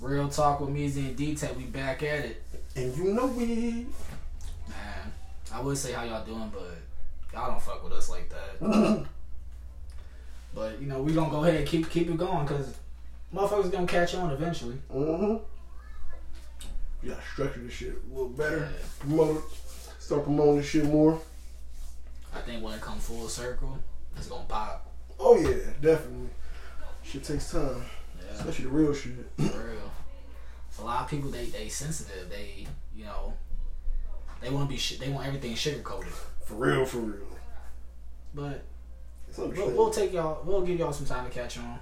Real talk with Meezy and D-Tech. We back at it. And you know we. Man, I would say how y'all doing, but y'all don't fuck with us like that. but you know, we gonna go ahead and keep keep it going because motherfuckers gonna catch on eventually. Mm-hmm. You gotta structure this shit a little better. Yeah. Promote it. Start promoting this shit more. I think when it comes full circle, it's gonna pop. Oh yeah, definitely. Shit takes time. Yeah, Especially the real shit. for real. A lot of people they they sensitive. They you know they want to be sh- they want everything sugar coated. For real, for real. But we'll, we'll take y'all. We'll give y'all some time to catch on.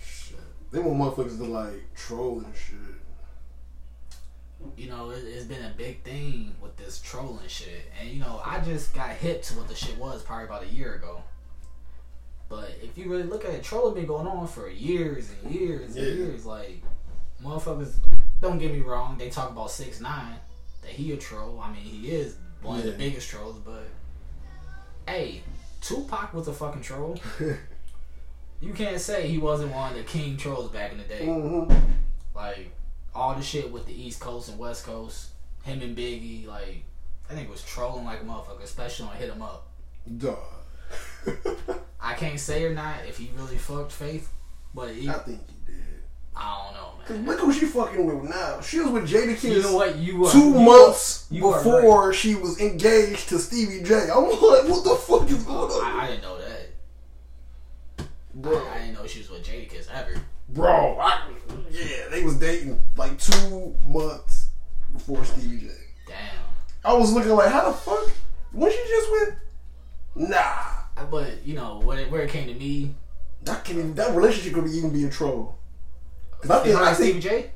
Shit. They want motherfuckers to like troll and shit. you know, it, it's been a big thing with this trolling shit. And, you know, I just got hit to what the shit was probably about a year ago. But if you really look at it, trolling been going on for years and years and Yeah. years. Like, motherfuckers, don't get me wrong, they talk about 6 9 that he a troll. I mean, he is one of the biggest trolls, but hey, Tupac was a fucking troll. You can't say he wasn't one of the king trolls back in the day. mm-hmm. Like all the shit with the East Coast and West Coast, him and Biggie, like I think it was trolling like a motherfucker, especially on Hit 'Em Up. Dog. I can't say or not if he really fucked Faith, but he, I think he did. I don't know, man. Cause look who she fucking with now. She was with Jadakiss You know what? You were two you months are before she was engaged to Stevie J. I'm like, what the fuck is going on? I, I didn't know that. bro, I, I didn't know she was with Jadakiss ever. bro, I, yeah, they was dating like two months before Stevie J. Damn. I was looking like, how the fuck? When she just went? Nah, But you know where it, where it came to me, that can even, that relationship could even be a troll. Cause I think, I Stevie think, J.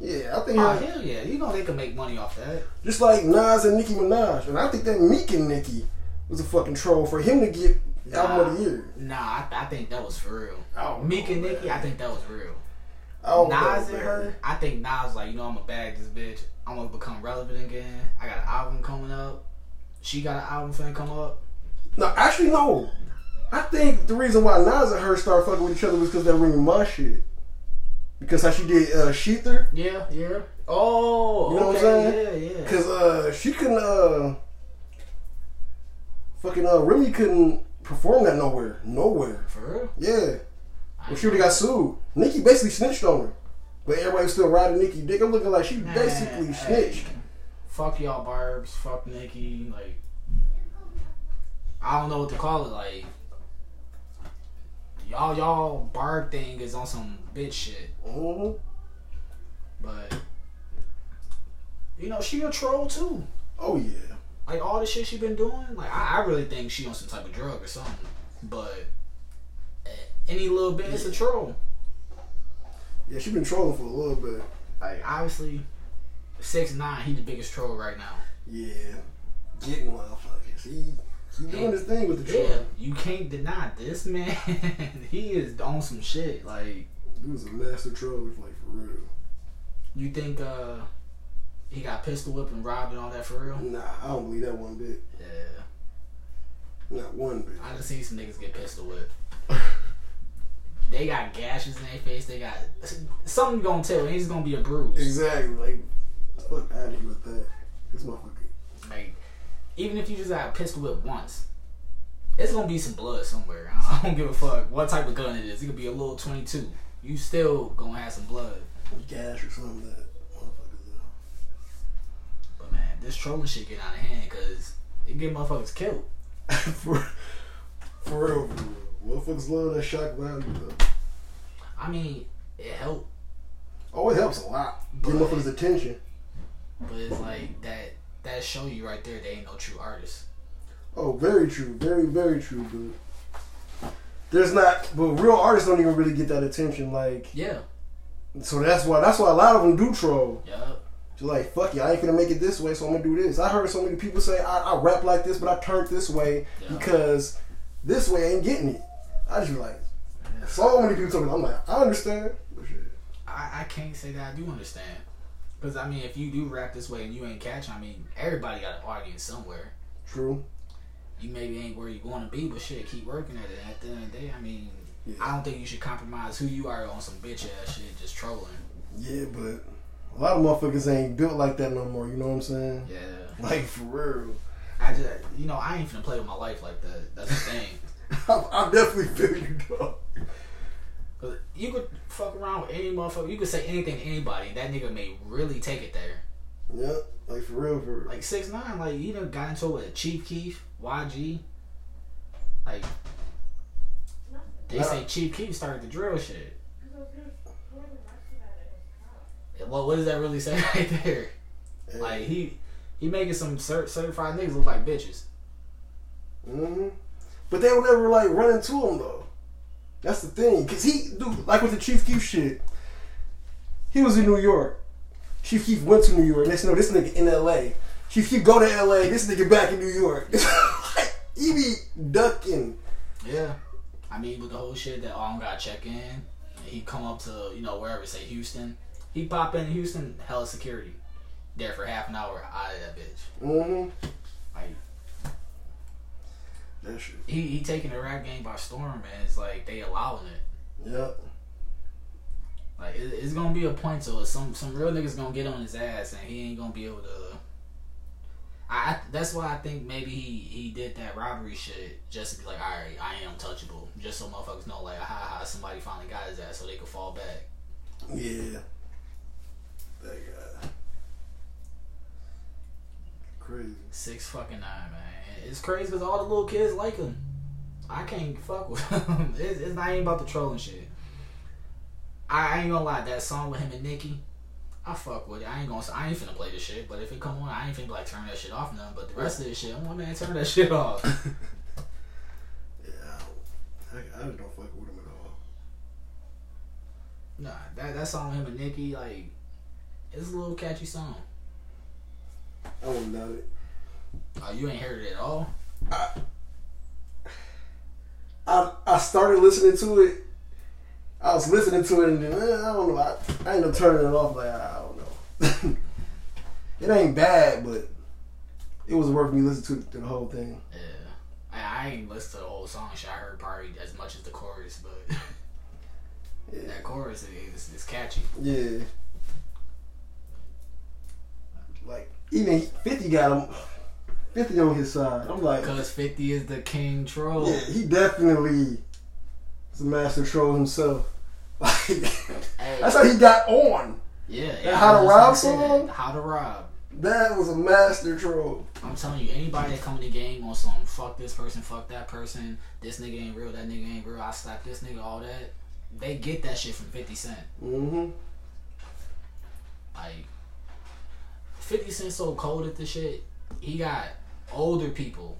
yeah, I think Oh hell yeah! You know they could make money off that. just like Nas and Nicki Minaj, and I think that Meek and Nicki was a fucking troll for him to get album of the year. Nah, I, I think that was for real. Oh, Meek and. Nicki, I think that was real. Oh, Nas and her, I think Nas like, you know, I'm gonna bag this bitch. I'm gonna become relevant again. I got an album coming up. She got an album finna come up. No, actually, no. I think the reason why Nas and her started fucking with each other was because that ring my shit. Because how she did uh, ShETHER. Yeah, yeah. Oh, You know what I'm saying? yeah, yeah. Because uh, she couldn't, uh, fucking, uh, Remy couldn't perform that nowhere. Nowhere. For real? Yeah. Well, she would have got sued. Nicki basically snitched on her. But everybody was still riding Nicki dick. I'm looking like she Nah, basically hey, snitched. Fuck y'all, Barbs. Fuck Nicki. Like, I don't know what to call it. Like, y'all, y'all Barb thing is on some bitch shit. Oh. But you know, she a troll too. Oh, yeah. Like all the shit she been doing. Like I, I really think she on some type of drug or something. But any little bit, it's a troll. Yeah, she been trolling for a little bit. Like obviously, six nine, he the biggest troll right now. Yeah. Getting motherfuckers. He, he doing his thing with the troll. Yeah, you can't deny this man. he is on some shit. Like He was a master troll, like for real. you think uh he got pistol whipped and robbed and all that for real? Nah, I don't believe that one bit. Yeah, Not one bit. I just seen some niggas get pistol whipped. They got gashes in their face. They got something gonna tell. He's gonna be a bruise. Exactly. Like, fuck out of here with that. This motherfucker. Like, even if you just got pistol whipped once, it's gonna be some blood somewhere. I don't give a fuck what type of gun it is. It could be a little twenty two. You still gonna have some blood. Gash or something that motherfuckers. But man, this trolling shit get out of hand because it get motherfuckers killed. For, for real, for real. Motherfuckers love that shock value though. I mean, it helped, Oh, it helps a lot. Get motherfuckers' attention. but it's like that. That show you right there. They ain't no true artist. Oh, very true. Very, very true, dude. There's not, but real artists don't even really get that attention. Like, Yeah. so that's why that's why a lot of them do troll. Yup. You're like, fuck you, I ain't gonna make it this way, so I'm gonna do this. I heard so many people say, I, I rap like this, but I turned this way Yeah. because this way ain't getting it. I just be like, so many people told me, I'm like, I understand. I, I can't say that I do understand. Because, I mean, if you do rap this way and you ain't catch, I mean, everybody got an audience somewhere. True. You maybe ain't where you want to be, but shit, keep working at it. At the end of the day, I mean, Yeah. I don't think you should compromise who you are on some bitch ass shit, just trolling. Yeah, but a lot of motherfuckers ain't built like that no more. You know what I'm saying? Yeah. Like for real. I just, you know, I ain't finna play with my life like that. That's the thing. I, I definitely feel you, dog. Cause you could fuck around with any motherfucker. You could say anything to anybody, and that nigga may really take it there. Yep, like for real, for real. Like six nine, like you done got into it with Chief Keef, YG. Like they say Chief Keef started the drill shit. Well, what does that really say right there? Yeah. Like he he making some cert- certified niggas look like bitches. hmm But they would never like run into him though. That's the thing, cause he dude like with the Chief Keef shit. He was in New York. Chief Keef went to New York. Next, you know, this nigga in L.A. Chief Keef go to L.A. This nigga back in New York. like, he be ducking. Yeah. I mean, with the whole shit that don't gotta check in, he come up to you know wherever, say Houston. He pop in Houston, hella security, there for half an hour out of that bitch. Mm-hmm. Like That shit. he he taking the rap game by storm, man. It's like they allowing it. Yep. Like it, it's gonna be a point to it. Some some real niggas gonna get on his ass, and he ain't gonna be able to. I, I that's why I think maybe he he did that robbery shit just to be like, all right, I am touchable, just so motherfuckers know like, ha ha, somebody finally got his ass, so they could fall back. Yeah. That guy. Crazy. Six fucking nine, man. It's crazy because all the little kids like him. I can't fuck with him. It's, it's not even about the trolling shit. I, I ain't gonna lie, that song with him and Nicki, I fuck with it. I ain't gonna. I ain't finna play this shit. But if it come on, I ain't finna like turn that shit off none. But the rest of this shit, I'm like, man, turn that shit off. Yeah, I, I, don't fuck with him at all. nah, that that song with him and Nicki, like, it's a little catchy song. I wouldn't doubt it. Oh, you ain't heard it at all? I I started listening to it. I was listening to it and then eh, I don't know. I, I ended up turning it off. Like I don't know. it ain't bad, but it was worth me listening to, to the whole thing. Yeah. I, I ain't listened to the whole song. I heard probably as much as the chorus, but Yeah, that chorus is, is catchy. yeah. Like even Fifty got him. Fifty on his side. I'm like, Cause Fifty is the king troll. yeah, he definitely is a master troll himself. Like Hey, that's how he got on. yeah, that yeah. How to Rob what I said. song? How to rob. That was a master troll. I'm telling you, anybody that come in the game on some fuck this person, fuck that person, this nigga ain't real, that nigga ain't real, I slap this nigga, all that. They get that shit from 50 Cent. Mm-hmm. Like, 50 Cent so cold at the shit, he got older people,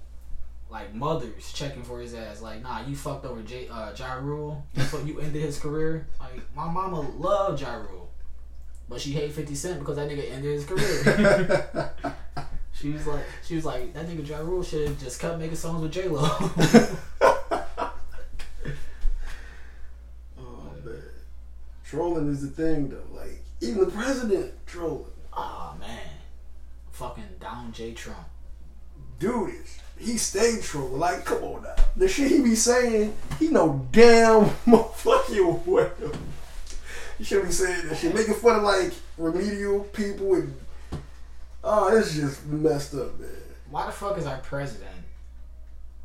like mothers, checking for his ass. Like, nah, you fucked over J, uh, Ja Rule. You, fuck, you ended his career. Like, my mama loved Ja Rule. But she hate 50 Cent because that nigga ended his career. she was like, she was like, that nigga Ja Rule should have just kept making songs with J Lo. Oh man, trolling is the thing though. Like even the president trolling. oh man, fucking Donald J Trump. Dude this. he stayed trolling. Like come on now, the shit he be saying, he know damn motherfucking well. He should be saying that shit, making fun of like remedial people and. Oh, it's just messed up, man. Why the fuck is our president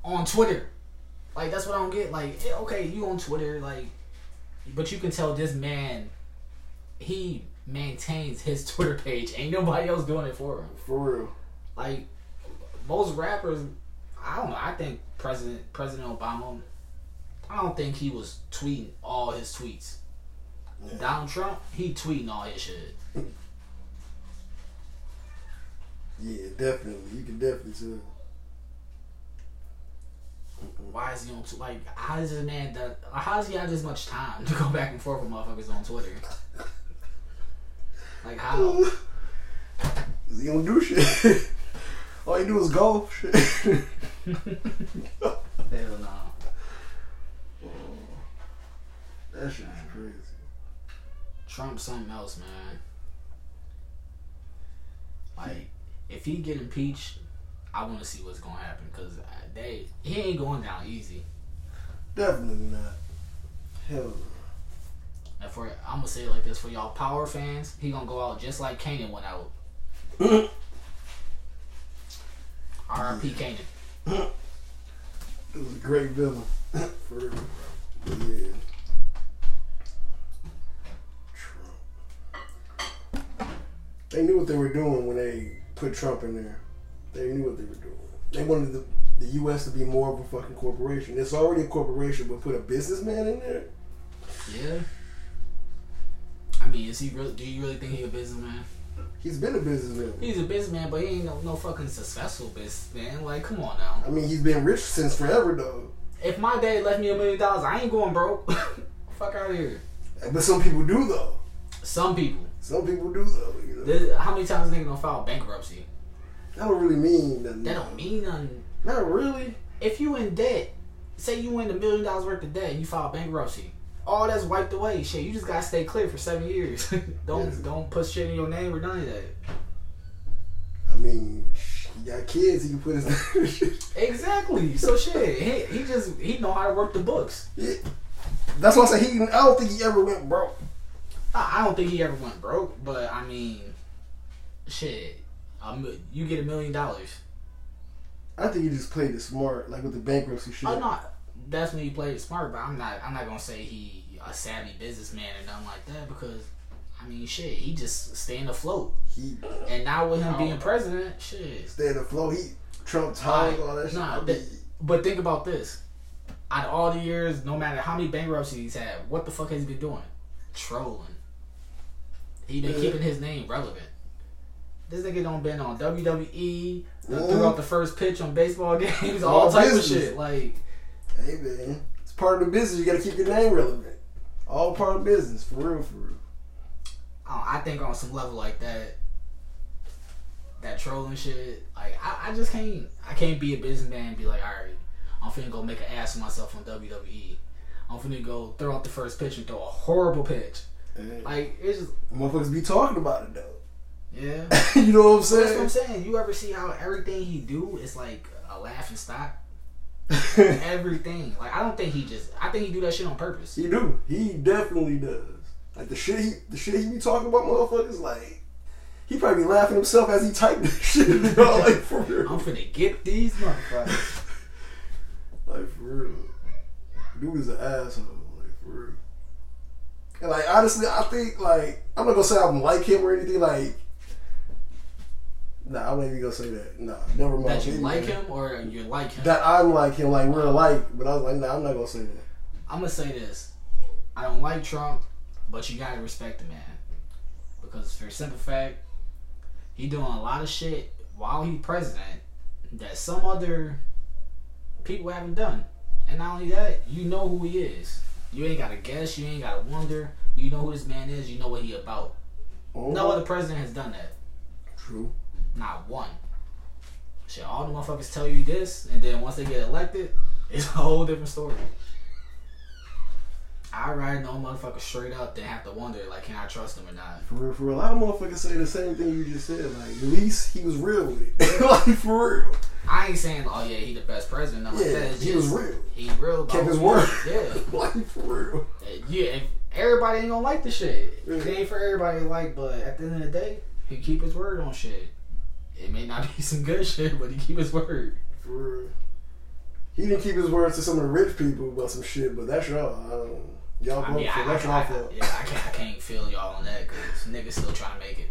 on Twitter? Like that's what I don't get. Like, eh, okay, you on Twitter, like, but you can tell this man, he maintains his Twitter page. Ain't nobody else doing it for him. For real. Like most rappers, I don't know. I think President President Obama, I don't think he was tweeting all his tweets. Yeah. Donald Trump, he tweeting all his shit. Yeah, definitely. You can definitely tell. Why is he on? Tw- like, how does this man? That, how does he have this much time to go back and forth with motherfuckers on Twitter? Like how? He don't do shit. All he do is golf. Shit. Hell no. Oh, that shit is crazy. Trump something else, man. Like, if he get impeached, I want to see what's gonna happen because they he ain't going down easy. Definitely not. Hell. And for I'm gonna say it like this for y'all power fans, he gonna go out just like Kanan went out. R.I.P. Kanan. It was a great villain. For real, yeah. Trump. They knew what they were doing when they put Trump in there. They knew what they were doing. They wanted the, the U.S. to be more of a fucking corporation. It's already a corporation, but put a businessman in there? Yeah. I mean, is he really? Do you really think he's a businessman? He's been a businessman. He's a businessman, but he ain't no, no fucking successful businessman. Like, come on now. I mean, he's been rich since forever, though. If my dad left me a million dollars, I ain't going broke. Fuck out of here. But some people do, though. Some people. Some people do, though. You know? This- how many times a nigga gonna file bankruptcy? That don't really mean nothing. That don't mean nothing. Not really. If you in debt, say you in a million dollars worth of debt and you file bankruptcy, all that's wiped away. Shit, you just gotta stay clear for seven years. don't Yeah. don't put shit in your name or none of that. I mean, he got kids. He can put his. Name Exactly. So shit, he, he just he know how to work the books. Yeah. That's why I say he. I don't think he ever went broke. I I don't think he ever went broke, but I mean, shit, um, you get a million dollars. I think he just played it smart, like with the bankruptcy shit. Oh no, definitely he played it smart, but I'm not. I'm not gonna say he a savvy businessman or nothing like that because, I mean, shit, he just staying afloat. He And now with him being president, shit. stayed afloat. He Trump times Right. all that shit. Nah, I mean, that- But think about this: out of all the years, no matter how many bankruptcies he's had, what the fuck has he been doing? Trolling. He been Yeah. keeping his name relevant. This nigga don't been on WWE, done Mhm. threw out the first pitch on baseball games, All all type of shit. Like, hey man, it's part of the business. You got to keep your name relevant. All part of business, for real, for real. I I think on some level like that, that trolling shit, like I, I just can't, I can't be a businessman and be like, all right, I'm finna go make an ass of myself on WWE. I'm finna go throw out the first pitch and throw a horrible pitch. Hey, Like it's just, motherfuckers be talking about it though. yeah. you know what I'm That's what I'm saying? saying. You ever see how everything he do is like a laughing stock? Everything. Like I don't think he just. I think he do that shit on purpose. he do. He definitely does. Like the shit he, the shit he be talking about, motherfuckers. Like he probably be laughing himself as he typed this shit. You know, like for real. I'm finna get these motherfuckers. Like for real. Dude is an asshole. Like for real. And like honestly, I think like I'm not gonna say I don't like him or anything. Like, nah, I'm not even gonna say that. Nah, never mind. That you Anyway, like him or you like him. That I'm like him. Like we're alike. But I was like, nah, I'm not gonna say that. I'm gonna say this. I don't like Trump, but you gotta respect the man. Because for a simple fact, he doing a lot of shit while he's president that some other people haven't done. And not only that, you know who he is. You ain't gotta guess, you ain't gotta wonder. You know who this man is, you know what he about. Oh, No uh-huh. other president has done that. True. Not one. Shit, all the motherfuckers tell you this, and then once they get elected, it's a whole different story. I ride no motherfucker straight up than have to wonder, like, can I trust him or not? For real, for real. A lot of motherfuckers say the same thing you just said. Like, at least he was real with it. like, for real. I ain't saying, oh yeah, he the best president. No, like Yeah, that. It's he just, was real. He real. Kept his word. Yeah. like, for real. Uh, yeah, if everybody ain't gonna like the shit. Yeah. It ain't for everybody to like, but at the end of the day, he keep his word on shit. It may not be some good shit, but he keep his word. For. He didn't keep his word to some of the rich people about some shit, but that's y'all. I don't, y'all I mean, for I, that's y'all fault. yeah, I can't, I can't feel y'all on that because niggas still trying to make it.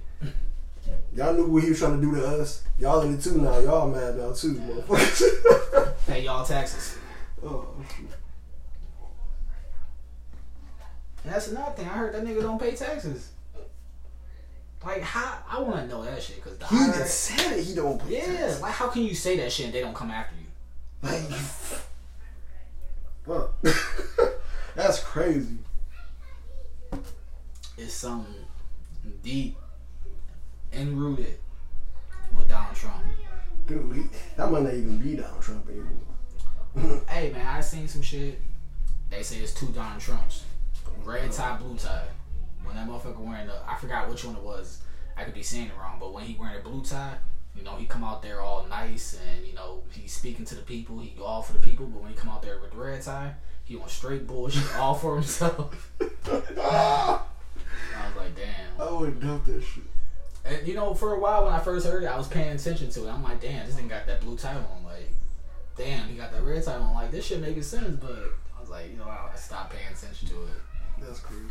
Y'all knew what he was trying to do to us. Y'all in it too now. Y'all mad now too, motherfuckers. Pay y'all taxes. oh. And that's another thing. I heard that nigga don't pay taxes. Like, how? I want to know that shit because he just said it. He don't. Yeah, like how can you say that shit and they don't come after you? Like, fuck. That's crazy. It's something deep and rooted with Donald Trump. Dude, he, that might not even be Donald Trump anymore. Hey man, I seen some shit. They say it's two Donald Trumps, red tie, blue tie. When that motherfucker wearing the, I forgot which one it was. I could be saying it wrong, but when he wearing a blue tie, you know, he come out there all nice and you know he's speaking to the people. He all for the people, but when he come out there with the red tie, He on straight bullshit all for himself. I was like, damn. I would dump that shit. And you know, for a while when I first heard it, I was paying attention to it. I'm like, damn, this thing got that blue tie on. Like, damn, he got that red tie on. Like, this shit making sense. But I was like, you know, I stopped paying attention to it. That's crazy.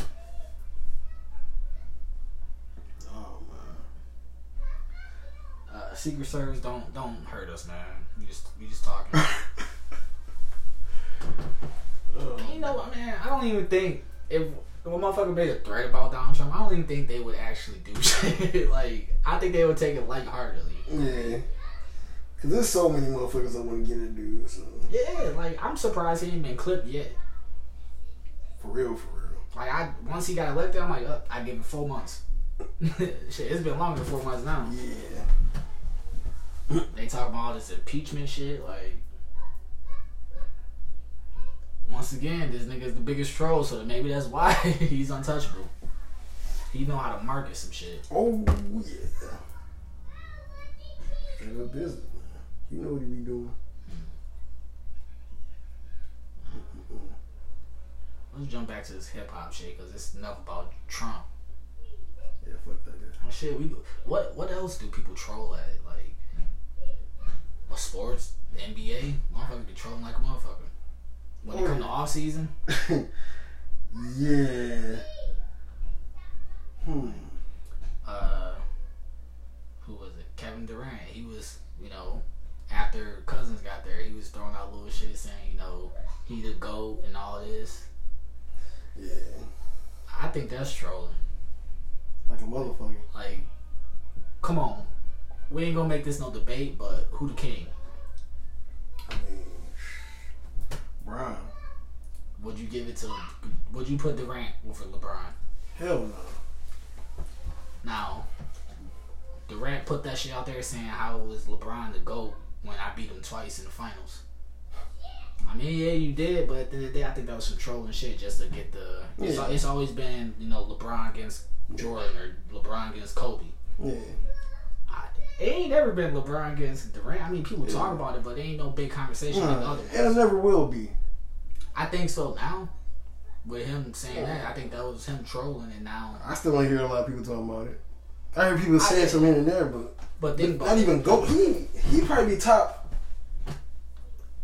Oh man. Uh, Secret Service don't don't hurt us, man. We just we just talking. Oh. you know what, man? I don't even think if if a motherfucker made a threat about Donald Trump, I don't even think they would actually do shit. like, I think they would take it lightheartedly. Yeah. Cause there's so many motherfuckers that want to get dude. So Yeah, like I'm surprised he ain't been clipped yet. for real, for real. Like I once he got elected, I'm like, uh, I give him four months. shit, it's been longer than four months now. Yeah. They talk about all this impeachment shit, like. Once again, this nigga's the biggest troll, so maybe that's why he's untouchable. He know how to market some shit. Oh yeah. Straight up business, man. You know what he be doing. Let's jump back to this hip hop shit because it's enough about Trump. Yeah, fuck that guy. Oh, shit, we what what else do people troll at? What sports, the NBA, motherfucker be trolling like a motherfucker. When it come to off season, yeah. Hmm. uh, who was it? Kevin Durant. He was, you know, after Cousins got there, he was throwing out little shit saying, you know, he the goat and all this. Yeah. I think that's trolling. Like a motherfucker. Like, come on, we ain't gonna make this no debate, but who the king? I mean, Brown. Would you give it to? Would you put Durant over LeBron? Hell no. Now, Durant put that shit out there saying how it was LeBron the GOAT when I beat him twice in the finals. I mean, yeah, you did, but at the end of the day, I think that was some trolling shit just to get the. It's, Yeah. it's always been, you know, LeBron against Jordan or LeBron against Kobe. Yeah. It ain't never been LeBron against Durant. I mean, people talk about it, but there ain't no big conversation like the uh, other and it never will be. I think so now. With him saying that, I think that was him trolling, and now. I still don't hear a lot of people talking about it. I hear people saying some here and there, but But about not it. even go. He he probably be top.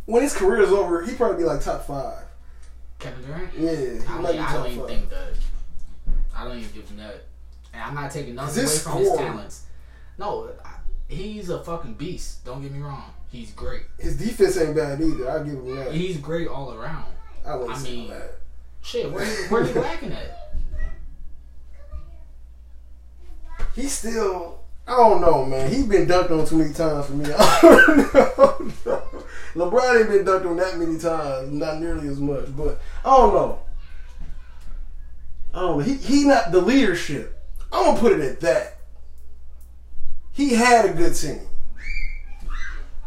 When his career is over, he probably be like top five. Kevin Durant. Yeah, he I, be I don't even five. think that. I don't even give him that. And I'm not taking nothing away from his talents. No, I, he's a fucking beast. Don't get me wrong. He's great. His defense ain't bad either. I give him that. He's great all around. I I say mean- that. Shit, where you, where you lacking at? He still. I don't know, man. He's been dunked on too many times for me. I don't know. LeBron ain't been dunked on that many times, not nearly as much. But I don't know. I don't know. He he not the leadership. I'm gonna put it at that. He had a good team.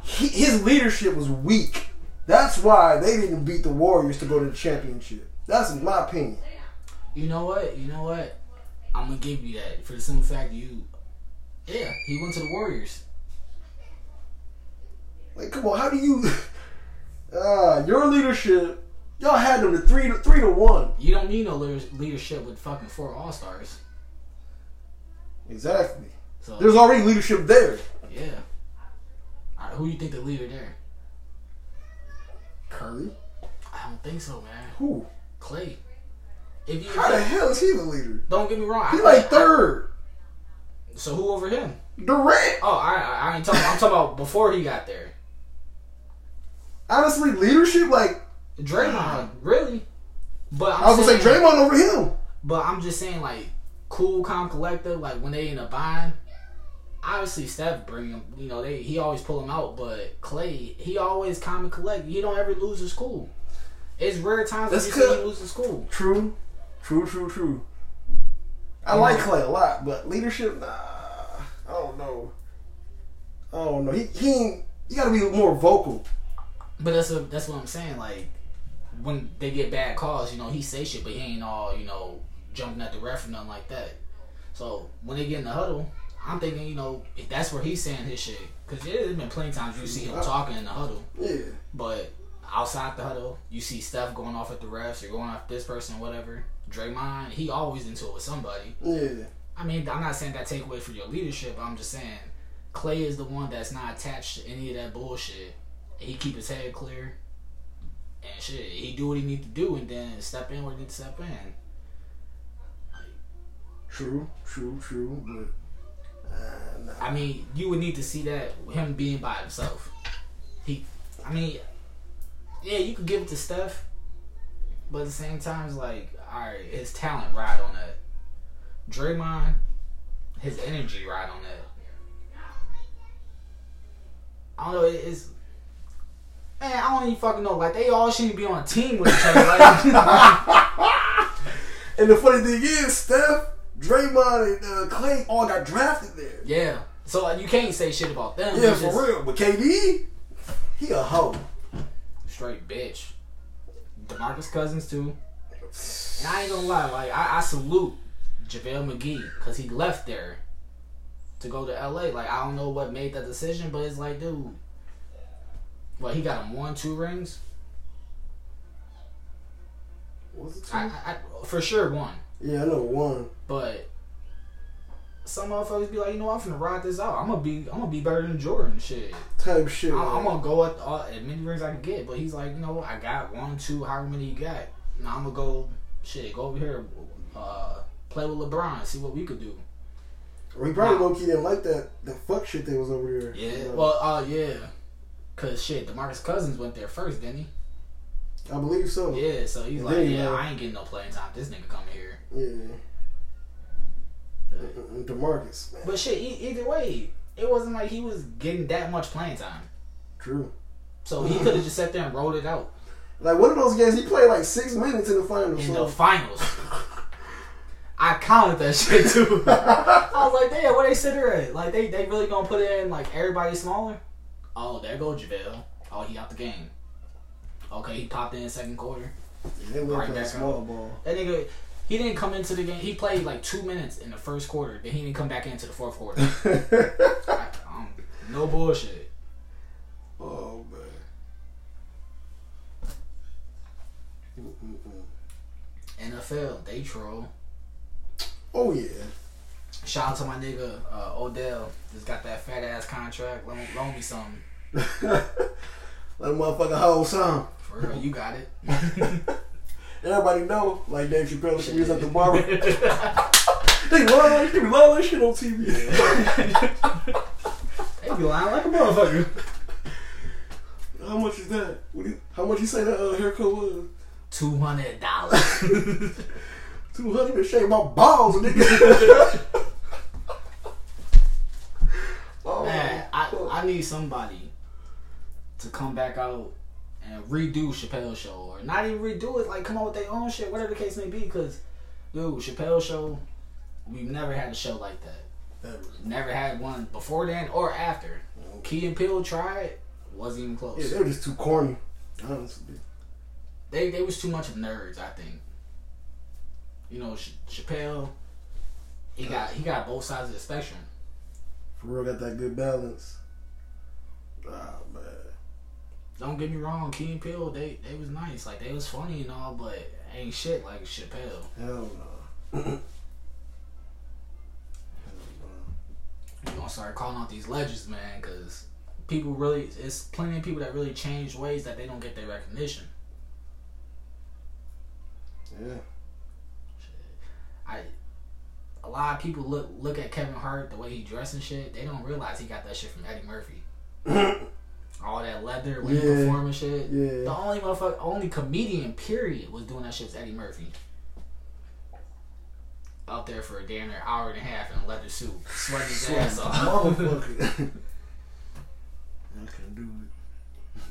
He, his leadership was weak. That's why they didn't beat the Warriors to go to the championship. That's my opinion. You know what? You know what? I'm gonna give you that for the simple fact you. Yeah, he went to the Warriors. Like, come on, how do you? Uh, your leadership, y'all had them to three to three to one. You don't need no leadership with fucking four All Stars. Exactly. So There's already leadership there. yeah. Right, who you think the leader there? Curry. I don't think so, man. Who? Clay. If you How the hell is he the leader? don't get me wrong, He I- like I- third. so who over him? Durant. Oh, I, I, I ain't talking. I'm talking about before he got there. Honestly, leadership like Draymond, really. But I'm I was gonna say saying- Draymond over him. But I'm just saying, like, cool, calm, collective. Like when they in a bind, obviously Steph bring him. You know, they he always pull him out. But Clay, he always calm and collect. He don't ever lose his cool. It's rare times that That's you see good. him lose cool. True. True. True. True. I like mm. Clay a lot, but leadership, nah. I don't know. I don't know. He he. ain't- You gotta be more vocal. But that's a, that's what I'm saying. Like when they get bad calls, you know, he say shit, but he ain't all you know jumping at the ref or nothing like that. So when they get in the huddle, I'm thinking, you know, if that's where he's saying his shit. Because there's been plenty of times you see him talking in the huddle. Yeah. But outside the huddle, you see Steph going off at the refs or going off this person whatever. Draymond, he always into it with somebody. Yeah. I mean, I'm not saying that take away from your leadership. But I'm just saying Clay is the one that's not attached to any of that bullshit. He keep his head clear and shit. He do what he need to do and then step in where he need to step in. True, true, true, but uh. I mean, you would need to see that him being by himself. He, I mean, yeah, you could give it to Steph, but at the same time, it's like, all right, his talent ride on that. Draymond, his energy ride on that. I don't know. it- It's man, I don't even fucking know. Like they all shouldn't be on a team with each other. Like, And the funny thing is, Steph, Draymond, and uh, Clay all got drafted there. yeah. So like, you can't say shit about them. Yeah, It's for just real. But KD, he a hoe. Straight bitch. Demarcus Cousins too. And I ain't gonna lie, like I, I salute JaVale McGee because he left there to go to LA. Like I don't know what made that decision, but it's like, dude, well, he got him one, two rings. Was it two? I, I, I for sure one, yeah, I know one. But some motherfuckers be like, you know, I'm finna ride this out. I'm gonna be, I'm gonna be better than Jordan. Shit, Type shit. I'm, I'm gonna go at all, as many rings I can get. But he's like, you know, I got one, two, however many you got. Now I'm gonna go, shit, go over here, uh, play with LeBron, see what we could do. He probably low key didn't like that that fuck shit that was over there. Yeah. You know? Well, uh, yeah. Cause shit, Demarcus Cousins went there first, didn't he? I believe so. Yeah. So he's And like, then, yeah, uh, I ain't getting no playing time. This nigga coming here. Yeah. Demarcus, man. But shit, e- either way, it wasn't like he was getting that much playing time. True. So he could have just sat there and rolled it out Like one of those games, he played like six minutes in the finals. in so. the finals. I counted that shit too. I was like, damn, where they sit her at? Like they, they really gonna put in like everybody smaller? Oh, there go JaVale. Oh, he out the game. Okay, he popped in second quarter. yeah, they were Right small ball. That nigga, he didn't come into the game. He played like two minutes in the first quarter. Then he didn't come back into the fourth quarter. I, um, no bullshit. oh man. Mm-mm-mm. NFL, they troll. Oh yeah. Shout out to my nigga uh, Odell. Just got that fat ass contract. Loan, loan me something. Let a motherfucker hold some. For real, you got it. Everybody know, like Dave Chappelle, she was at the barber. they love, they love that shit on TV. they be lying like a motherfucker. How much is that? What do you, how much you say that uh, haircut was? Two hundred dollars. Two hundred to shave my balls, nigga. oh, Man, I. I need somebody to come back out and redo Chappelle's show, or not even redo it. Like come up with their own shit, whatever the case may be. Because, dude, Chappelle's show, we've never had a show like that. Ever. Never had one before then or after. Key and Peele tried, wasn't even close. Yeah, they were just too corny. Honestly. they they was too much of nerds. I think. You know, Ch- Chappelle, he got he got both sides of the spectrum. For real, got that good balance. Ah, man. Don't get me wrong, Key and Peele, they they was nice, like they was funny and all, but ain't shit like Chappelle. Hell no. Hell We gonna start calling out these legends, man, because people really, it's plenty of people that really change ways that they don't get their recognition. no. Yeah. I, a lot of people look look at Kevin Hart the way he dressed and shit. They don't realize he got that shit from Eddie Murphy. All that leather when he Yeah. perform and shit. The only motherfucker, only comedian period was doing that shit was Eddie Murphy. Out there for a damn near hour and a half in a leather suit, sweating his ass off. Motherfucker. I couldn't do it.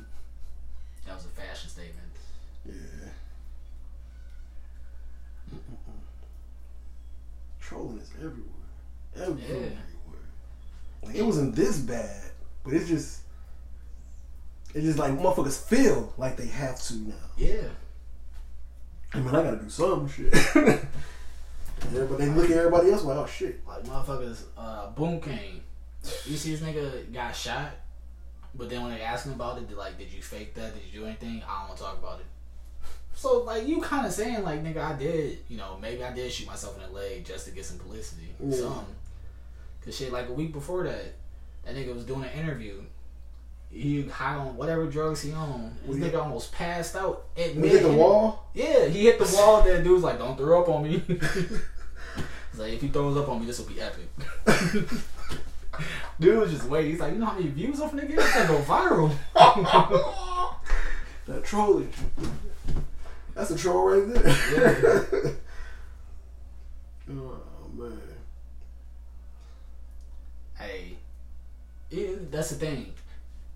That was a fashion statement. Yeah. Mm-mm-mm. Trolling is everywhere. Everywhere. Like, it wasn't this bad, but it's just. It's just like motherfuckers feel like they have to now. Yeah. I mean, I gotta do some shit. yeah, but they look at everybody else like, oh shit. Like motherfuckers, uh, Boonk Gang. You see this nigga got shot. But then when they ask him about it, they're like, did you fake that? Did you do anything? I don't want to talk about it. So like you kind of saying like nigga, I did. You know, maybe I did shoot myself in the leg just to get some publicity. Yeah. Some. Cause shit, like a week before that, that nigga was doing an interview. He high on whatever drugs he on. This Yeah. nigga almost passed out. At You hit the wall. Yeah, he hit the wall. That dude's like, "Don't throw up on me." He's like, "If he throws up on me, this will be epic." Dude was just waiting. He's like, "You know how many views off nigga? It's gonna go viral." that trolling. That's a troll right there. oh man. Hey, it, that's the thing.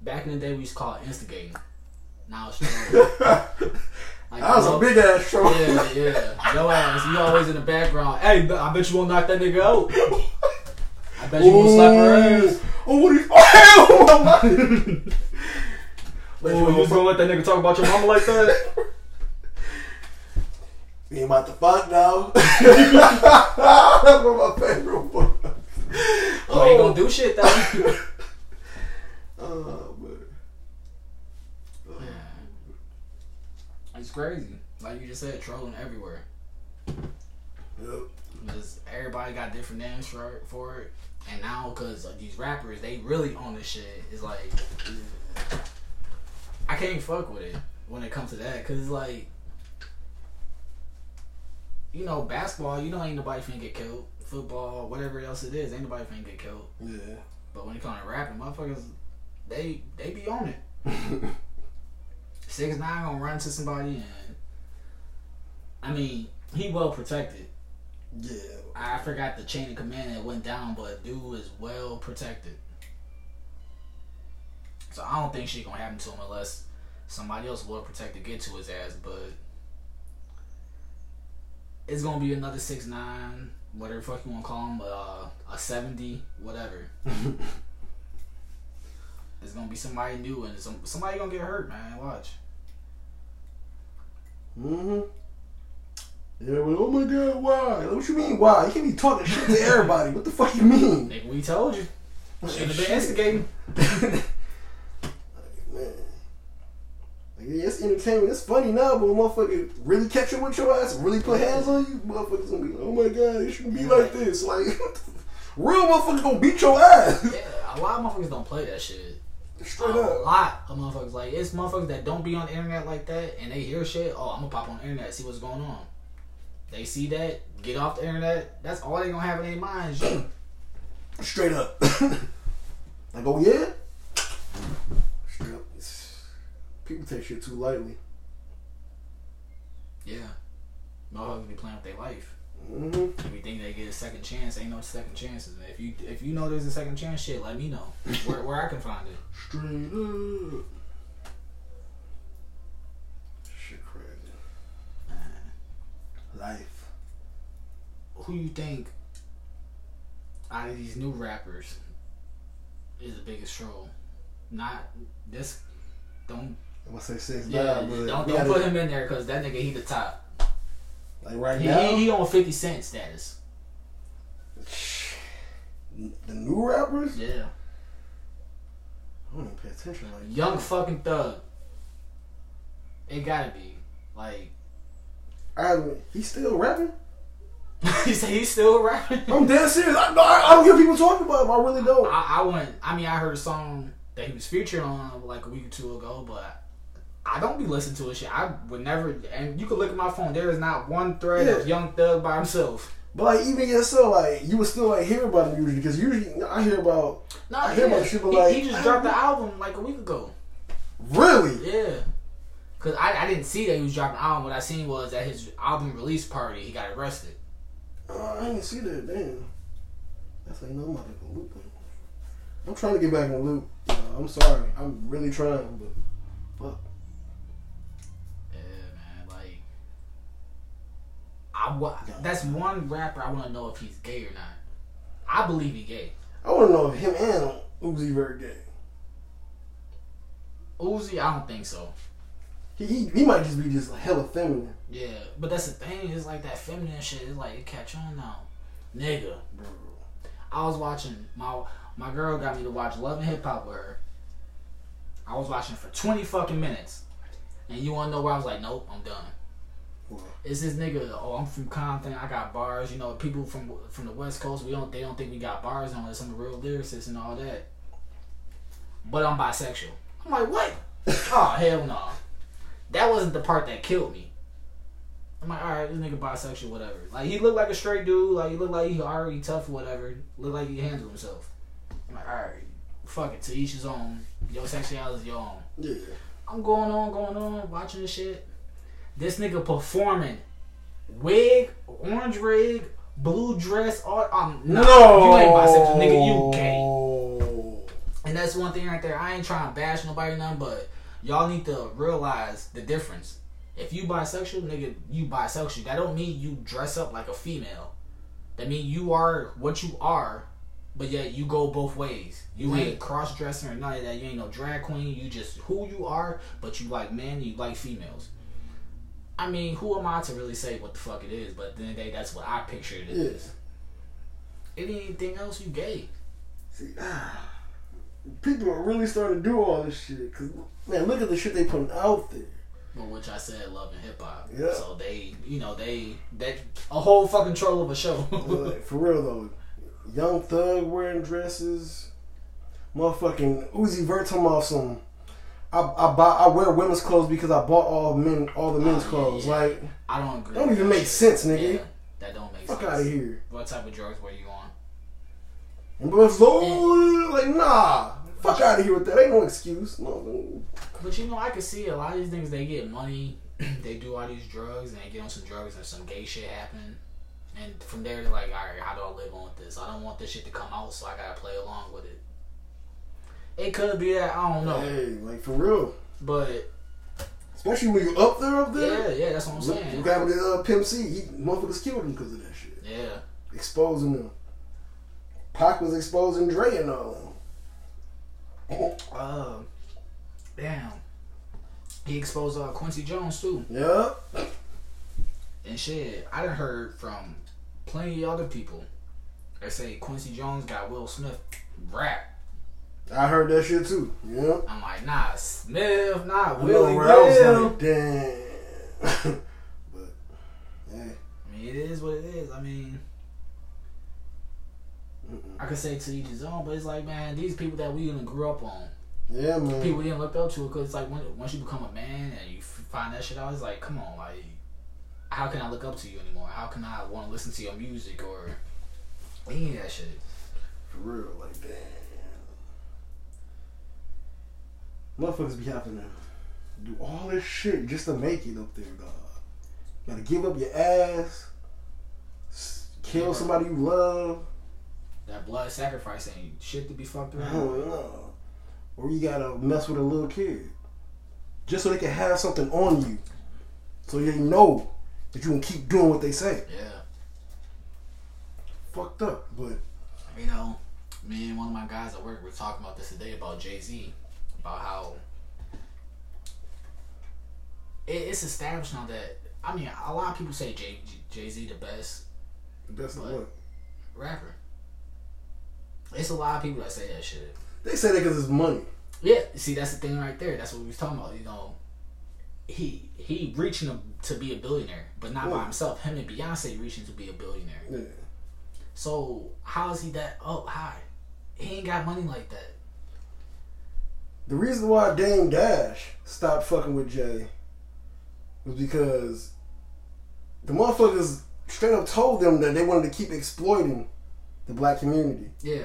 Back in the day, we used to call it instigating. Now it's trolling. Like, That was you a big ass troll. Yeah, yeah. Yo ass, you always in the background. Hey, I bet you won't knock that nigga out. I bet you won't slap her ass. Oh, what oh, are you? Oh, my Oh, you gonna let that nigga talk about your mama like that? Ain't about to fuck now. That's one of my favorite ones. Oh, ain't gonna oh. do shit though. Oh, man. It's crazy. Like you just said, trolling everywhere. Yep. Because everybody got different names for for it, and now because these rappers, they really on this shit. It's like I can't fuck with it when it comes to that, cause it's like you know basketball. You know ain't nobody finna get killed. Football, whatever else it is, ain't nobody finna get killed. Yeah. But when it comes to rapping, motherfuckers, they they be on it. Six nine gonna run to somebody and I mean he well protected. yeah. I forgot the chain of command that went down, but dude is well protected. So I don't think shit gonna happen to him unless somebody else well protected get to his ass. But it's gonna be another six nine, whatever the fuck you wanna call him, uh, a seventy, whatever. It's gonna be somebody new and some, somebody gonna get hurt, man. Watch. Mm-hmm. Yeah, but oh my god, why? Like, what you mean why? You can't be talking shit to everybody. What the fuck you mean? Nigga, we told you. Should have been instigating. Man. Like, yeah, it's entertainment. It's funny now, but when motherfucker really catch you with your ass really put hands on you, motherfuckers gonna be like, oh my god, it shouldn't be like this. Like, real motherfuckers gonna beat your ass. Yeah, a lot of motherfuckers don't play that shit. Straight a up. lot of motherfuckers like it's motherfuckers that don't be on the internet like that and they hear shit. Oh, I'm gonna pop on the internet see what's going on. They see that, get off the internet. That's all they gonna have in their minds. Straight up. like, oh yeah? Straight up. It's, people take shit too lightly. Yeah, motherfuckers be playing with their life. Mm-hmm. If you think they get a second chance, ain't no second chances. And if you if you know there's a second chance, shit, let me know where where I can find it. Straight up. Shit crazy. Life. Who you think out of these new rappers is the biggest troll? Not this. Don't I'm gonna say six yeah. nine, but don't don't gotta- put him in there because that nigga he the top. Like right He, now. he, he on fifty cent status. the new rappers, Yeah, I don't even pay attention like young fucking thug. It gotta be like I. He's still rapping. he said he's still rapping. I'm dead serious. I, I, I don't hear people talking about him. I really don't. I, I went. I mean, I heard a song that he was featured on like a week or two ago, but I don't be listening to his shit. I would never. And you could look at my phone. There is not one thread of Young Thug by himself. But like even so, like you would still like hear about him usually because usually I hear about No, I hear yeah. about shit, but he, like, he just dropped the album like a week ago. really. Yeah. Cause I, I didn't see that he was dropping an album. What I seen was at his album release party he got arrested. Uh, I didn't see that. Damn. That's you know I'm the loop. I'm trying to get back in the loop. Uh, I'm sorry. I'm really trying, but I wa- that's one rapper I want to know if he's gay or not. I believe he gay. I want to know if him and Uzi very gay. Uzi, I don't think so. He, he he might just be just hella feminine. Yeah, but that's the thing. It's like that feminine shit. It's like it catch on now, nigga. Bro. I was watching my my girl got me to watch Love and Hip Hop with her, I was watching for 20 fucking minutes. And you wanna know where I was like, nope, I'm done. What? It's this nigga. Oh, I'm from Compton. I got bars. You know, people from from the West Coast. We don't. They don't think we got bars on us. I'm a real lyricist and all that. But I'm bisexual. I'm like, what? oh hell no. That wasn't the part that killed me. I'm like, all right, this nigga bisexual, whatever. Like he looked like a straight dude. Like he looked like he already tough, whatever. Looked like he handled himself. I'm like, all right, fuck it. To each his own. Your sexuality is your own. Yeah. I'm going on, going on, watching this shit. This nigga performing, wig, orange wig, blue dress. All um, nah, you ain't bisexual, nigga. You gay. And that's one thing right there. I ain't trying to bash nobody, nothing, but y'all need to realize the difference. If you bisexual, nigga, you bisexual. That don't mean you dress up like a female. That mean you are what you are, but yet you go both ways. You Yeah. ain't cross dressing or none of that. You ain't no drag queen. You just who you are, but you like men, you like females. I mean, who am I to really say what the fuck it is? But at the end of the day, that's what I pictured it Yeah. is. Anything else, you gay. See, ah, people are really starting to do all this shit. Cause man, look at the shit they putting out there. Well, which I said, love and hip hop. Yeah. So they, you know, they that a whole fucking troll of a show. Like, for real though, young thug wearing dresses, motherfucking Uzi Vert talking about some. I, I buy I wear women's clothes because I bought all men all the men's Oh, yeah, clothes. yeah. Like I don't agree. Don't even make sense, nigga. Yeah, that don't make fuck sense. Fuck out of here. What type of drugs were you on? And but it's like nah, fuck out of here with that. Ain't no excuse. No, But you know, I can see a lot of these things. They get money, they do all these drugs, and they get on some drugs, and some gay shit happen. And from there, they're like, all right, how do I live on with this? I don't want this shit to come out, so I gotta play along with it. It could be that I don't know, hey, like for real. but Especially when you up there, up there. yeah, yeah, that's what I'm saying. look at the uh, Pimp C. He motherfuckers killed him because of that shit. Yeah, Exposing them. Pac was exposing Dre and all them. uh, damn. He exposed uh, Quincy Jones too. Yeah. And shit, I done heard from plenty of other people that say Quincy Jones got Will Smith rap. I heard that shit too. Yeah. I'm like, nah, Smith, nah, know Willie where I was Will. like, damn. but, hey. I mean, it is what it is. I mean, Mm-mm. I could say to each his own, but it's like, man, these people that we didn't grew up on, Yeah, man. people didn't look up to, it because it's like when, once you become a man and you find that shit out, it's like, come on, like, how can I look up to you anymore? How can I want to listen to your music or any of that shit? For real, like, damn. Motherfuckers be having to do all this shit just to make it up there, dog. gotta give up your ass, kill Yeah. somebody you love. That blood sacrifice ain't shit to be fucked around. know. Or you gotta mess with a little kid. Just so they can have something on you. So they know that you can keep doing what they say. Yeah. Fucked up, but You know, me and one of my guys at work were talking about this today about Jay Z, about how it, it's established now that I mean a lot of people say Jay Jay Z the best the best what? rapper. It's a lot of people that say that shit. They say that because it's money. Yeah, see that's the thing right there. That's what we was talking about. You know, he he reaching to, to be a billionaire, but not by himself. Him and Beyonce reaching to be a billionaire. Yeah. So how is he that up high? He ain't got money like that. The reason why Dame Dash stopped fucking with Jay was because the motherfuckers straight up told them that they wanted to keep exploiting the black community. Yeah.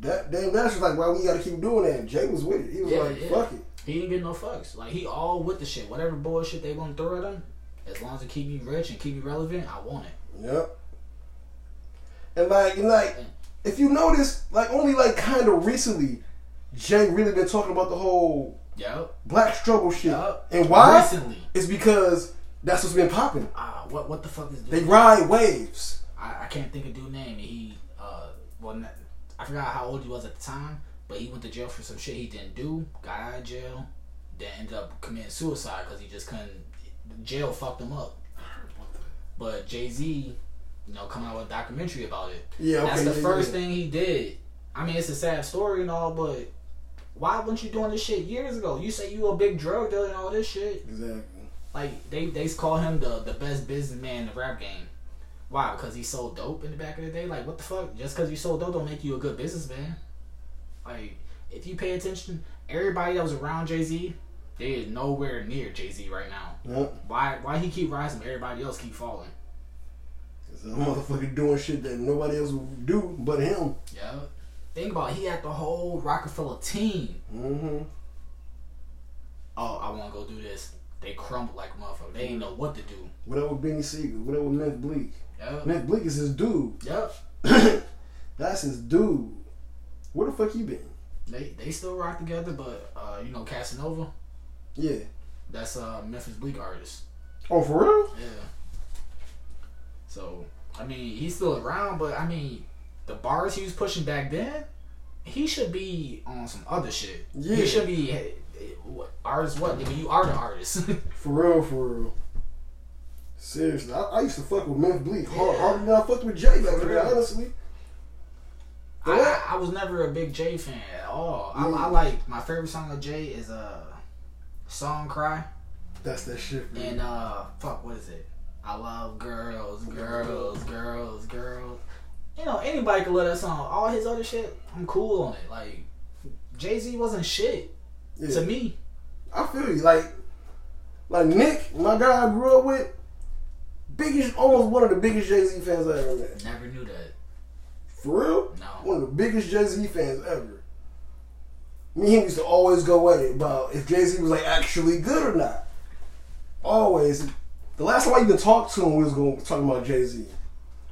That Dame Dash was like, "Why we got to keep doing that?" Jay was with it. He was Yeah, like, yeah. "Fuck it." He didn't get no fucks. Like he all with the shit. Whatever bullshit they to throw at him, as long as it keep me rich and keep me relevant, I want it. Yep. And like, and like, if you notice, like only like kind of recently, Jay really been talking about the whole Yep. black struggle shit. Yup. And why? Recently. It's because that's what's been popping. Ah, what what the fuck is this? They ride waves. I, I can't think of dude name. He uh well not, I forgot how old he was at the time, but he went to jail for some shit he didn't do. Got out of jail, then ended up committing suicide because he just couldn't. Jail fucked him up. But Jay Z, you know, coming out with a documentary about it. Yeah, okay. That's the yeah, first yeah. thing he did. I mean, it's a sad story and all, but why weren't you doing this shit years ago? You say you a big drug dealer and all this shit. Exactly. Like they they call him the the best businessman in the rap game. Why? Because he sold dope in the back of the day. Like what the fuck? Just because you sold dope don't make you a good businessman. Like if you pay attention, everybody that was around Jay Z, they is nowhere near Jay Z right now. Yep. Why why he keep rising? Everybody else keep falling. Cause that motherfucker doing shit that nobody else would do but him. Yeah. Think about it, he had the whole Roc-A-Fella team. Mm-hmm. Oh, I want to go do this. They crumbled like motherfucker. They didn't know what to do. Whatever Beanie Sigel, whatever Nick Bleek. Yep. Nick Bleek is his dude. Yep. That's his dude. Where the fuck you been? They they still rock together, but uh, you know Casanova, Yeah. that's a Memphis Bleek artist. Oh, for real? Yeah. So I mean, he's still around, but I mean, the bars he was pushing back then, he should be on some other shit. Yeah. He should be hey, hey, what artist? What? Nigga, you are the artist. For real, for real. Seriously, I, I used to fuck with Memphis Bleek hard, Yeah. harder than I fucked with Jay back then, real. honestly. I, I, I was never a big Jay fan at all. I, I like my favorite song of Jay is uh, "Song Cry" That's that shit. For and uh, fuck, what is it? I love girls, girls, girls, girls. You know, anybody could love that song. All his other shit, I'm cool on it. Like Jay Z wasn't shit yeah. to me. I feel you. Like, like Nick, my guy I grew up with, biggest, almost one of the biggest Jay Z fans I ever met. Never knew that. For real? No. One of the biggest Jay Z fans ever. Me and him used to always go at it about if Jay Z was like actually good or not. Always. The last time I even talked to him, we was going talking about Jay Z.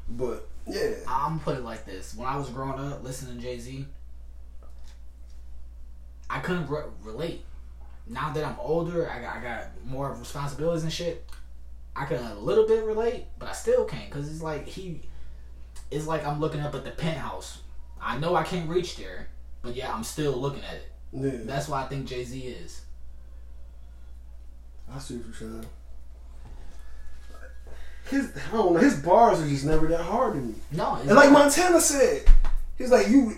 But yeah, I'm gonna put it like this: when I was growing up listening to Jay Z, I couldn't re- relate. Now that I'm older, I got, I got more responsibilities and shit. I can a little bit relate, but I still can't because it's like he, it's like I'm looking up at the penthouse. I know I can't reach there, but yeah, I'm still looking at it. yeah. That's why I think Jay Z is. I see what you're saying. His, I don't know, his bars are just never that hard to me. No, it's And like. Montana said, he's like you.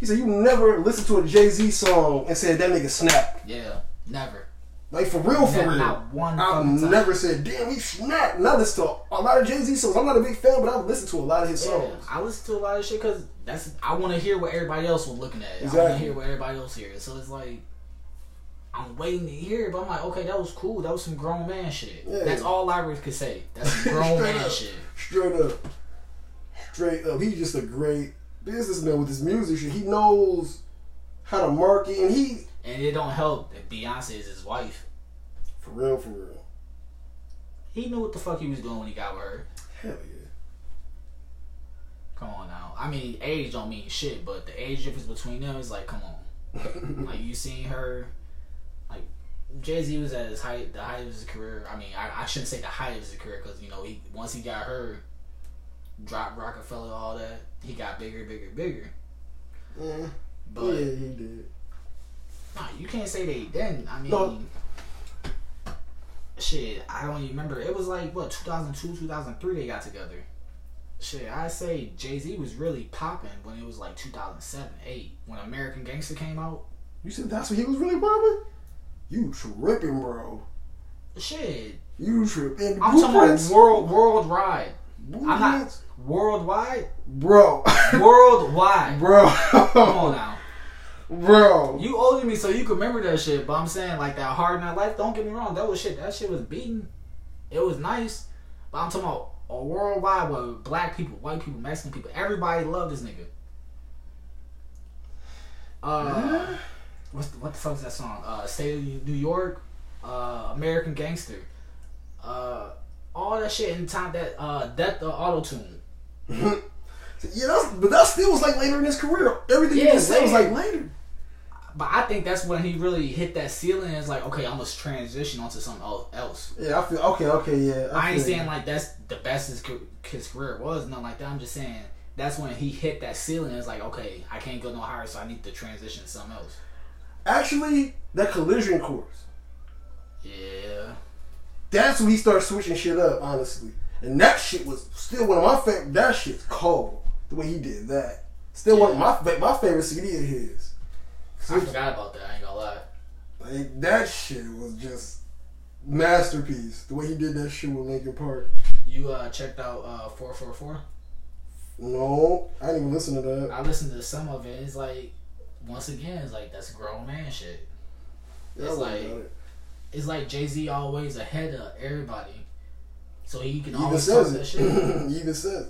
He said you never listen to a Jay Z song and said that nigga snap. yeah, never. Like for real, for Not- real. not one I've time. never said damn he snapped. And I listen to a lot of Jay Z songs. I'm not a big fan, but I've listened to a lot of his Yeah, songs. I listen to a lot of shit because that's I want to hear what everybody else was looking at. I want to hear what everybody else hears. So it's like I'm waiting to hear, it, but I'm like, okay, that was cool. That was some grown man shit. Yeah. That's all Lyrics could say. That's some grown man up. shit. Straight up, straight up. He's just a great businessman with his music. Shit. He knows how to market, and he And it don't help that Beyonce is his wife. for real, for real. He knew what the fuck he was doing when he got with her. Hell yeah. Come on now. I mean, age don't mean shit, but the age difference between them is like, come on. like you seen her, Jay Z was at his height, the height of his career. I mean, I, I shouldn't say the height of his career because you know he once he got her, dropped Roc-A-Fella, all that, he got bigger, bigger, bigger. Yeah, But yeah, he did. nah, you can't say they didn't. I mean, No. shit, I don't even remember. It was like what 2002, 2003 they got together. Shit, I say Jay Z was really popping when it was like 2007, 8 when American Gangster came out. You said that's when he was really popping? You tripping, bro. Shit, You tripping. I'm talking Blueprints? about world worldwide. I'm not worldwide. Bro. Worldwide. bro. Come on now. Bro. You older than me, so you can remember that shit. But I'm saying like that hard knock life. Don't get me wrong, that was shit. That shit was beating. It was nice, but I'm talking about a worldwide with black people, white people, Mexican people. Everybody loved this nigga. Uh, what's the, what the fuck is that song? Uh, State of New York, uh, American Gangster, uh, all that shit in time that uh, Death of Auto Tune. yeah, that's, but that still was like later in his career. Everything you Yeah, just said was like later. But I think that's when he really hit that ceiling. It's like, okay, I'm gonna transition onto something else. Yeah, I feel okay. Okay, yeah. I, ain't saying you. like that's the best his, his career was, nothing like that. I'm just saying that's when he hit that ceiling. It's like, okay, I can't go no higher, so I need to transition to something else. Actually that collision course. Yeah, That's when he started switching shit up, honestly. And that shit was still one of my favorite. That shit's cold. The way he did that. Still one of my my favorite CD of his. I forgot about that. I ain't gonna lie. Like that shit was just masterpiece. The way he did that shit with Linkin Park. You uh, checked out uh, 444? No, I didn't even listen to that. I listened to some of it. It's like, once again, it's like that's grown man shit. It's like like- it. It's like Jay Z always ahead of everybody, so he can He always says that shit. he even says.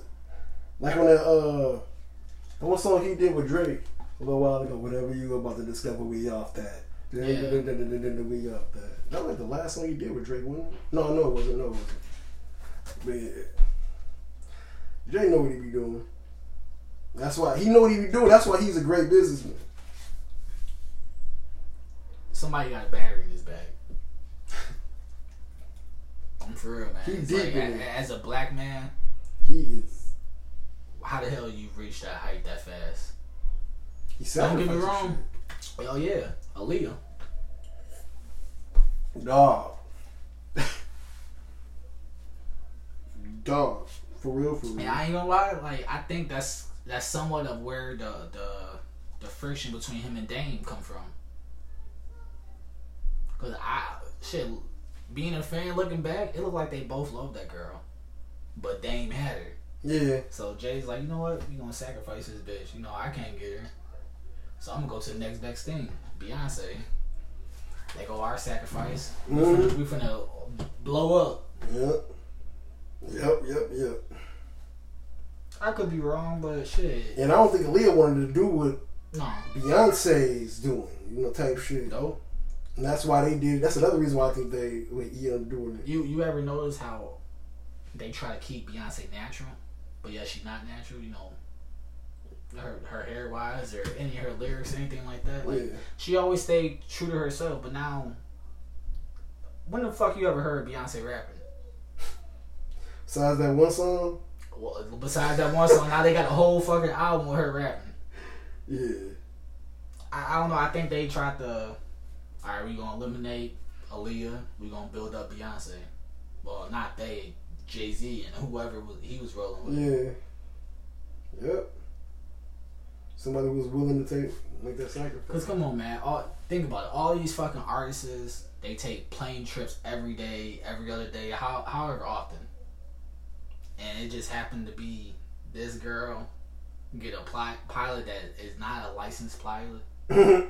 Like on that uh, the one song he did with Drake a little while ago. Whatever you about to discover, we off that. Yeah. We off that. That was like the last song he did with Drake, wasn't? No, no, it wasn't. No, it wasn't. But yeah. Jay know what he be doing. That's why he know what he be doing. That's why he's a great businessman. Somebody got a battery in his bag. I'm for real, man. He It's did like, it. as a black man, He is. how the hell you reach that height that fast? He Don't get me wrong. Oh yeah, Aaliyah. shit. Dog. Dog. For real, for real. And I ain't gonna lie, like I think that's that's somewhat of where the the the friction between him and Dame come from. Cause I shit, being a fan looking back, it looked like they both loved that girl, but Dame had her. yeah. So Jay's like, you know what? We gonna sacrifice this bitch. You know I can't get her, so I'm gonna go to the next best thing, Beyonce. They go our sacrifice. We mm-hmm. finna, we finna blow up. Yep. Yep, yep, yep. I could be wrong, but shit, And I don't think Aaliyah wanted to do what no, Beyonce's doing, you know, type shit. nope. And that's why they did. That's another reason why I think they Ian doing it. You you ever notice how they try to keep Beyonce natural, but yeah, she's not natural. You know, her her hair wise or any of her lyrics, anything like that. Like Yeah. she always stayed true to herself. But now, when the fuck you ever heard Beyonce rapping? Besides that one song, Well, besides that one song, now they got a whole fucking album with her rapping. yeah. I, I don't know. I think they tried to. All right, we gonna eliminate Aaliyah. We gonna build up Beyonce. Well, not they, Jay Z and whoever was he was rolling with. Yeah. Yep. Somebody was willing to take make that sacrifice. Cause come on, man. All think about it. All these fucking artists, they take plane trips every day, every other day, how however often. And it just happened to be this girl get a pli- pilot that is not a licensed pilot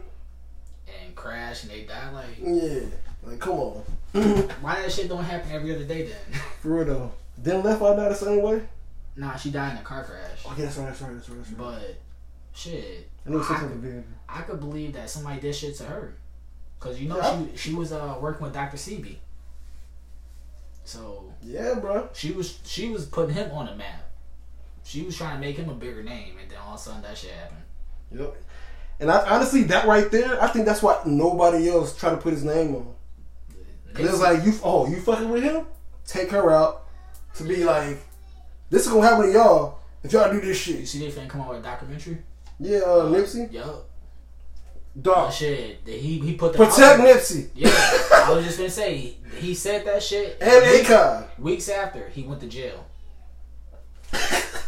and crash and they die. Like, yeah. Like, come on. why that shit don't happen every other day then? For real though. Then Left Eye die the same way? nah, she died in a car crash. Oh, yeah, that's right, that's right, that's right. That's right. But shit, I could- I could believe that somebody did shit to her. Cause you know Yeah. she she was uh working with Dr. Sebi. So Yeah, bro. she was she was putting him on the map. She was trying to make him a bigger name, and then all of a sudden that shit happened. Yep. And I, honestly, that right there, I think that's why nobody else tried to put his name on. Cause it's like you, oh, you fucking with him? Take her out to be like, this is gonna happen to y'all if y'all do this shit. you see they finna come out with a documentary. Yeah, uh, Nipsey, Yup. Oh dog, shit. He he put the protect Nipsey Yeah, I was just gonna say he, he said that shit and weeks, Akon. weeks after he went to jail.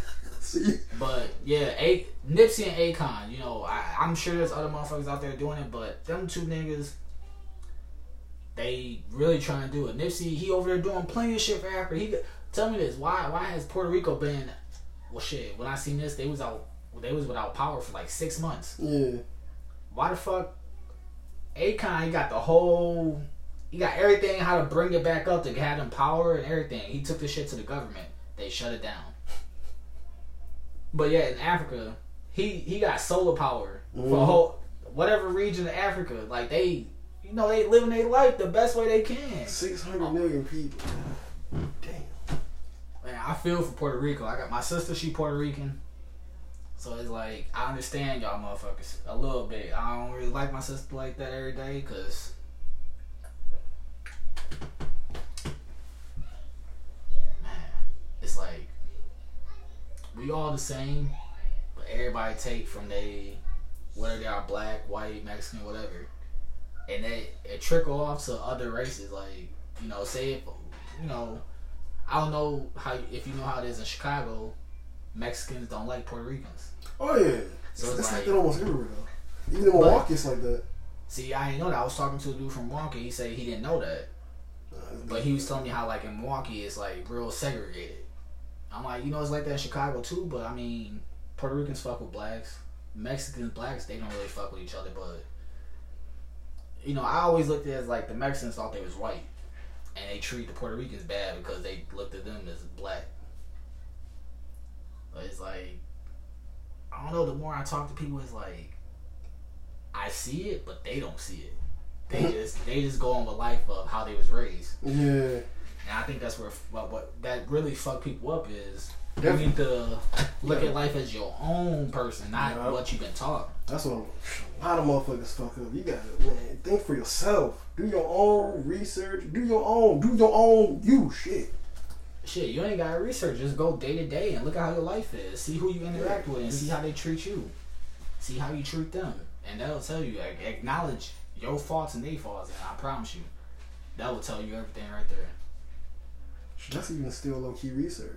But yeah, A- Nipsey and Akon, you know, I, I'm sure there's other motherfuckers out there doing it, but them two niggas, they really trying to do it. Nipsey, he over there doing plenty of shit for Africa. He tell me this, why why has Puerto Rico been? Well, shit. When I seen this, they was out, they was without power for like six months. yeah, Why the fuck? Akon, he got the whole, he got everything how to bring it back up to have them power and everything. He took the shit to the government. They shut it down. But yeah, in Africa, he he got solar power for a Mhm. whole whatever region of Africa. Like they, you know, they living their life the best way they can. six hundred million people. Damn. Man, I feel for Puerto Rico. I got my sister, she Puerto Rican. So it's like, I understand y'all motherfuckers a little bit. I don't really like my sister like that every day because. Man, it's like, we all the same, but everybody take from they, whether they are black, white, Mexican, whatever. And they, it trickle off to other races. Like, you know, say if, you know, I don't know how if you know how it is in Chicago. Mexicans don't like Puerto Ricans. Oh yeah. So it's That's like like- that almost everywhere though. Even in Milwaukee, it's like that. See, I didn't know that. I was talking to a dude from Milwaukee. He said he didn't know that. But he was telling me how like in Milwaukee it's like real segregated. I'm like, you know, it's like that in Chicago too. But I mean, Puerto Ricans fuck with blacks, Mexicans, blacks. They don't really fuck with each other. But you know, I always looked at it as like the Mexicans thought they was white, and they treat the Puerto Ricans bad because they looked at them as black. But it's like, I don't know. The more I talk to people, it's like I see it, but they don't see it. They just they just go on with life of how they was raised. Yeah. And I think that's where what, what that really fuck people up is you need to look Yeah. at life as your own person, not Yeah. what you've been taught. That's what a lot of motherfuckers fuck up. You gotta man, think for yourself. Do your own research. Do your own. Do your own you shit. Shit, you ain't gotta research. Just go day to day and look at how your life is. See who you interact with and see how they treat you. See how you treat them, and that'll tell you. Acknowledge your faults and their faults, and I promise you, that will tell you everything right there. That's even still low key research.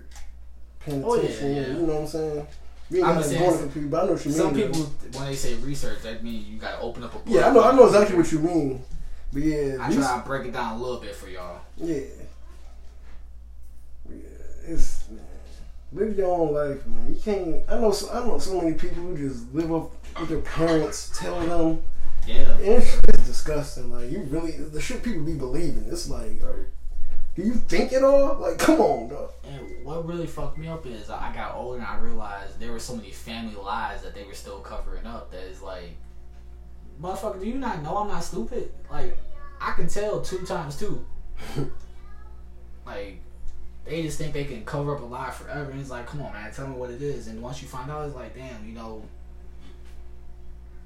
Paying Oh, yeah, attention. yeah. You know what I'm saying? We ain't I'm got just to saying, go for people, but I know what you mean. Some though. people, when they say research, that means you gotta open up a book. Yeah, I know. I know exactly what you mean. But yeah, I try to break it down a little bit for y'all. Yeah. Yeah, it's man. Live your own life, man. You can't. I know. So, I know so many people who just live up with their parents telling them. Yeah. And it's, it's disgusting. Like you really, the shit people be believing. It's like, do you think it all? Like, come on, dog. And what really fucked me up is I got older and I realized there were so many family lies that they were still covering up. That is like, motherfucker, do you not know I'm not stupid? Like, I can tell two times two. like, they just think they can cover up a lie forever. And it's like, come on, man, tell me what it is. And once you find out, it's like, damn, you know,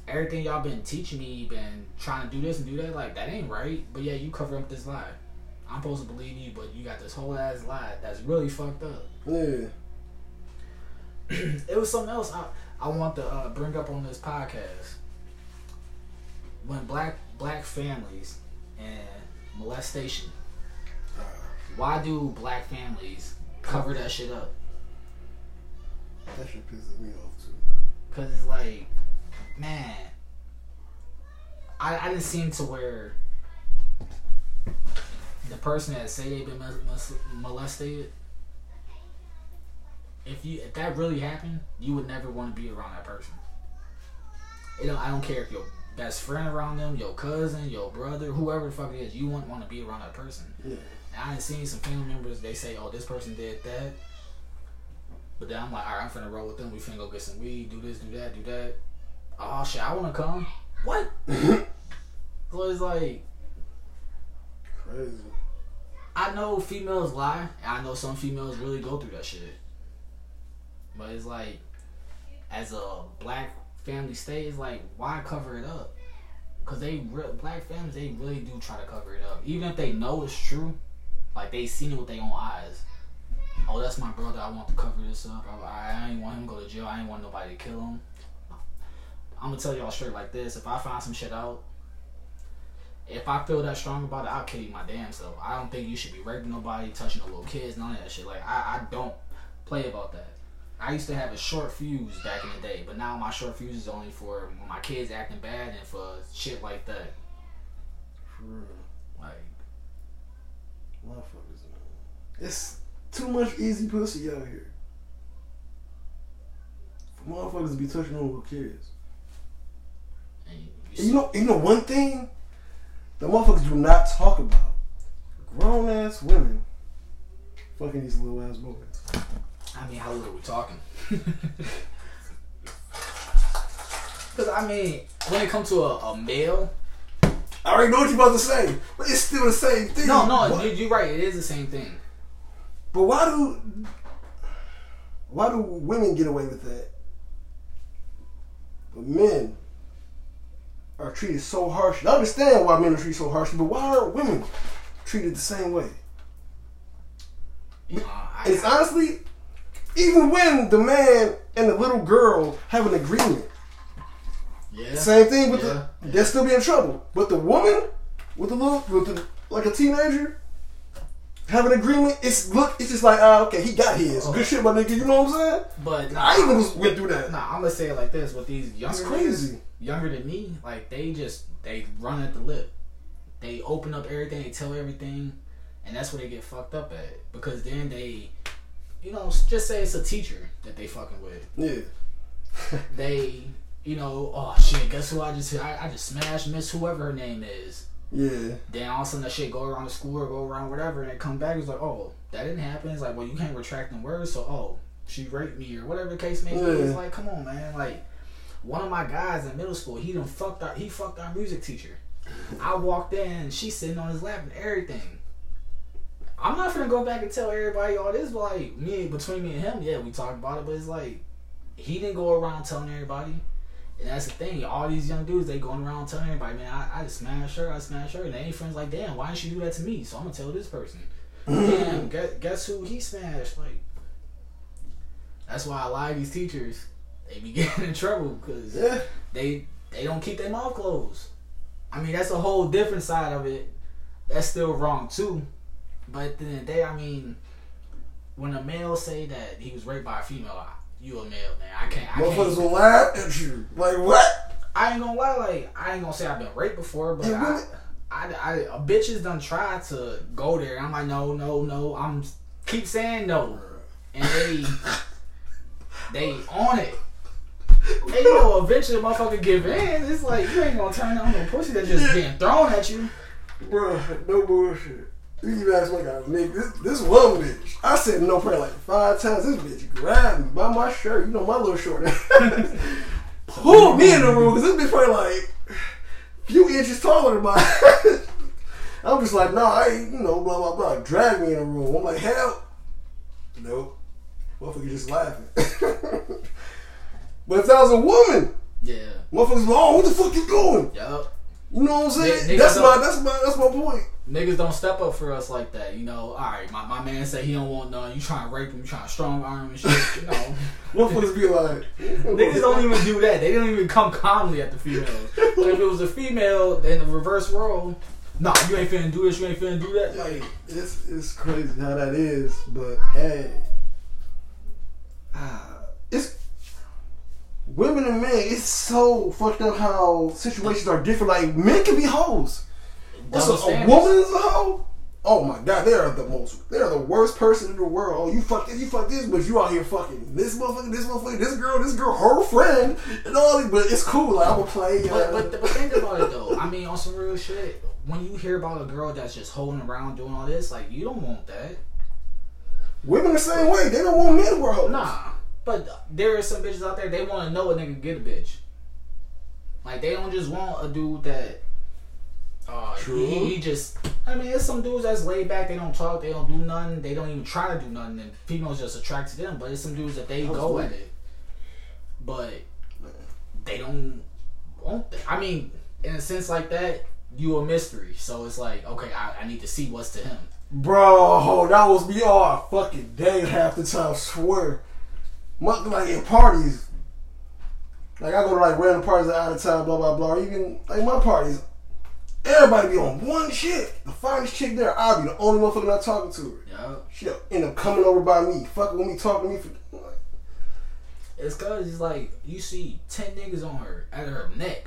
everything y'all been teaching me, been trying to do this and do that, like, that ain't right. But yeah, you cover up this lie. I'm supposed to believe you, but you got this whole ass lie that's really fucked up. Yeah. it was something else I, I want to uh, bring up on this podcast. When black black families and molestation, why do black families cover that shit up? That shit pisses me off too. Cause it's like, man, I I didn't seem to where the person that say they've been mol- mol- molested. If you if that really happened, you would never want to be around that person. It don't, I don't care if your best friend around them, your cousin, your brother, whoever the fuck it is, you wouldn't want to be around that person. Yeah. And I seen some family members, they say, oh, this person did that. But then I'm like, all right, I'm finna roll with them. We finna go get some weed, do this, do that, do that. Oh, shit, I wanna come. What? so it's like, Crazy. I know females lie. I know some females really go through that shit. But it's like, as a black family state, it's like, why cover it up? Cause they black families, they really do try to cover it up, even if they know it's true. Like they seen it with their own eyes. Oh, that's my brother. I want to cover this up. I, I ain't want him to go to jail. I ain't want nobody to kill him. I'm gonna tell y'all straight like this: if I find some shit out, if I feel that strong about it, I'll kill you my damn self. I don't think you should be raping nobody, touching no little kids, none of that shit. Like I, I don't play about that. I used to have a short fuse back in the day, but now my short fuse is only for when my kids acting bad and for shit like that. For real. Like Motherfuckers, man. It's too much easy pussy out here. For motherfuckers to be touching on little kids. and you, And you know, you know one thing the motherfuckers do not talk about. Grown ass women fucking these little ass boys. I mean, how little are we talking? Because I mean, when it comes to a, a male, I already know what you're about to say, but it's still the same thing. no, no, What- you, you're right. It is the same thing. But why do why do women get away with that? But men are treated so harshly. I understand why men are treated so harshly, but why are women treated the same way? You know, I, It's honestly, even when the man and the little girl have an agreement, yeah. same thing with Yeah. the they'll still be in trouble. But the woman with the little with the like a teenager, have an agreement. It's look. It's just like, uh, okay, he got his. Good shit, my nigga. You know what I'm saying? But nah, I even was, went through that. Nah, I'm gonna say it like this: with these younger It's crazy. Younger than me, like they just they run at the lip. They open up everything, they tell everything, and that's where they get fucked up at. Because then they, you know, just say it's a teacher that they fucking with. Yeah. They, you know, oh shit, guess who I just I, I just smashed Miss whoever her name is. Yeah. Then all of a sudden that shit go around the school or go around whatever, and it come back. It's like, oh, that didn't happen. It's like, well, you can't retract them words, so oh, she raped me or whatever the case may be. Yeah. It's like, come on, man. Like one of my guys in middle school, he done fucked our he fucked our music teacher. I walked in, she's sitting on his lap and everything. I'm not gonna go back and tell everybody all this, but like me between me and him, yeah, we talked about it, but it's like he didn't go around telling everybody. And that's the thing. All these young dudes, they going around telling everybody, man, I, I just smashed her, I smashed her. And they ain't friends like, damn, why didn't you do that to me? So I'm going to tell this person. damn, guess, guess who he smashed? Like, that's why a lot of these teachers, they be getting in trouble because Yeah. they, they don't keep their mouth closed. I mean, that's a whole different side of it. That's still wrong, too. But at the end of the day, I mean, when a male say that he was raped by a female, I- you a male, man. I can't. I Motherfuckers will laugh at you. Like what? I ain't gonna lie, like I ain't gonna say I've been raped before, but I? I, I, a bitches done tried to go there. I'm like, no, no, no. I'm keep saying no, and they, they on it. And you know, eventually, motherfucker give in. It's like you ain't gonna turn on no pussy that's just being thrown at you. Bruh, no bullshit. You even ask my guy, nigga, this, this one bitch. I said no prayer like five times. This bitch grabbed me by my shirt. You know my little short. Pulled me in the room because this bitch probably like a few inches taller than mine. I'm just like, nah, I ain't, you know, blah, blah, blah. Drag me in the room. I'm like, hell. Nope. Motherfucker just laughing. but if that was a woman, Yeah. motherfuckers oh, what the fuck you doing? Yup. You know what I'm saying? Niggas that's my that's my that's my point. Niggas don't step up for us like that, you know. All right, my, my man say he don't want none. You trying to rape him? You trying to strong arm and shit? You know. Motherfuckers be like, Niggas don't even do that. They don't even come calmly at the females. But if it was a female, then the reverse role, nah, you ain't finna do this, you ain't finna do that. Like, It's it's crazy how that is, but hey, ah, it's women and men. It's so fucked up how situations are different. Like men can be hoes. What's a, woman is a hoe? Oh my god, they are the most. They are the worst person in the world. Oh, you fuck this, you fuck this, but you out here fucking this motherfucker, this motherfucker, this girl, this girl, her friend, and all. these- But it's cool. Like I'm gonna play. Uh, But, but but think about it though. I mean, on some real shit, when you hear about a girl that's just holding around doing all this, like you don't want that. women the same way. They don't want men to wear hoes. Nah. But there are some bitches out there they want to know a nigga get a bitch. Like they don't just want a dude that. Uh, True. He, he just. I mean, it's some dudes that's laid back. They don't talk. They don't do nothing. They don't even try to do nothing. And females just attract to them. But it's some dudes that they go at it. But they don't want that. I mean, in a sense like that, you a mystery. So it's like, okay, I, I need to see what's to him. Bro, that was me all fucking day half the time, swear. Mo- Like in parties. Like I go to like random parties out of town, blah blah blah. Even like my parties, everybody be on one chick. The finest chick there, I'll be the only motherfucker not talking to her. Yeah. She'll end up coming over by me, fucking with me, talking to me for like, It's cause it's like you see ten niggas on her at her neck.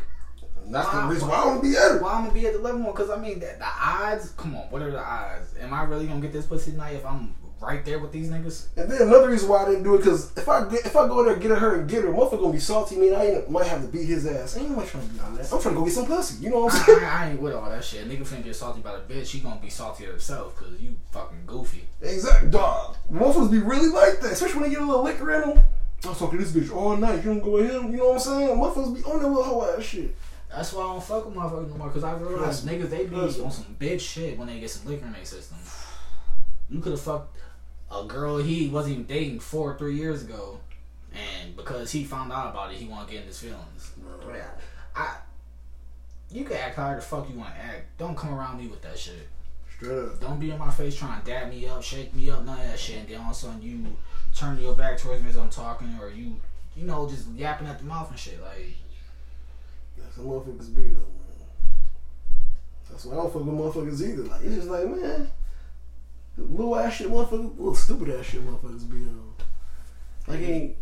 that's Wow. the reason why I wanna be at her. Why I'm gonna be at the level one? Cause I mean, the, the odds. Come on, what are the odds? Am I really gonna get this pussy tonight if I'm right there with these niggas? And then another reason why I didn't do it, cause if I if I go there and get her and get her, motherfucker gonna be salty me, and I ain't, might have to beat his ass. I ain't nobody trying to do that. I'm trying to go get some pussy. You know what I'm saying? I, I ain't with all that shit. Nigga finna get salty by the bitch. She gonna be salty at herself cause you fucking goofy. Exactly, dog. Motherfuckers be really like that, especially when they get a little liquor in them. I was talking to this bitch all night. You don't go with him. You know what I'm saying? Motherfuckers be on that little hoe ass shit. That's why I don't fuck with motherfuckers no more. Cause I realize niggas they be on some bitch shit when they get some liquor in their system. You could have fucked a girl he wasn't even dating four or three years ago, and because he found out about it, he want to get in his feelings. I, you can act however the fuck you want to act. Don't come around me with that shit. Straight up. Don't be in my face trying to dab me up, shake me up, none of that shit. And then all of a sudden you turn your back towards me as I'm talking, or you, you know, just yapping at the mouth and shit. Like, That's how motherfuckers be though, man. That's why I don't fuck with motherfuckers either. Like it's just like, man, Little ass shit, motherfuckers, little stupid ass shit, motherfuckers be on. Like ain't.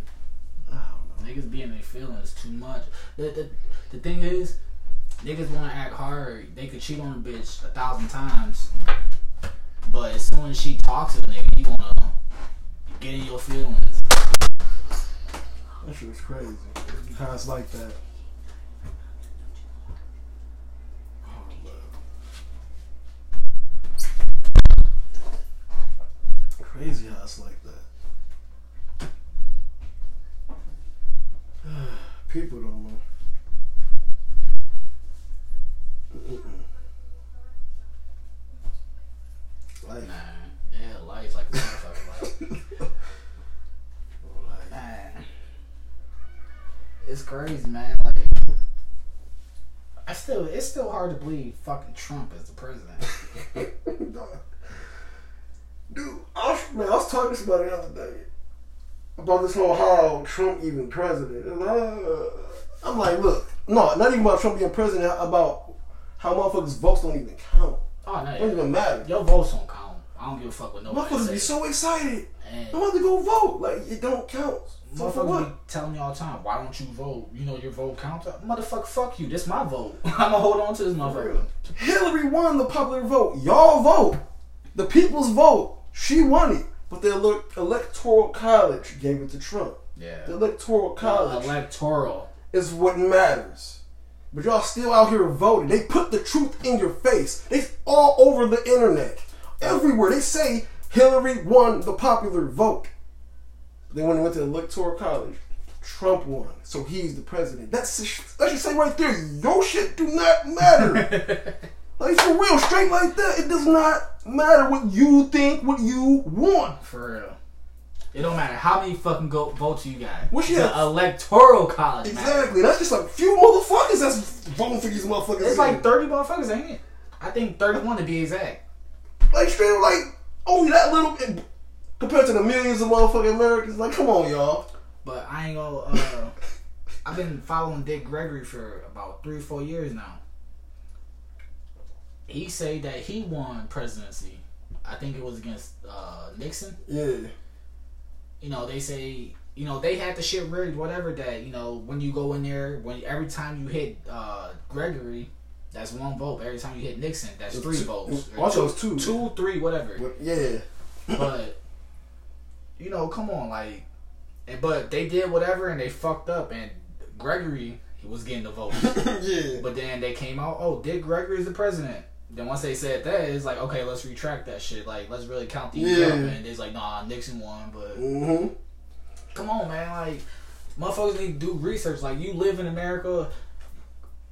I don't know. Niggas be in their feelings too much. The, the, the thing is, niggas want to act hard. They could cheat on a bitch a thousand times, but as soon as she talks to a nigga, you wanna get in your feelings. That shit was crazy. How it's like that. Crazy how it's like that. People don't know. Life. Man, yeah, life like a motherfucker. Like, Life. man, it's crazy, man. Like, I still, it's still hard to believe fucking Trump is the president. Dude, I was, man, I was talking to somebody the other day about this whole how Trump even president. And uh, I'm like, look, no, not even about Trump being president, about how motherfuckers' votes don't even count. Oh no, It don't even matter. your votes don't count. I don't give a fuck what nobody Motherfuckers be so excited. And I'm about to go vote. Like, it don't count. So Motherfuckers what? be telling me all the time, why don't you vote? You know your vote counts. Motherfucker, fuck you. This my vote. I'ma hold on to this motherfucker. Hillary won the popular vote. Y'all vote. The people's vote. She won it. But the ele- electoral college gave it to Trump. Yeah. The electoral college. Electoral. is what matters. But y'all still out here voting. They put the truth in your face. They all over the internet. Everywhere. They say Hillary won the popular vote. Then when they went to the electoral college, Trump won. So he's the president. That's that should say right there, your shit do not matter. like for real, straight like that. It does not matter what you think, what you want. For real. It don't matter how many fucking go- votes you got. What you the electoral college matters. Exactly. That's just a few motherfuckers that's voting for these motherfuckers. It's like 30 motherfuckers, ain't it? I think 31 to be exact. Like straight up, like only that little bit compared to the millions of motherfucking Americans. Like, come on, y'all. But I ain't gonna. Uh, I've been following Dick Gregory for about three or four years now. He say that he won presidency. I think it was against uh, Nixon. Yeah, You know, they say you know they had the shit rigged, whatever. That you know when you go in there, when every time you hit uh, Gregory, that's one vote. Every time you hit Nixon, that's It's three two- votes. I thought it was two. two, three, whatever. but yeah, but you know, come on, like, and, but they did whatever and they fucked up, and Gregory he was getting the vote. yeah. but then they came out, oh, Dick Gregory is the president. Then once they said that, it's like, okay, let's retract that shit. Like, let's really count these Yeah. up. And it's like, nah, Nixon won. But Mm-hmm. come on, man, like, motherfuckers need to do research. Like, you live in America.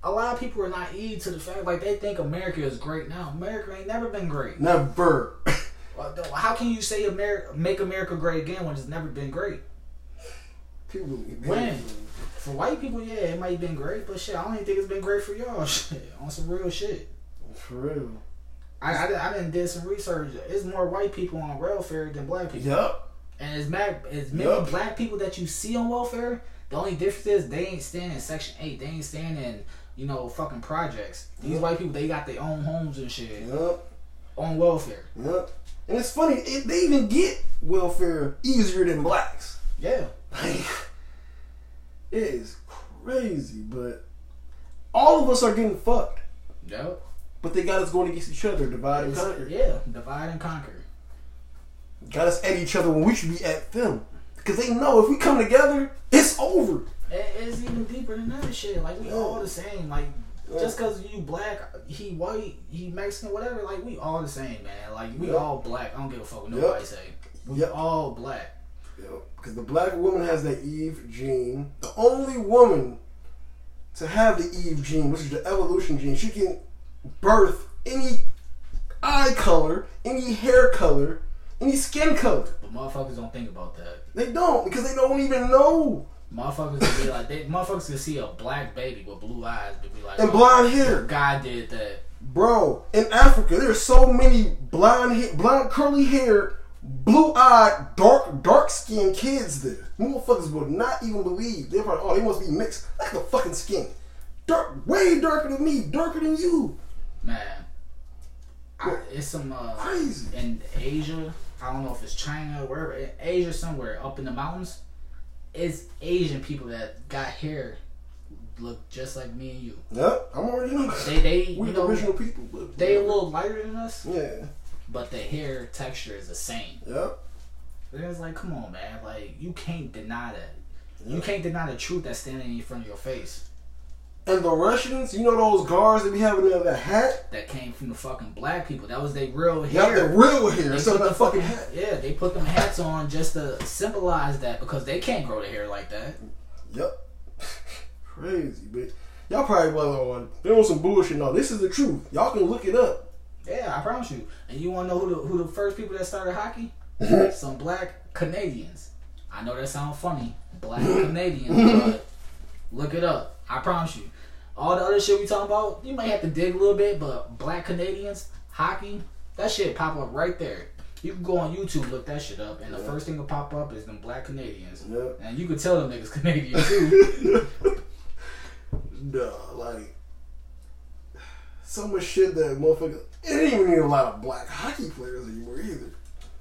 A lot of people are naive to the fact, like, they think America is great now. America ain't never been great. Never. How can you say America make America great again when it's never been great? People When? For white people, yeah, it might have been great, but shit, I don't even think it's been great for y'all. Shit, on some real shit. For real. I, I, did- I didn't did some research. It's more white people on welfare than black people, Yup. and as mad as many Yup. black people that you see on welfare. The only difference is they ain't staying in Section Eight. They ain't staying in you know fucking projects. These Yup. white people, they got their own homes and shit Yup. on welfare. Yup. And it's funny, it, they even get welfare easier than blacks. Yeah, Like, it is crazy, but all of us are getting fucked. yep. But they got us going against each other, divide and conquer. Yeah, divide and conquer. Got us at each other when we should be at them. Because they know if we come together, it's over. It's even deeper than that shit. Like we Yeah. all the same. Like Yeah. just cause you black, he white, he Mexican, whatever. Like we all the same, man. Like we Yeah. all black. I don't give a fuck what nobody say. We Yeah. all black. Because the black woman has the Eve gene. The only woman to have the Eve gene, which is the evolution gene, she can birth any eye color, any hair color, any skin color. But motherfuckers don't think about that. They don't because they don't even know. Motherfuckers would be like, they, motherfuckers can see a black baby with blue eyes, but be like, And oh, blonde hair. God did that. Bro, in Africa, there's so many blonde, hair, blonde curly hair, blue eyed, dark, dark skinned kids there. Motherfuckers would not even believe. They're like, oh, they must be mixed. At the fucking skin. Dark, way darker than me, darker than you. Man, I, it's some uh, Crazy. in Asia. I don't know if it's China, wherever, in Asia somewhere up in the mountains. It's Asian people that got hair look just like me and you. Yep, I'm already know. They they we you the know original people, but they a little lighter than us, yeah, but the hair texture is the same. yep. And it's like, come on, man, like you can't deny that. You can't deny the truth that's standing in front of your face. And the Russians, you know those guards that be having that, that hat? That came from the fucking black people. That was their real hair. the real hair. They the that fucking hat. yeah, they put them hats on just to symbolize that because they can't grow the hair like that. Yep. Crazy, bitch. Y'all probably well on. There was some bullshit. No, this is the truth. Y'all can look it up. Yeah, I promise you. And you want to know who the who the first people that started hockey? Some black Canadians. I know that sounds funny, black Canadians, but look it up. I promise you. All the other shit we talking about, you might have to dig a little bit, but black Canadians hockey, that shit pop up right there. You can go on YouTube, look that shit up, and the Yeah. first thing to pop up is them black Canadians. Yep. And you can tell them niggas Canadian too. Nah, like so much shit that motherfucker. It ain't even need a lot of black hockey players anymore either.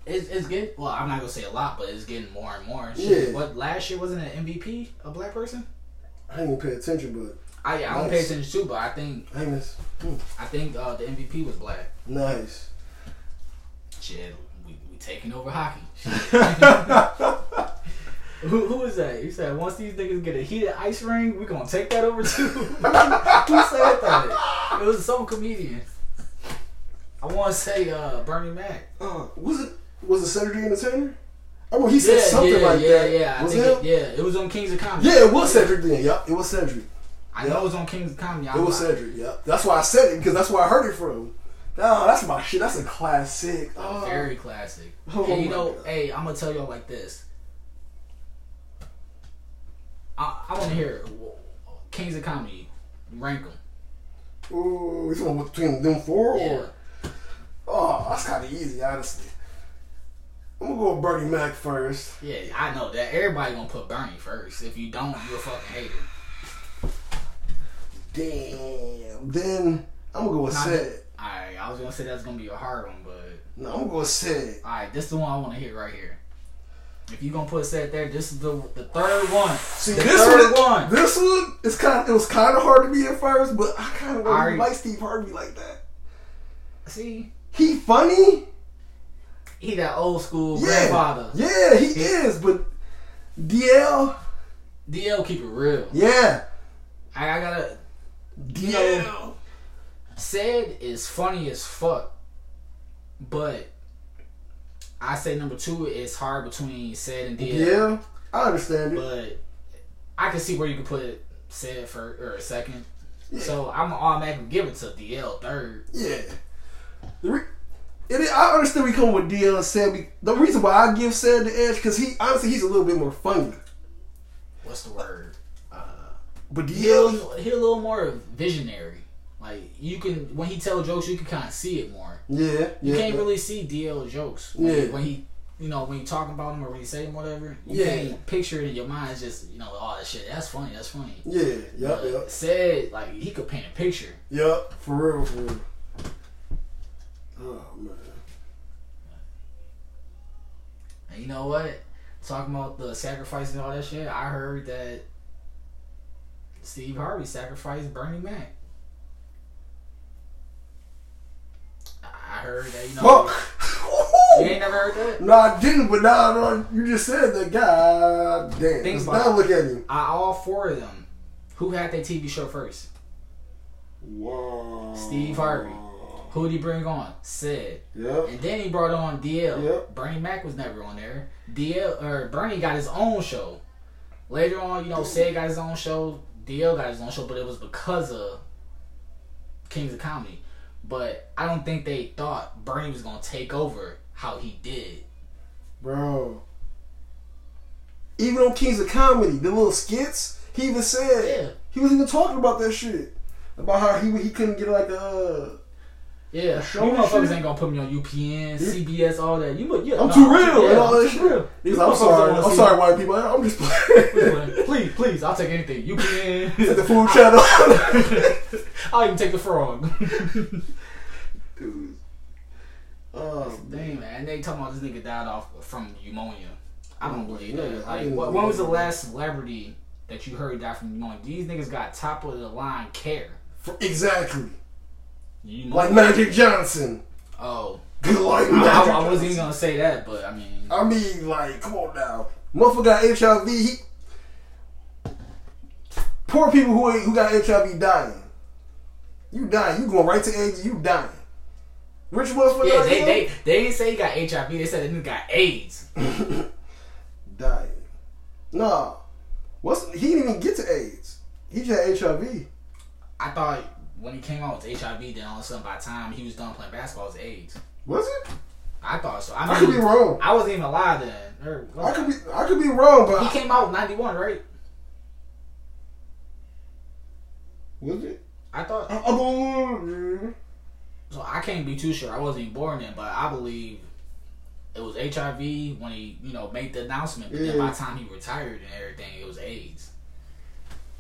It's, it's getting well. I'm not gonna say a lot, but it's getting more and more. Shit, Yeah. What last year wasn't an MVP a black person? I ain't even pay attention, but I I don't pay attention too, but I think I miss. Hmm, I think uh, the MVP was black. nice. Shit, we, we taking over hockey. who who is that? You said once these niggas get a heated ice ring, we gonna take that over too. who said that? It was some comedian. I want to say uh, Bernie Mac. Uh, was it was it Cedric the Entertainer? I mean, he said yeah, something yeah, like yeah, that. yeah. I was think it? it, yeah, it was on Kings of Comedy. Yeah, it was Cedric then. Yep, it was Cedric. I know it was on Kings of Comedy. I It was Cedric. Yep. That's why I said it because that's where I heard it from. Oh, that's my shit. That's a classic. Oh, Very classic. Oh and you know, God. hey, I'm gonna tell y'all like this. I, I want to hear Kings of Comedy rank them. Ooh, which one between them four? Yeah. Or oh, that's kind of easy, honestly. I'm gonna go with Bernie Mac first. Yeah, I know that everybody gonna put Bernie first. If you don't, you're a fucking hater. Damn. Then I'm gonna go with Ced. Alright, I was gonna say that's gonna be a hard one, but No, I'm gonna go with Ced. alright, this is the one I want to hear right here. If you gonna put Ced there, this is the the third one. See, the this third one, one. this one, it's kind of, it was kind of hard to be at first, but I kind of Alright. like Steve Harvey like that. See, He funny, he that old school yeah, grandfather. yeah, he is. But DL, DL keep it real. yeah, I, I gotta DL, Ced is funny as fuck, but I say number two is hard between Ced and DL. yeah, I understand it. But I can see where you could put Ced for or second. Yeah. So I'm automatically give it to DL third. Yeah. The re- it is, I understand we come with DL and Sam. be- The reason why I give Sam the edge because he honestly he's a little bit more funny. What's the word? But he a, DL, little, he a little more visionary. Like you can when he tell jokes, you can kind of see it more. yeah, You yeah, can't yeah. really see DL jokes. When Yeah. He, when he, you know, when you talking about him or when you say him, whatever. You Yeah. can't picture it in your mind. It's just you know, all that shit. That's funny. That's funny. yeah, yep, But yep, Ced like he could paint a picture. yep, for real, for real. Oh man, And you know what? Talking about the sacrifice and all that shit, I heard that Steve Harvey sacrificed Bernie Mac. I heard that, you know. fuck. You ain't never heard that? No, I didn't, but now, now you just said that. God damn. Think Let's about look at him. I, all four of them. Who had their TV show first? Whoa. Steve Harvey. Who did he bring on? Ced. Yep. And then he brought on DL. Yep. Bernie Mac was never on there. DL or Bernie got his own show. Later on, you know, Ced got his own show. DL got his own show, but it was because of Kings of Comedy. But I don't think they thought Bernie was gonna take over how he did. Bro. Even on Kings of Comedy, the little skits, he even said Yeah. he was even talking about that shit. About how he he couldn't get like a Yeah, you show and motherfuckers ain't gonna put me on UPN, CBS, all that. You, yeah, I'm too real yeah, and all that I'm shit. real. I'm sorry, I'm sorry, white people. I'm just playing. please, please, I'll take anything. UPN. The food channel. I'll even take the frog. Dude. Oh, damn, man. And they talking about this nigga died off from pneumonia. I don't believe that. Like, what, when was the last celebrity that you heard died from pneumonia? These niggas got top of the line care. For- exactly. You Like Magic Johnson. Oh, like Magic I, I wasn't even gonna say that, but I mean, I mean, like, come on now. Motherfucker got HIV. He, poor people who who got HIV dying. You dying. You going right to AIDS. You dying. Rich motherfucker. yeah, they they they didn't say he got HIV. They said the nigga got AIDS. dying. Nah. What's he didn't even get to AIDS. He just had HIV. I thought when he came out with HIV, then all of a sudden by the time he was done playing basketball, it was AIDS. Was it? I thought so. I, I could be wrong. I wasn't even alive then. Or, I could be I could be wrong, but He I- came out in '91, right? was it? I thought. I, I So I can't be too sure. I wasn't even born then, but I believe it was HIV when he, you know, made the announcement. But then by the time he retired and everything, it was AIDS.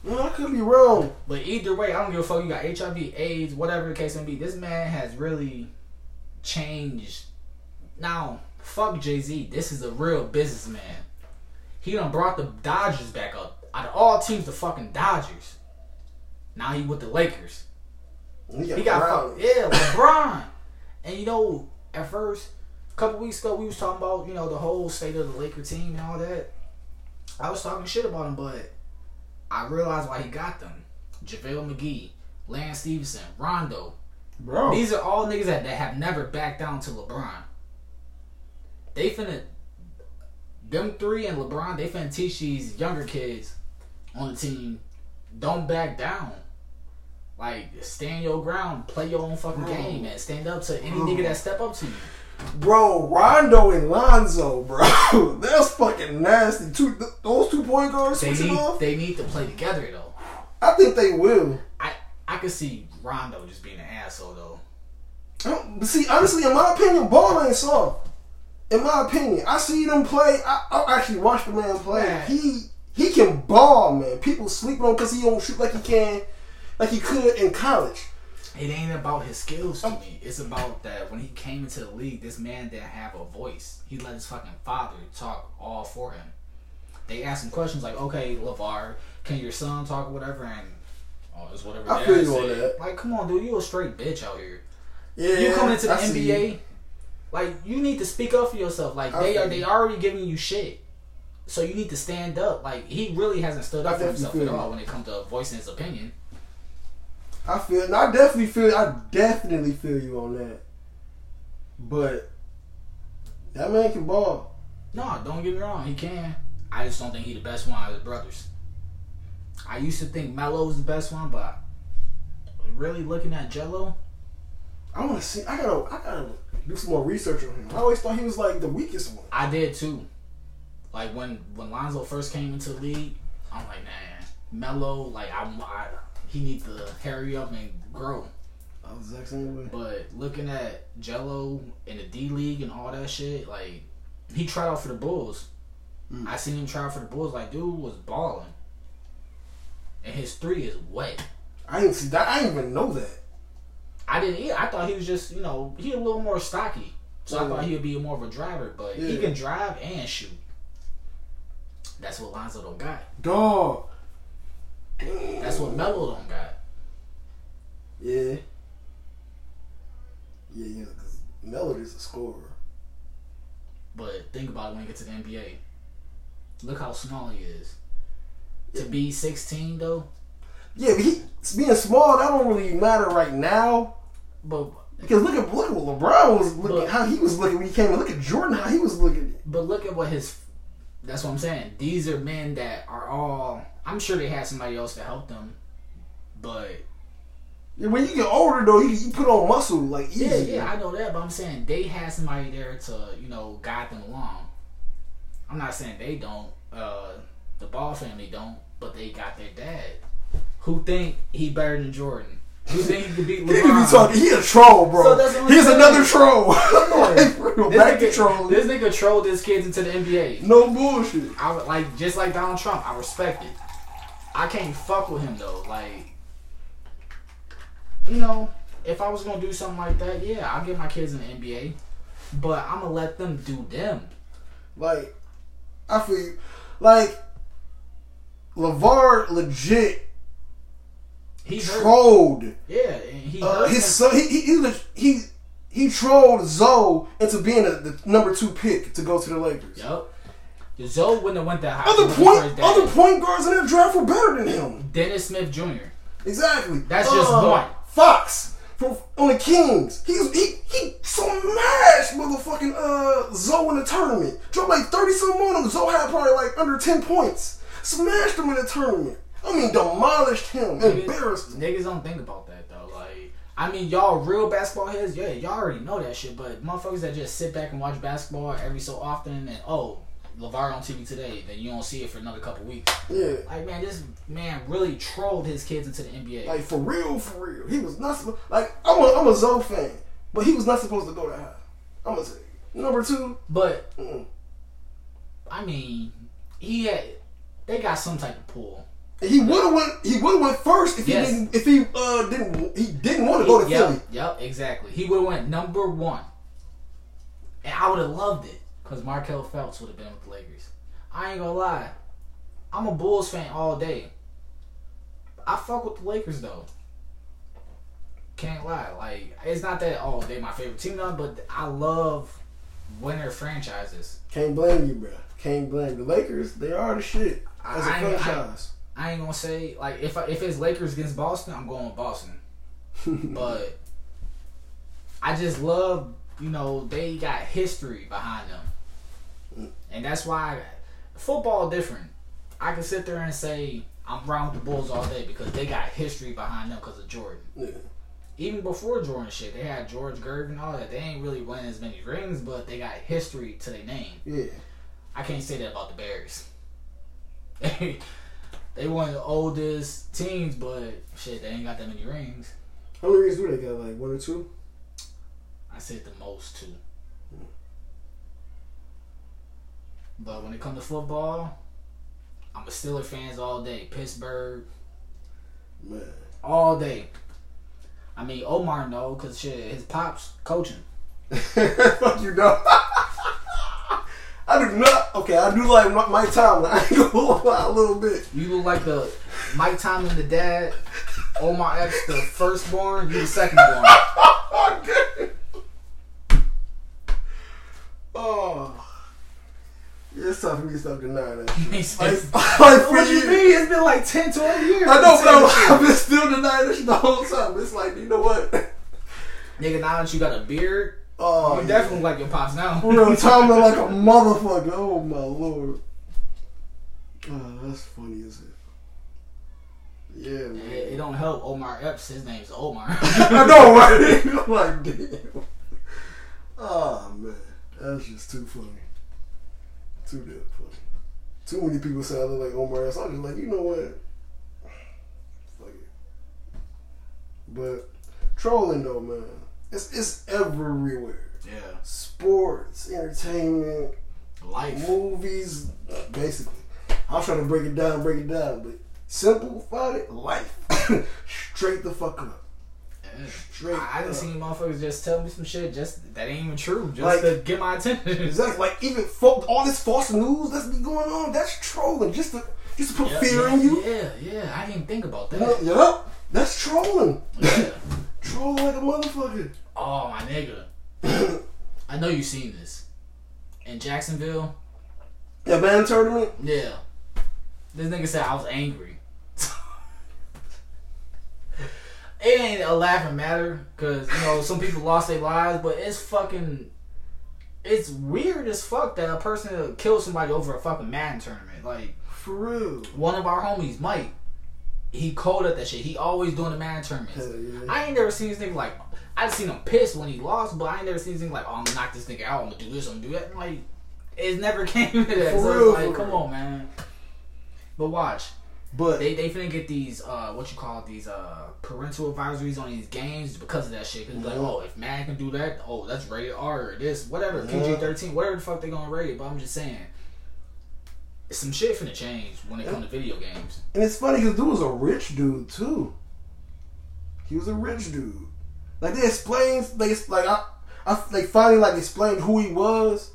No, I could be wrong. But either way, I don't give a fuck. You got HIV, AIDS, whatever the case may be. This man has really changed. Now, fuck Jay Z. This is a real businessman. He done brought the Dodgers back up. Out of all teams, the fucking Dodgers. Now he with the Lakers. He got, He got fuck, yeah, LeBron. and you know, at first, a couple weeks ago, we was talking about you know the whole state of the Laker team and all that. I was talking shit about him, but I realized why he got them. JaVale McGee, Lance Stephenson, Rondo. Bro. These are all niggas that, that have never backed down to LeBron. They finna them three and LeBron, they finna teach these younger kids on the team, don't back down. Like stand your ground, play your own fucking Bro. game, and stand up to any Bro. nigga that step up to you. Bro, Rondo and Lonzo, bro. That's fucking nasty. Two, th- those two point guards They switching need off. they need to play together though. I think they will. I I could see Rondo just being an asshole though. I don't- But see, honestly, in my opinion, ball ain't soft. In my opinion, I see them play. I, I actually watched the man play. Man. He he can ball, man. People sleep on because he don't shoot like he can, like he could in college. It ain't about his skills to oh. me. It's about that when he came into the league, this man didn't have a voice. He let his fucking father talk all for him. They asked him questions like, "Okay, LaVar, can your son talk or whatever?" And oh, it's whatever. I feel you on that. Like, come on, dude, you a straight bitch out here. Yeah, you coming into the I NBA, like you need to speak up for yourself. Like I they are, they already giving you shit. So you need to stand up. Like he really hasn't stood I up for himself at all when it comes to voicing his opinion. I feel. I definitely feel. I definitely feel you on that. But that man can ball. No, don't get me wrong, he can. I just don't think he the best one out of his brothers. I used to think Melo was the best one, but really looking at Gelo, I want to see. I gotta. I gotta do some more research on him. I always thought he was like the weakest one. I did too. Like when when Lonzo first came into the league, I'm like, man, Melo, like I'm, I, he needs to hurry up and grow. I was way. But looking at Gelo in the D League and all that shit, like he tried out for the Bulls. Mm. I seen him try out for the Bulls. Like dude was balling, and his three is wet. I didn't see that. I didn't even know that. I didn't. Either. I thought he was just you know he a little more stocky, so I thought he would be more of a driver. But he can drive and shoot. That's what Lonzo don't got. Dog. That's what Melo don't got. Yeah. Yeah, yeah. Because Melo is a scorer. But think about it when you get to the NBA. Look how small he is. To be 16 though, Yeah, but he being small that don't really matter right now. but Because look at look at what LeBron was looking. But- how he was looking when he came. in. Look at Jordan. How he was looking. but look at what his. That's what I'm saying. These are men that are all. I'm sure they had somebody else to help them, but when you get older though, you, you put on muscle like easy. yeah, yeah, I know that. But I'm saying they had somebody there to you know guide them along. I'm not saying they don't. Uh, the Ball family don't, but they got their dad. Who think he better than Jordan? Who think he could beat LeBron? He be talking. He a troll, bro. So He's saying. another troll. Yeah. Real, This nigga, trolling. this nigga trolled his kids into the NBA. no bullshit. I like just like Donald Trump. I respect it. I can't fuck with him though. Like, you know, if I was gonna do something like that, yeah, I'll get my kids in the NBA. but I'm gonna let them do them. Like, I feel. Like, LaVar legit He hurt. trolled Yeah, and he uh, his son. He, he, he, he, he trolled Zoe into being a, the number two pick to go to the Lakers. Yup. Zoe wouldn't have went that high. Other if it wasn't point, other point guards in that draft were better than him. Dennis Smith Jr. Exactly. That's just one. Fox from on the Kings. He was, he he smashed motherfucking uh Zoe in the tournament. Dropped like thirty some on him. Zoe had probably like under ten points. Smashed him in the tournament. I mean, demolished him, embarrassed him. Niggas don't think about that though. Like, I mean, y'all real basketball heads, yeah, y'all already know that shit. But motherfuckers that just sit back and watch basketball every so often, and oh, LaVar on TV today, then you don't see it for another couple weeks. Yeah, Like, man, this man really trolled his kids into the NBA. like for real, for real. He was not supposed. Like I'm a I'm a Zoe fan, but he was not supposed to go that high. I'm gonna say number two. but mm, I mean, he had they got some type of pull. He would have went. He would have went first if he didn't. If he uh didn't. He didn't want to go to Philly. Yep, yep, exactly. He would have went number one, and I would have loved it because Markelle Fultz would have been with the Lakers. I ain't gonna lie, I'm a Bulls fan all day. I fuck with the Lakers though. Can't lie, like it's not that oh they my favorite team now, but I love winner franchises. Can't blame you, bro. Can't blame the Lakers. They are the shit as a I- I- franchise. I ain't gonna say like if I, if it's Lakers against Boston, I'm going with Boston. but I just love you know they got history behind them, and that's why football different. I can sit there and say I'm around with the Bulls all day because they got history behind them because of Jordan. yeah. Even before Jordan shit, they had George Gervin and all that. They ain't really winning as many rings, but they got history to their name. yeah. I can't say that about the Bears. They they one of the oldest teams, but shit, they ain't got that many rings. How many rings do they got? Like one or two? I said the most two. But when it comes to football, I'm a Steeler fans all day. Pittsburgh Man. all day. I mean Omar no, cause shit, his pops coaching. Fuck you, dog. I do not. Okay, I do like Mi- Mike Tomlin. I ain't gonna lie a little bit. You look like the Mike Tomlin, the dad. Omar Epps, the firstborn. You the secondborn. okay. Oh. Yeah, it's time for me to stop denying that. He Like, like for what you years. mean? It's been like 10, 20 years. I know, I've but been saying this I'm- I've been still denying this shit the whole time. It's like, you know what? Nigga, now that you got a beard, Oh, you yeah. definitely like your pops now. For real, Tomlin like a motherfucker. Oh my lord. Oh, that's funny as hell. Yeah, man. It, it don't help Omar Epps. His name's Omar. I know, right? I'm like, damn. Oh man, that's just too funny. Too damn funny. Too many people say I look like Omar. So I'm just like, you know what? Fuck it. But trolling though, man, it's it's everywhere. yeah. Sports, entertainment, Life. movies, basically. I'm trying to break it down, break it down, but simplify it, life. Straight the fuck up. Yeah. Straight I, I done seen motherfuckers just tell me some shit just that ain't even true, just Like- to get my attention. Exactly. Like even fo- all this false news that's be going on, that's trolling. Just to just to put Yeah, fear yeah, in you. Yeah, yeah. I didn't think about that. yup. That's trolling. Yeah. trolling like a motherfucker. Oh my nigga. I know you seen this. In Jacksonville, That man tournament. yeah. This nigga said I was angry. It ain't a laughing matter because you know some people lost their lives, but it's fucking. It's weird as fuck that a person killed somebody over a fucking Madden tournament. Like For real. one of our homies, Mike, he cold at that shit. He always doing the Madden tournaments. Yeah. I ain't never seen this nigga like. I seen him pissed when he lost, but I ain't never seen this nigga like, oh, I'm gonna knock this nigga out. I'm gonna do this. I'm gonna do that. Like, it never came to that. For so real, like, come real. on, man. But watch, But they they finna get these uh what you call it, these uh parental advisories on these games because of that shit. Cause like, Mhm. oh, if man can do that, oh, that's rated R or this, whatever, Mhm. PG thirteen, whatever the fuck they gonna rate. But I'm just saying, some shit finna change when it comes to video games. and it's funny because dude was a rich dude too. He was a rich dude. Like they explained, they like I, I they finally like explained who he was,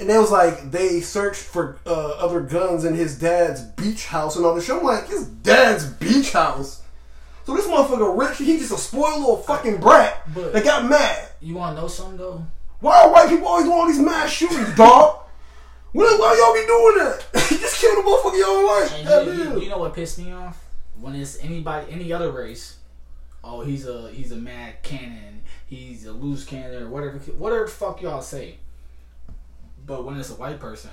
and it was like they searched for uh, other guns in his dad's beach house and all this shit. I'm like, his dad's beach house. So this motherfucker rich, he just a spoiled little fucking brat But- that got mad. You want to know something though? Why are white people always doing all these mass shootings, dog? Why, why y'all be doing that? you just killed a motherfucker y'all like. You, you, you know what pissed me off? When it's anybody, any other race. Oh, he's a he's a mad cannon. He's a loose cannon or whatever whatever the fuck y'all say. But when it's a white person,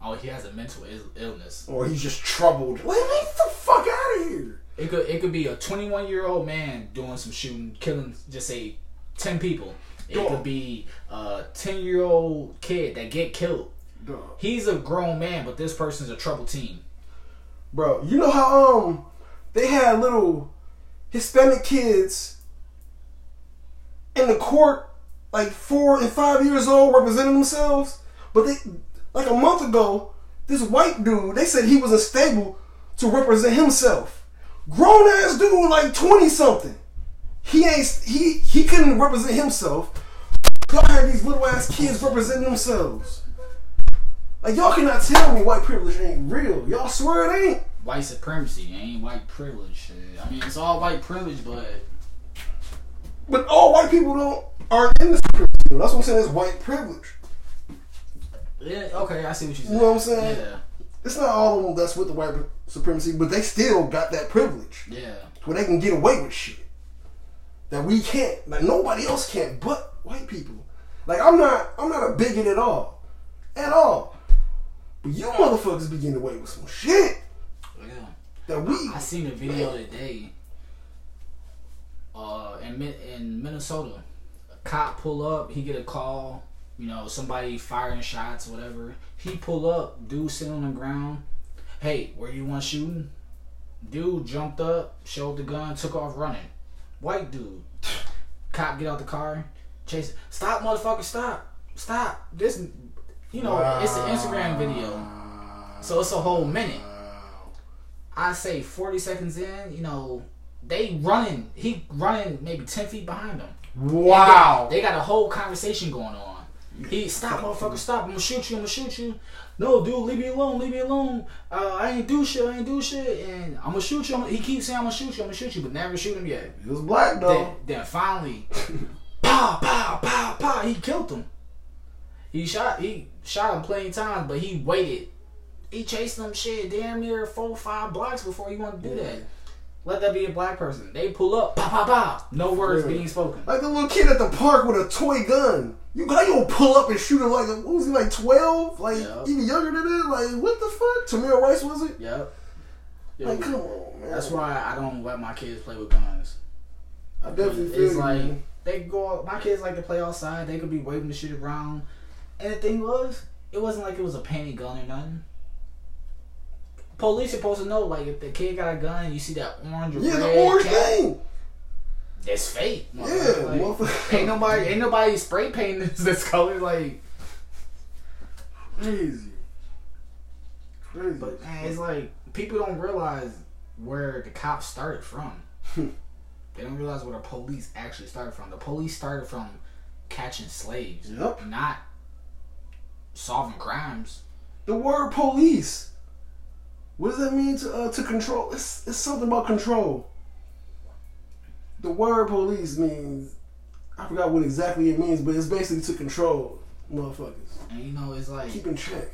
oh, he has a mental Ill- illness. Or he's just troubled. Get the fuck out of here. It could it could be a 21 year old man doing some shooting, killing just say 10 people. It Dog. could be a 10 year old kid that get killed. Dog. He's a grown man, but this person's a troubled teen. Bro, you know how um they had little Hispanic kids in the court, like four and five years old, representing themselves, but they like a month ago, this white dude they said he was unstable to represent himself. Grown ass dude, like twenty something. He ain't he he couldn't represent himself. Y'all had these little ass kids representing themselves. Like y'all cannot tell me white privilege ain't real. Y'all swear it ain't. White supremacy ain't white privilege. Shit. I mean, it's all white privilege, but But all white people don't aren't in this privilege. That's what I'm saying. It's white privilege. Yeah, okay, I see what you said. You know what I'm saying? Yeah, It's not all of them that's with the white supremacy, but they still got that privilege yeah. where they can get away with shit that we can't. Like nobody else can, but white people. Like I'm not. I'm not a bigot at all, at all. But you motherfuckers be getting away with some shit Yeah. that we. I seen a video today. Uh, in in Minnesota, a cop pull up. He get a call. You know, somebody firing shots, whatever. He pull up. Dude sitting on the ground. Hey, where you want shooting? Dude jumped up, showed the gun, took off running. White dude. Cop get out the car, chase. Stop, motherfucker! Stop! Stop! This, you know, it's an Instagram video, so it's a whole minute. I say 40 seconds in, you know, they running. He running maybe 10 feet behind them. Wow. They got a whole conversation going on. He stop, motherfucker, stop! I'm gonna shoot you. I'm gonna shoot you. No, dude, leave me alone. Leave me alone. Uh, I ain't do shit. I ain't do shit. And I'm gonna shoot you. I'm, he keeps saying I'm gonna shoot you. I'm gonna shoot you, but never shoot him yet. He was black Then, though. then finally, pow, pow, pow, pow. He killed him. He shot. He shot him plenty times, but he waited. He chased him shit damn near four, five blocks before he wanted to do that. Let that be a black person. They pull up, pow, pow, pow. No words Yeah. being spoken. Like the little kid at the park with a toy gun. You how you gonna pull up and shoot him like what was he like twelve? Like Yeah. even younger than that? Like what the fuck? Tamir Rice was it? Yep. Like come on, man. That's why I don't let my kids play with guns. I definitely feel It's you, like man. they go. out- My kids like to play outside. They could be waving the shit around, and the thing was, it wasn't like it was a painted gun or nothing. Police supposed to know, like if the kid got a gun, and you see that orange or Yeah, red the orange thing. It's fake. Yeah. Like, motherfucker. ain't nobody, ain't nobody spray painting this, this color. Like, Crazy. Crazy. but man, it's like people don't realize where the cops started from. Hmm. they don't realize where the police actually started from. The police started from catching slaves, Yep. not solving crimes. The word police. What does that mean to uh, to control? It's it's something about control. The word police means I forgot what exactly it means, but it's basically to control motherfuckers. And you know, it's like Keep in check.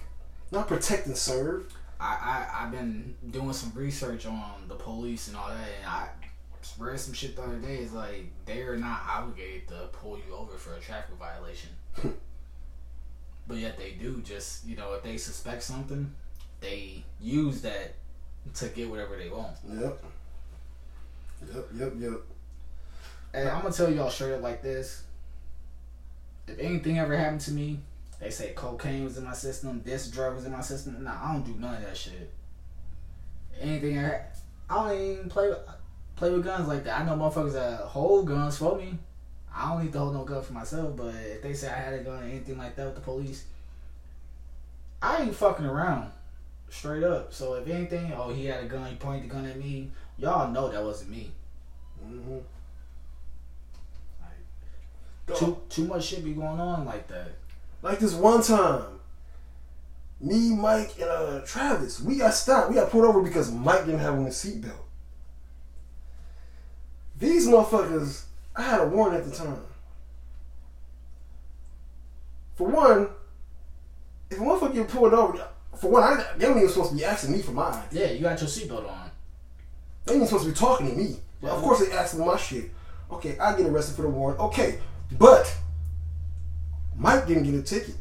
Not protect and serve. I, I I've been doing some research on the police and all that, and I read some shit the other day. It's like they are not obligated to pull you over for a traffic violation, but yet they do. Just you know, if they suspect something, they use that to get whatever they want. Yep. Yep, yep, yep. And I'm gonna tell y'all straight up like this: if anything ever happened to me, they say cocaine was in my system, this drug was in my system. Nah, I don't do none of that shit. Anything I, I don't even play with, play with guns like that. I know motherfuckers that hold guns for me. I don't need to hold no gun for myself, but if they say I had a gun or anything like that with the police, I ain't fucking around. Straight up. So if anything, oh he had a gun, he pointed the gun at me, y'all know that wasn't me. hmm Too too much shit be going on like that. Like this one time, me, Mike, and uh, Travis, we got stopped. We got pulled over because Mike didn't have on his seatbelt. These motherfuckers, I had a warrant at the time. For one, if a motherfucker get pulled over, for one, I, they weren't even supposed to be asking me for my ID. Yeah, you got your seatbelt on. They weren't supposed to be talking to me. But of course, they asking my shit. Okay, I get arrested for the warrant. Okay, but Mike didn't get a ticket.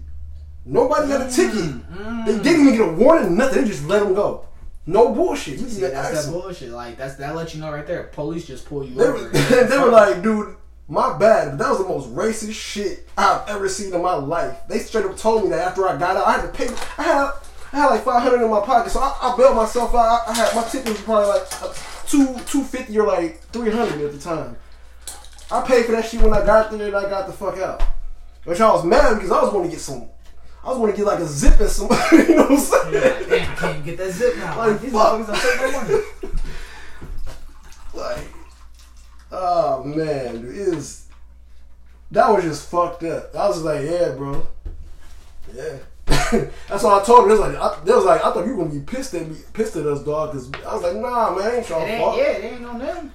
Nobody got a ticket. mm. They didn't even get a warning, nothing. They just let him go. No bullshit. You See, that's that bullshit. Like that's that let you know right there. Police just pull you They over. were, they were like, dude, my bad, but that was the most racist shit I've ever seen in my life. They straight up told me that after I got out, I had to pay. I had, I had like five hundred in my pocket, so I, I bailed myself out. I, I had my ticket was probably like uh, two two fifty or like three hundred at the time. I paid for that shit when I got there and I got the fuck out. Which I was mad because I was going to get some. I was going to get like a zip and some. you know what I'm saying? Like, damn, I can't get that zip now. Like, these fuck. motherfuckers are my money. Like, oh man, dude, it is. That was just fucked up. I was like, yeah, bro, yeah. That's what I told them. They was like, I, they was like, I thought you were gonna be pissed at me, pissed at us, dog. Cause I was like, nah, man, ain't It y'all ain't, fault. yeah, it ain't on them.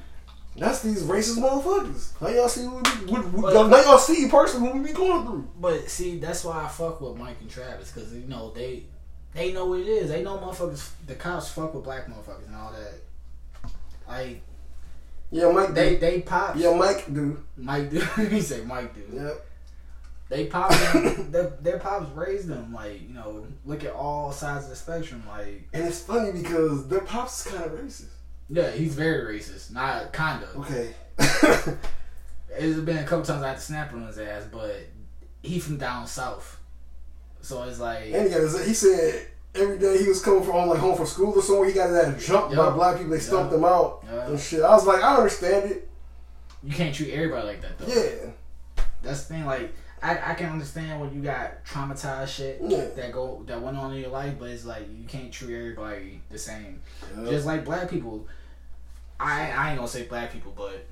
That's these racist motherfuckers. Now y'all see what we, what, what, But- now y'all see personally what we be going through. But see, that's why I fuck with Mike and Travis because you know they they know what it is. They know motherfuckers. The cops fuck with black motherfuckers and all that. Like Yeah, Mike. they dude. they pop. yeah, Mike, dude. Mike do. he say Mike do. Yep. They pop their, their pops raised them. Like you know, look at all sides of the spectrum. Like And it's funny because their pops is kind of racist. yeah, he's very racist. Not kind of. Okay. It's been a couple times I had to snap on his ass, but he from down south. So it's like And he, got he said every day he was coming from like home from school or somewhere, he got that jumped by black people. They stumped him out Yup. and shit. I was like, I understand it. you can't treat everybody like that though. Yeah, That's the thing. Like I, I can understand when you got traumatized shit Yeah. that go that went on in your life, but it's like you can't treat everybody the same. Yup. Just like black people, I I ain't gonna say black people, but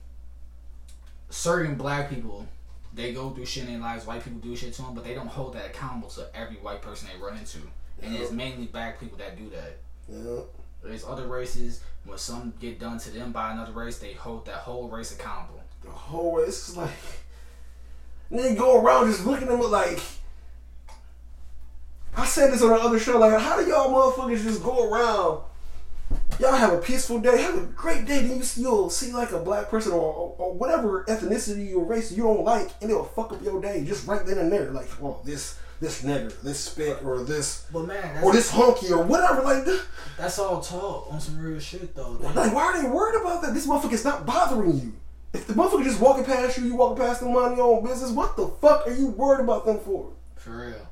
certain black people they go through shit in their lives. White people do shit to them, but they don't hold that accountable to every white person they run into, and it's mainly black people that do that. yeah. There's other races when some get done to them by another race, they hold that whole race accountable. The whole it's just like and they go around just looking at them like. I said this on the other show. Like, how do y'all motherfuckers just go around? Y'all have a peaceful day, have a great day. Then you see, you'll see like a black person or, or, or whatever ethnicity or race you don't like, and it'll fuck up your day just right then and there. Like, oh, this this nigger, this spick, or this But man, or this hunky or whatever. Like, th- that's all talk on some real shit though. Like why are they worried about that? This motherfucker's not bothering you. If the motherfucker just walking past you, you walking past them on your own business. What the fuck are you worried about them for? For real.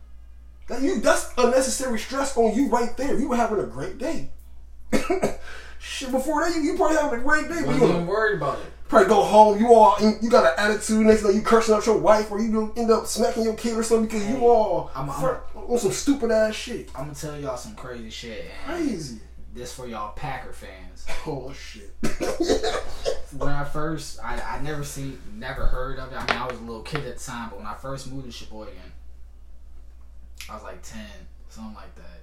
That you that's unnecessary stress on you right there. You were having a great day. Shit, before that, you, you probably having a great day. But Wasn't you even worried about it. probably go home. You all you got an attitude. Next thing you cursing out your wife, or you end up smacking your kid or something because you all I'm- I'm- on some stupid ass shit. I'm gonna tell y'all some crazy shit. Crazy. This for y'all Packer fans. Oh shit. When I first, I, I never seen, never heard of it. I mean, I was a little kid at the time, but when I first moved to Sheboygan, I was like ten, something like that.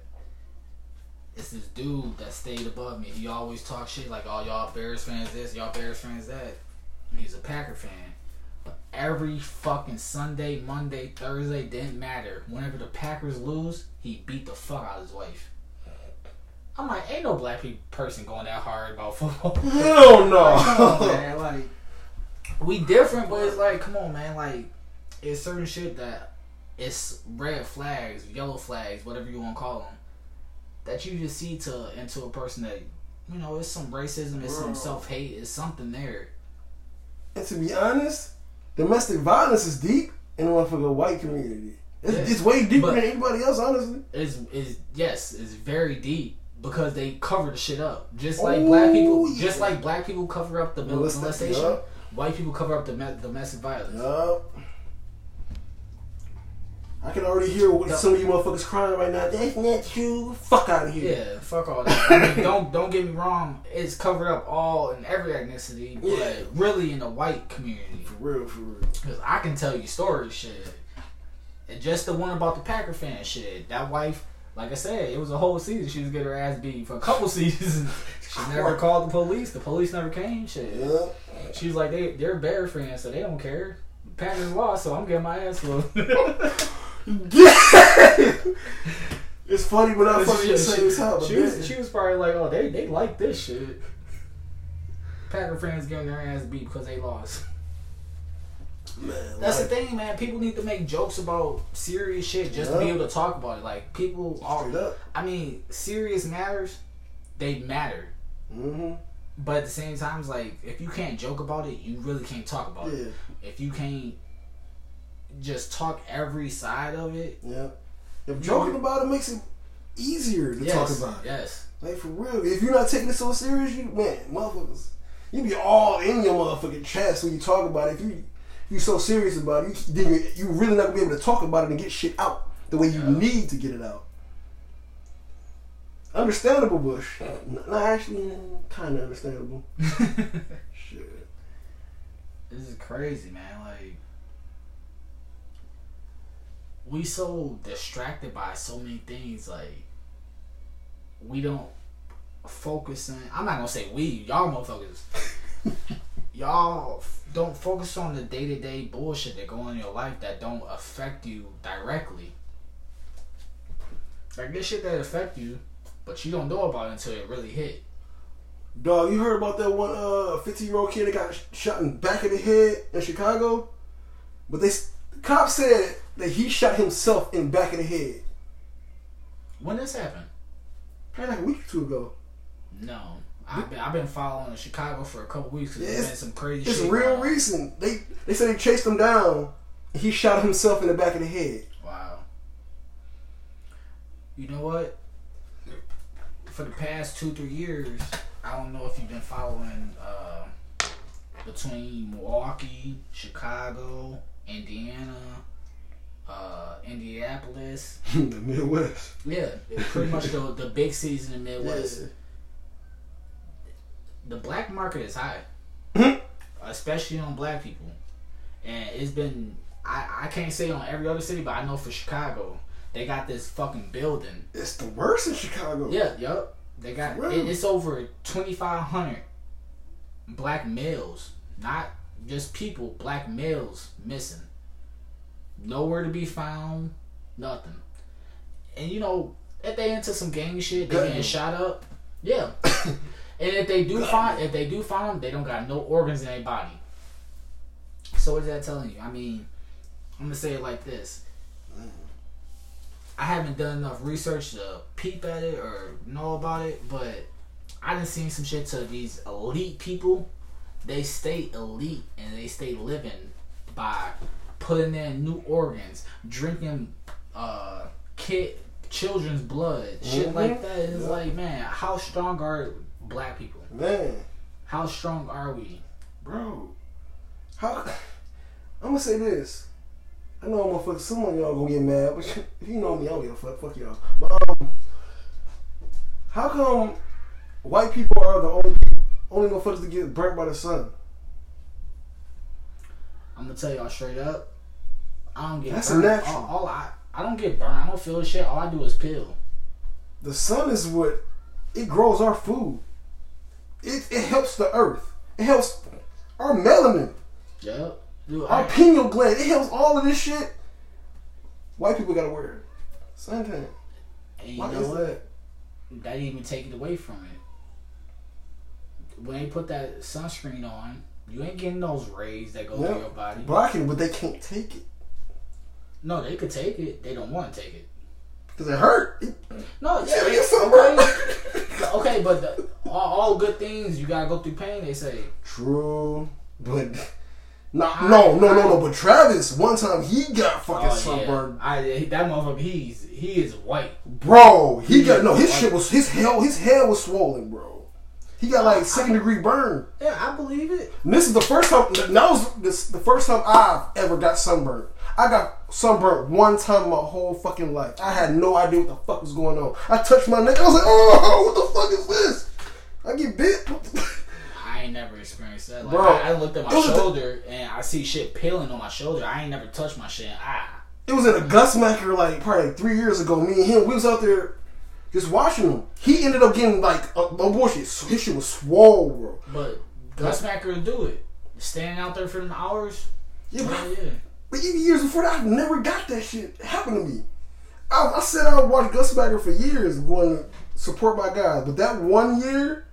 It's this dude that stayed above me. He always talk shit like, "Oh, y'all Bears fans this, y'all Bears fans that." And he's a Packer fan. But every fucking Sunday, Monday, Thursday didn't matter. Whenever the Packers lose, he beat the fuck out of his wife. I'm like, ain't no black pe- person going that hard about football. Hell Like, come on, no. man. Like, we different, but it's like, come on, man. Like, it's certain shit that it's red flags, yellow flags, whatever you want to call them, that you just see to into a person that, you know, it's some racism, it's some self hate, it's something there. and to be honest, domestic violence is deep in the motherfucking white community. It's, Yeah. it's way deeper But- than anybody else, honestly. Is is yes, it's very deep because they cover the shit up, just like black people, Oh, just like black people cover up the Molestation, molestation. yeah. Uh, White people cover up the domestic violence. White people cover up the domestic violence. It's I can already hear what No. some of you motherfuckers crying right now. That's not true. Fuck out of here. Yeah, fuck all that. I mean, don't don't get me wrong. It's covered up all in every ethnicity, but Yeah. really in the white community. For real, for real. Because I can tell you stories, shit. And just the one about the Packer fan shit. That wife, like I said, it was a whole season. She was getting her ass beat for a couple seasons. She never called the police. The police never came. Shit. Yeah. She was like, they they're Bear fans, so they don't care. Packers lost, so I'm getting my ass whooped. it's funny, but she, at the same time. she was, she was probably like, oh, they they like this shit. Packer fans getting their ass beat because they lost. Man, That's like, the thing, man. People need to make jokes about serious shit just to be able to talk about it. Like people are. Up. I mean, serious matters. They matter, Mm-hmm. but at the same time, it's like if you can't joke about it, you really can't talk about Yeah. it. If you can't just talk every side of it, Yeah. If joking about it makes it easier to yes, talk about it. yes, Like for real. If you're not taking it so serious, you man, motherfuckers, you be all in your motherfucking chest when you talk about it. If you you so serious about it, you, then you you really not gonna be able to talk about it and get shit out the way you Yeah. need to get it out. Understandable, Bush. Not actually, kind of understandable. Shit. this is crazy, man. Like we so distracted by so many things. Like we don't focus on. I'm not gonna say we. Y'all motherfuckers. y'all don't focus on the day to day bullshit that go on in your life that don't affect you directly. Like this shit that affect you, but you don't know about it until it really hit. Dog, you heard about that one uh 15 year old kid that got shot in the back of the head in Chicago? But they the cops said that he shot himself in the back of the head. When this happened? Probably like a week or two ago. No. I've been, I've been following Chicago for a couple weeks Yeah, it's- been some crazy It's real recent. They they said they chased him down. and He shot himself in the back of the head. Wow. You know what? For the past two, three years, I don't know if you've been following uh, between Milwaukee, Chicago, Indiana, uh, Indianapolis. the Midwest. Yeah, pretty much the, the big season in the Midwest. Yeah. The black market is high, Mhm. especially on black people, and it's been. I, I can't say on every other city, but I know for Chicago, they got this fucking building. It's the worst in Chicago. Yeah, yep. They got it, it's over twenty five hundred black males, not just people, black males missing. Nowhere to be found, nothing. And you know, if they into some gang shit, they getting shot up. Yeah. and if they do find if they do find them, they don't got no organs in their body. So what is that telling you? I mean, I'm gonna say it like this. I haven't done enough research to peep at it or know about it, but I done seen some shit to these elite people. They stay elite and they stay living by putting in new organs, drinking uh kid children's blood, shit Mhm. like that. It's Yeah. like, man, how strong are black people? Man, How strong are we? bro. How I'm gonna say this. I know motherfuckers some of y'all gonna get mad, but if you know me, I don't give a fuck. Fuck y'all. But um how come white people are the only only motherfuckers to get burnt by the sun? I'm gonna tell y'all straight up. I don't get That's burned. natural. All, all I I don't get burned. I don't feel shit. All I do is peel. The sun is what it grows our food. It it helps the earth. It helps our melanin, Yep. Dude, our I, pineal gland. It helps all of this shit. White people gotta wear it. Suntan. and you Why know what? that? That didn't even take it away from it. When they put that sunscreen on, you ain't getting those rays that go Yeah. through your body. Blocking, but they can't take it No, they could take it. They don't want to take it. Because it hurt. No, yeah, it's sunburn. okay, but the, all, all good things you gotta go through pain. They say. True, but no, I- no, no, no, no. But Travis, one time he got fucking Oh, sunburned. yeah. I that motherfucker. He's he is white. Bro, he He got no. His got- shit was his hell. His hair was swollen, bro. He got like second degree burn. Yeah, I believe it. And this is the first time. That was this, the first time I've ever got sunburned. I got sunburnt one time in my whole fucking life. I had no idea what the fuck was going on. I touched my neck. I was like, oh, what the fuck is this? I get bit. I ain't never experienced that. Like, Bro, I, I looked at my it was the- shoulder and I see shit peeling on my shoulder. I ain't never touched my shit. Ah, It was at a Gus Macker like probably like three years ago. Me and him, we was out there just watching him. He ended up getting like a, a bullshit. His shit was swole, bro. but Gus Macker would do it. Standing out there for them hours. Yeah, but, yeah. But even years before that, I never got that shit happen to me. I, I said I would watch Gus Macker for years, going to support my guys. But that one year,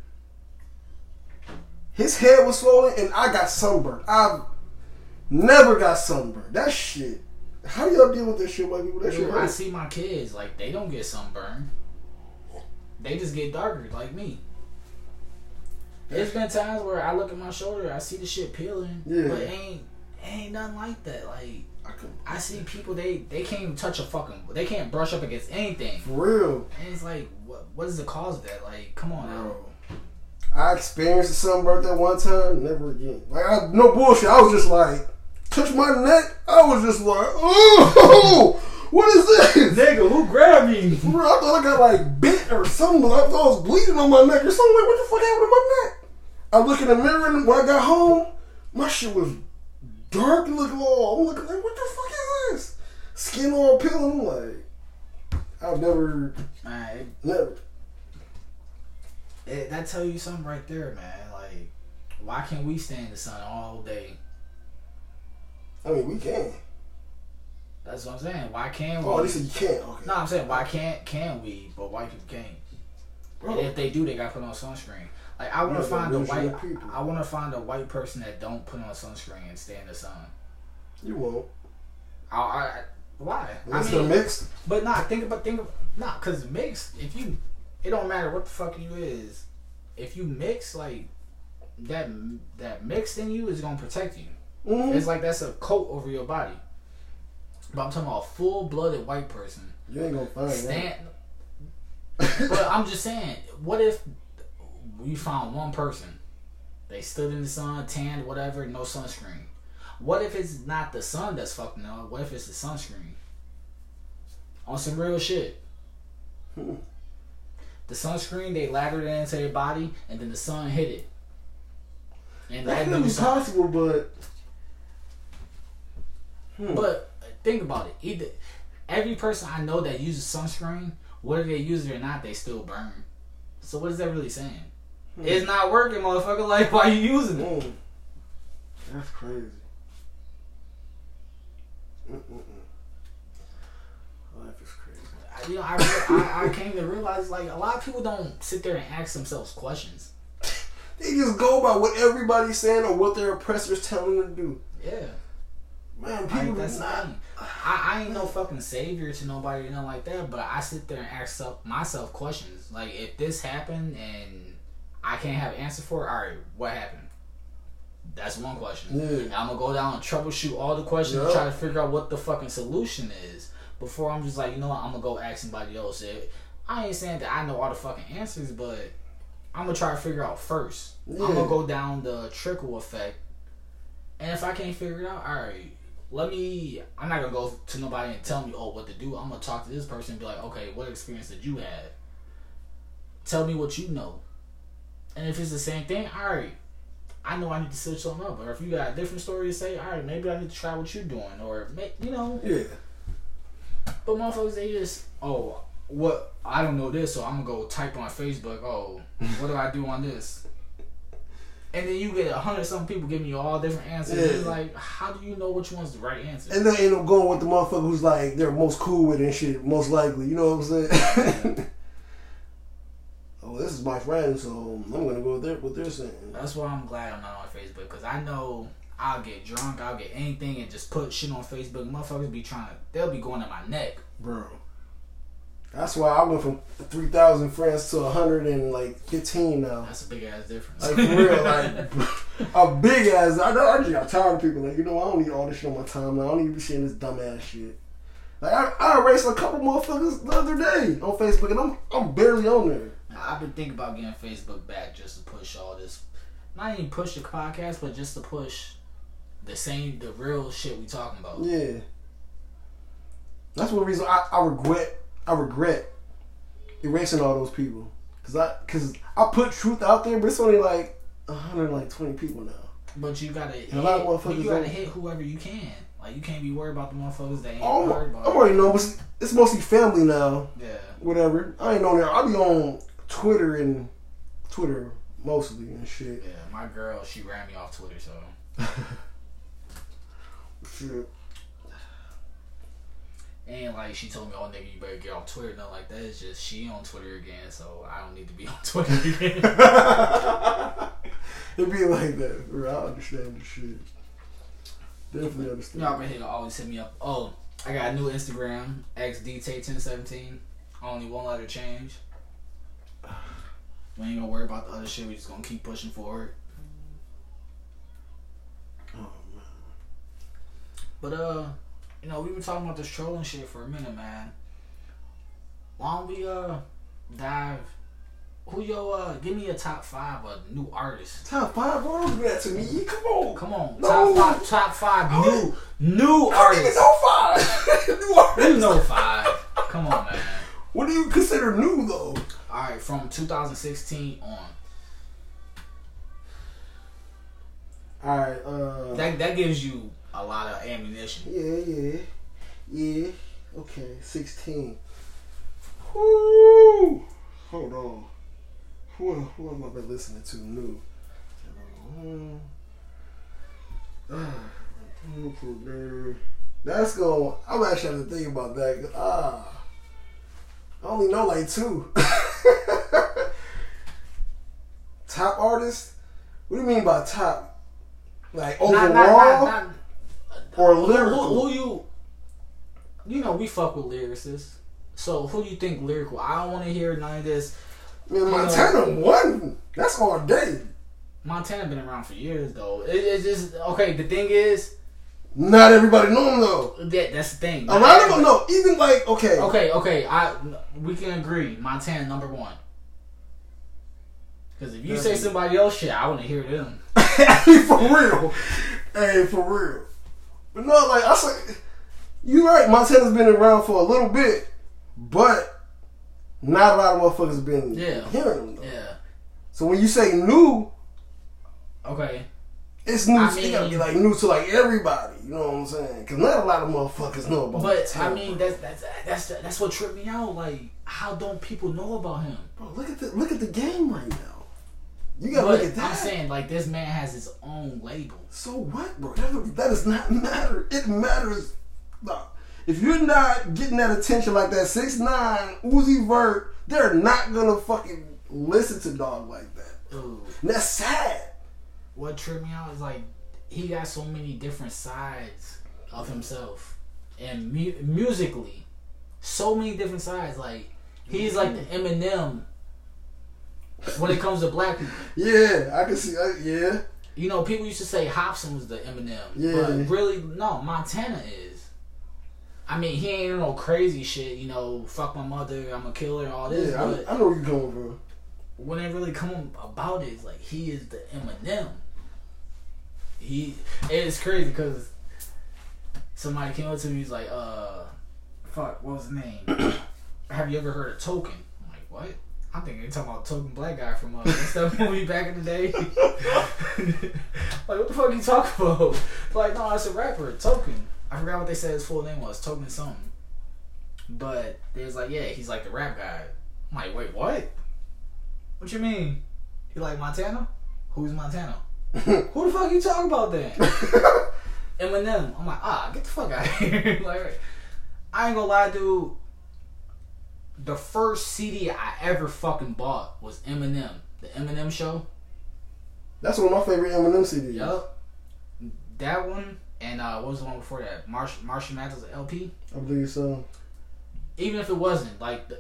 his head was swollen and I got sunburned. I've never got sunburned. That shit. How do y'all deal with that shit, white people? That shit Dude, I see my kids like they don't get sunburned. They just get darker like me. There's been times where I look at my shoulder, I see the shit peeling, Yeah. but ain't it ain't nothing like that. Like I I see people they they can't even touch a fucking they can't brush up against anything, For real. and it's like what what is the cause of that? Like come on now. Bro. I experienced sunburn that one time, never again. Like I, no bullshit. I was just like, touch my neck. I was just like, oh, what is this? Nigga, who grabbed me? Bro, I thought I got like bit or something. I thought I was bleeding on my neck or something. Like, what the fuck happened to my neck? I look in the mirror and when I got home, my shit was dark looking all. I'm looking like, what the fuck is this? Skin all peeling. I'm like, I've never, Man, it, never. it, that tell you something right there, man. Like why can't we stay in the sun all day? I mean, we can. That's what I'm saying. Why can't oh, we? Oh, they said you can't. Okay. No, I'm saying why can't can we, but white people can't. Bro. And if they do, they got to put on sunscreen. Like I want to find a white, people. I want to find a white person that don't put on sunscreen and stay in the sun. You won't. I, I why? I Unless they're mean, mixed. but not think about think about not because mix. If you, it don't matter what the fuck you is. If you mix like that, that mixed in you is gonna protect you. Mm-hmm. It's like that's a coat over your body. But I'm talking about a full blooded white person. You ain't gonna find that. But I'm just saying, what if we found one person? They stood in the sun, tanned, whatever, no sunscreen. What if it's not the sun that's fucking up? What if it's the sunscreen? On some real shit. Hmm. The sunscreen, they lathered it into their body, and then the sun hit it. And That could be possible, but. Hmm. But think about it. Either every person I know that uses sunscreen, whether they use it or not, they still burn. So what is that really saying? Hmm. It's not working, motherfucker. Like, why you using it? Mm. That's crazy. Mm-mm-mm. Life is crazy. I- You know, I, re- I I came to realize like a lot of people don't sit there and ask themselves questions. They just go by what everybody's saying or what their oppressors telling them to do. Yeah, Man, like, people that's do not. I, I ain't no fucking savior to nobody or nothing like that, but I sit there and ask self, myself questions. Like, if this happened and I can't have an answer for it, all right, what happened? That's one question. I'm gonna go down and troubleshoot all the questions and try to figure out what the fucking solution is before I'm just like, you know what, I'm gonna go ask somebody else. I ain't saying that I know all the fucking answers, but I'm gonna try to figure out first. Yeah. I'm gonna go down the trickle effect, and if I can't figure it out, all right, let me. I'm not gonna go to nobody and tell me, oh, what to do. I'm gonna talk to this person and be like, okay, what experience did you have? Tell me what you know, and if it's the same thing, all right. I know I need to switch something up, or if you got a different story to say, all right, maybe I need to try what you're doing, or you know, Yeah. but motherfuckers, they just, oh, what? I don't know this, so I'm gonna go type on Facebook. Oh, what do I do on this? And then you get a hundred some people giving you all different answers. Yeah. Like, how do you know which one's the right answer? And they end up going with the motherfucker who's like they're most cool with it and shit, most likely. You know what I'm saying? oh, this is my friend, so I'm gonna go with their what they're saying. That's why I'm glad I'm not on Facebook because I know I'll get drunk, I'll get anything, and just put shit on Facebook. Motherfuckers be trying to, they'll be going at my neck. Bro. That's why I went from three thousand friends to hundred and like fifteen now. That's a big ass difference. Like for real, like a big ass. I, know- I just got tired of people. Like you know, I don't need all this shit on my timeline. I don't need to be seeing this dumb ass shit. Like I, I erased a couple motherfuckers the other day on Facebook, and I'm I'm barely on there. I've been thinking about getting Facebook back just to push all this. Not even push the podcast, but just to push the same, the real shit we talking about. Yeah. That's one reason I, I regret I regret erasing all those people. Cause I cause I put truth out there, but it's only like hundred like twenty people now. But you gotta hit, a lot of you gotta hit whoever you can. Like you can't be worried about the motherfuckers that ain't Oh, worried I'm about. already know, but it's- it's mostly family now. Yeah. Whatever. I ain't on there. I'll be on Twitter and Twitter mostly and shit. Yeah, my girl, she ran me off Twitter, so Shit. and like she told me, "Oh nigga, you better get off Twitter." Nothing like that. It's just she on Twitter again, so I don't need to be on Twitter again. It'd be like that. bro. I understand the shit. Definitely understand. Y'all been here always hit me up. Oh, I got a new Instagram, xdtate1017. Only one letter change. We ain't gonna worry about the other shit. We just gonna keep pushing forward. Oh, man. But uh, you know, we've been talking about this trolling shit for a minute, man. Why don't we uh dive? Who yo uh give me a top five of new artists? Top five, bro. Don't do that to me. Come on. Come on, No. top five, top five new new I don't even artists. know five. New You artists. know five. Come on, man. What do you consider new though? All right, from 2016 on. All right. Uh. That that gives you a lot of ammunition. Yeah, yeah, yeah. Okay, sixteen. Whoo! Hold on. Who who am I been listening to new? That's going. I'm actually have to think about that. Ah, I only know like two. top artist? What do you mean by top? Like overall Not, not, not, or lyrical? who, who you? You know we fuck with lyricists. So who do you think lyrical? I don't want to hear none of this. Man, Montana won. That's all day. Montana been around for years though. It, it's just okay. The thing is Not everybody know him though. that that's the thing. A lot of them know. Even like okay, Okay, okay. I we can agree. Montana number one. Because if you say Definitely. somebody else shit, I want to hear them. for real. Hey, for real. But no, like I said, you right. Montana's been around for a little bit, but not a lot of motherfuckers have been Yeah. hearing them though. Yeah. So when you say new, Okay. It's new. I to, it gotta mean- be like new to like everybody. You know what I'm saying? Because not a lot of motherfuckers know about. Him. But I mean, that's that's that's that's what tripped me out. Like, how don't people know about him? Bro, look at the look at the game right now. You gotta But look at that. I'm saying, like, this man has his own label. So what, bro? That, that does not matter. It matters. No. If you're not getting that attention like that, six nine Uzi Vert, they're not gonna fucking listen to dog like that. Ooh. And that's sad. What tripped me out is like he got so many different sides of himself, and mu- musically, so many different sides. Like he's like the Eminem when it comes to black people. Yeah, I can see. Uh, yeah, You know, people used to say Hopsin was the Eminem, Yeah. but really, no, Montana is. I mean, he ain't no crazy shit. You know, fuck my mother, I'm a killer, all this. yeah. but I, I know where you're going, bro. when it really come about it, it's like he is the Eminem. He it's crazy because somebody came up to me. He's like, "Uh, fuck, what was his name? Have you ever heard of Token?" I'm like, "What?" I'm thinking you're talking about Token Black guy from uh, stuff movie back in the day. like, what the fuck you talking about? Like, no, it's a rapper, Token. I forgot what they said his full name was, Token something. But they was like, yeah, he's like the rap guy. I'm like, wait, what? What you mean? You like Montana? Who's Montana? Who the fuck you talking about then? Eminem. I'm like, ah, get the fuck out of here. like, I ain't gonna lie, dude. The first CD I ever fucking bought was Eminem. The Eminem show. That's one of my favorite Eminem CDs. Yup. That one and uh, what was the one before that? Marsh Marshall Mathers LP. I believe so. Even if it wasn't like the,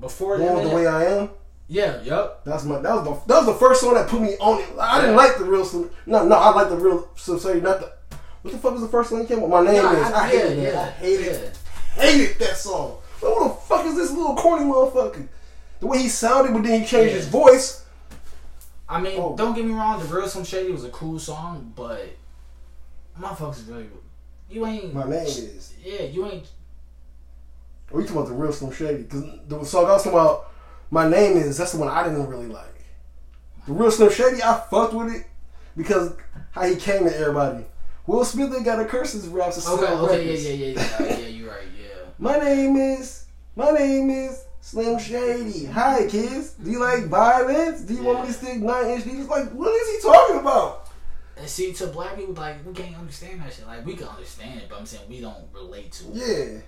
before The the one with the way I am. Yeah. Yup. That's my. That was the. That was the first song that put me on it. I didn't like the real. Slim- No, no, I like the real. So say not the. What the fuck was the first song that came up? My name Nah, is. I, hated yeah, it. yeah, I hated yeah. hated that song. Like, what the fuck is this little corny motherfucker? the way he sounded, but then he changed Yeah. his voice. I mean, Oh. don't get me wrong, the real Slim Shady was a cool song, but my motherfuckers really, you ain't. My name is. Yeah, you ain't. Or you talking about the real Slim Shady? Because the song I was talking about, my name is. That's the one I didn't really like. The real Slim Shady, I fucked with it because how he came to everybody. Will Smith ain't got a curse his raps. to Okay, okay, records. yeah, yeah, yeah, yeah, yeah, you're right, yeah. My name is. My name is Slim Shady. Hi, kids. Do you like violence? Do you want me to stick nine inch needles? Like, what is he talking about? And see, to black people, like, we can't understand that shit. Like, we can understand it, but I'm saying we don't relate to it. Yeah.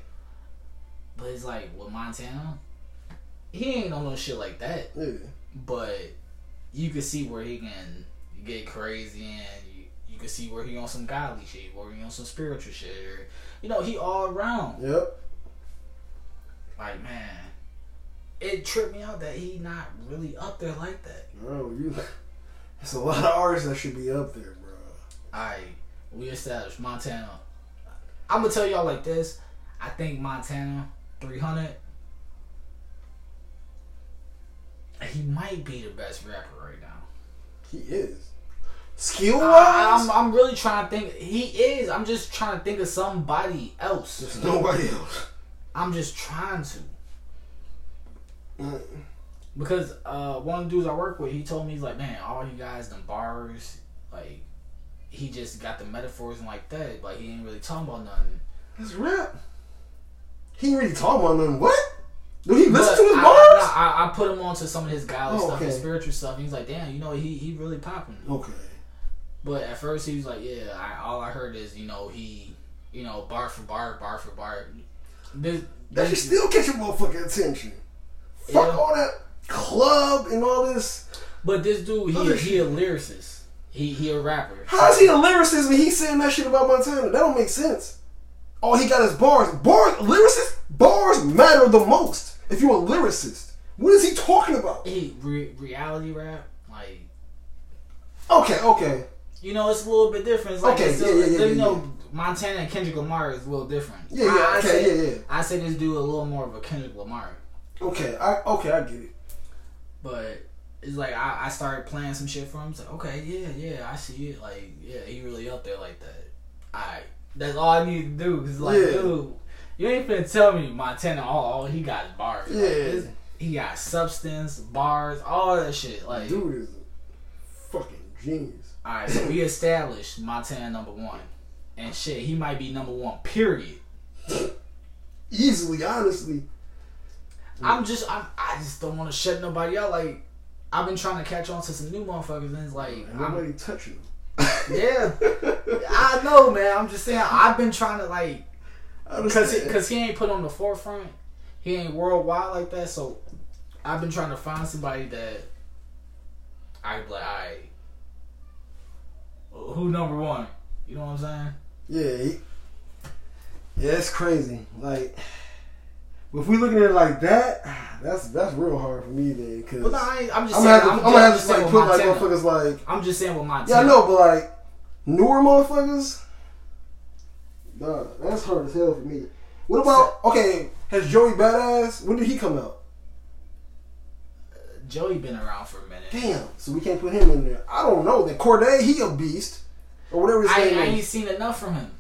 But it's like, with Montana, he ain't on no shit like that. Yeah. But you can see where he can get crazy and you, you can see where he on some godly shit, where he on some spiritual shit. Or, you know, he all around. Yep. Like, man, it tripped me out that he not really up there like that. Bro, you. There's a lot of artists that should be up there, bro. I we established Montana. I'm gonna tell y'all like this. I think Montana 300. He might be the best rapper right now. He is. Skill wise, I'm, I'm really trying to think. He is. I'm just trying to think of somebody else. there's nobody else. I'm just trying to. Mm. Because uh, one of the dudes I work with, he told me he's like, man, all you guys, them bars, like, he just got the metaphors and like that. Like he ain't really talking about nothing. His rap. He ain't really talking about nothing. What? Do he listen to his I, bars? I, I, I put him onto some of his godly Oh, stuff, his spiritual stuff. He's like, damn, you know, he he really popping. okay. But at first he was like, yeah, I, all I heard is, you know, he, you know, bar for bar, bar for bar. This, That should still catch your motherfucking attention. Fuck Yeah. all that club and all this. but this dude, he he a lyricist. He he a rapper. How is he a lyricist when he's saying that shit about Montana? That don't make sense. Oh, he got his bars. Bars, lyricist, bars matter the most. If you're a lyricist, what is he talking about? He re- reality rap, like Okay, okay. you know, it's a little bit different. It's like Okay, it's yeah, still, yeah, yeah, you know, Montana and Kendrick Lamar is a little different. Yeah, yeah, I, I okay, say, yeah, yeah. I say this dude a little more of a Kendrick Lamar. Okay, I okay, I get it. But it's like I, I started playing some shit for him. It's like, okay, yeah, yeah, I see it. Like, yeah, he really up there like that. Alright. That's all I need to do. Cause like, Yeah. dude, you ain't finna tell me Montana all, all he got is bars. Like, Yeah. this- he got substance, bars, all that shit. Like Dude is a fucking genius. Alright, so we established Montana number one. And shit, he might be number one, period. Easily, honestly. I'm just I'm, I just don't wanna shut nobody out. Like I've been trying to catch on to some new motherfuckers and it's like Ain't I'm- nobody touching him. Yeah. I know, man. I'm just saying. I've been trying to like, I cause he, ain't put on the forefront. He ain't worldwide like that. So I've been trying to find somebody that I like, I. Who number one? You know what I'm saying? Yeah, yeah, it's crazy. Like, if we looking at it like that, that's that's real hard for me then. Cause But no, I, I'm just I'm saying. gonna have to, I'm, I'm gonna have to just like put like motherfuckers like I'm just saying with Montana. yeah, I know, but like newer motherfuckers, nah, that's hard as hell for me. What about okay? Has Joey Badass? When did he come out? Joey been around for a minute. Damn, so we can't put him in there. I don't know. Then Cordae, he a beast or whatever his I, name I is. ain't seen enough from him.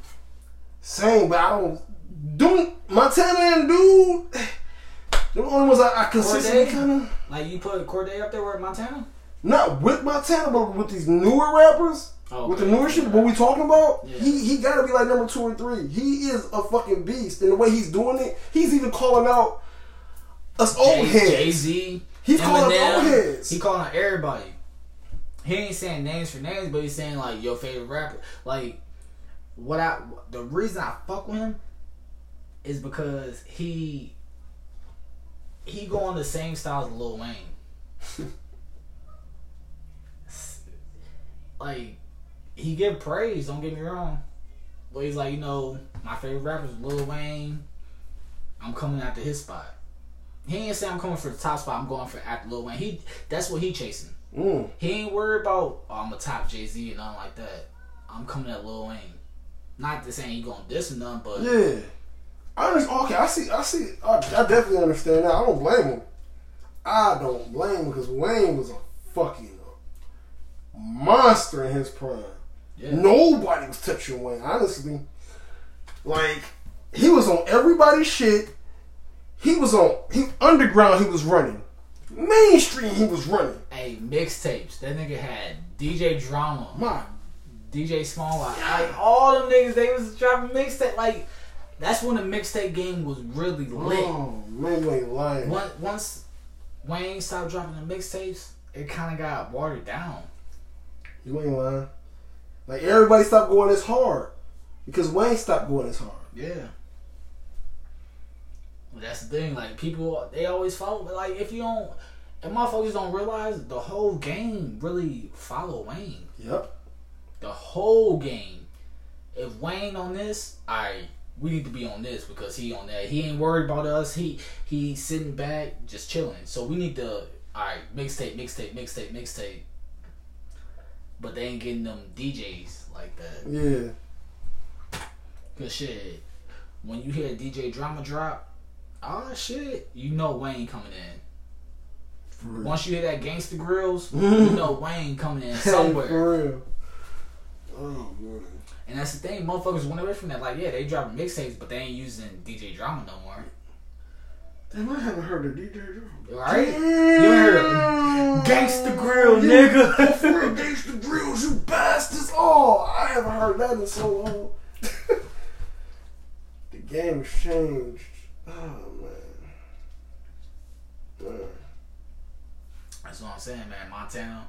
Same, but I don't. Dude, Montana and dude, the only ones I, I consistently kind of Like you put Cordae up there with Montana. not with Montana, but with these newer rappers. Oh, With the new shit, what we talking about, Yeah. he he gotta be like number two or three. He is a fucking beast, and the way he's doing it, he's even calling out us old heads. Jay Z. He's calling out old heads. He calling out everybody. He ain't saying names for names, but he's saying like your favorite rapper. Like what I the reason I fuck with him is because he he go on the same style as Lil Wayne. like he give praise. Don't get me wrong, but he's like you know my favorite rapper is Lil Wayne. I'm coming after his spot. He ain't say I'm coming for the top spot. I'm going for after Lil Wayne. He that's what he chasing. Mm. He ain't worried about oh, I'm a top Jay Z and nothing like that. I'm coming at Lil Wayne. Not to saying he gonna diss or nothing, but Yeah, I understand. Okay, I see. I see. I, I definitely understand that. I don't blame him. I don't blame him because Wayne was a fucking monster in his prime. Yeah. Nobody was touching Wayne, honestly. Like he was on everybody's shit. He was on he underground. He was running. Mainstream. He was running. Hey, mixtapes. That nigga had DJ Drama, My DJ Small, like, like all them niggas. They was dropping mixtape. Like that's when the mixtape game was really oh, lit. oh man, you ain't lying. Once, once Wayne stopped dropping the mixtapes, it kind of got watered down. You ain't lying. Like everybody stopped going as hard because Wayne stopped going as hard. Yeah. That's the thing. Like people, they always follow. but, Like if you don't, and motherfuckers don't realize the whole game really follow Wayne. Yep. The whole game. If Wayne on this, I we need to be on this because he on that. He ain't worried about us. He he sitting back just chilling. So we need to. All right, mixtape, mixtape, mixtape, mixtape. But they ain't getting them DJs like that. Yeah. Cause shit, when you hear DJ drama drop, oh shit, you know Wayne coming in. For real. Once you hear that Gangsta Grillz, you know Wayne coming in somewhere. For real. Oh man. And that's the thing, motherfuckers went away from that. Like, yeah, they dropping mixtapes, but they ain't using DJ drama no more. Damn, I haven't heard of DJ Drama. Right? You ain't heard of Gangsta Grill, Yeah, nigga. For real, Gangsta Grillz, you bastards. Oh, I haven't heard that in so long. the game has changed. Oh, man. Man. That's what I'm saying, man. Montana,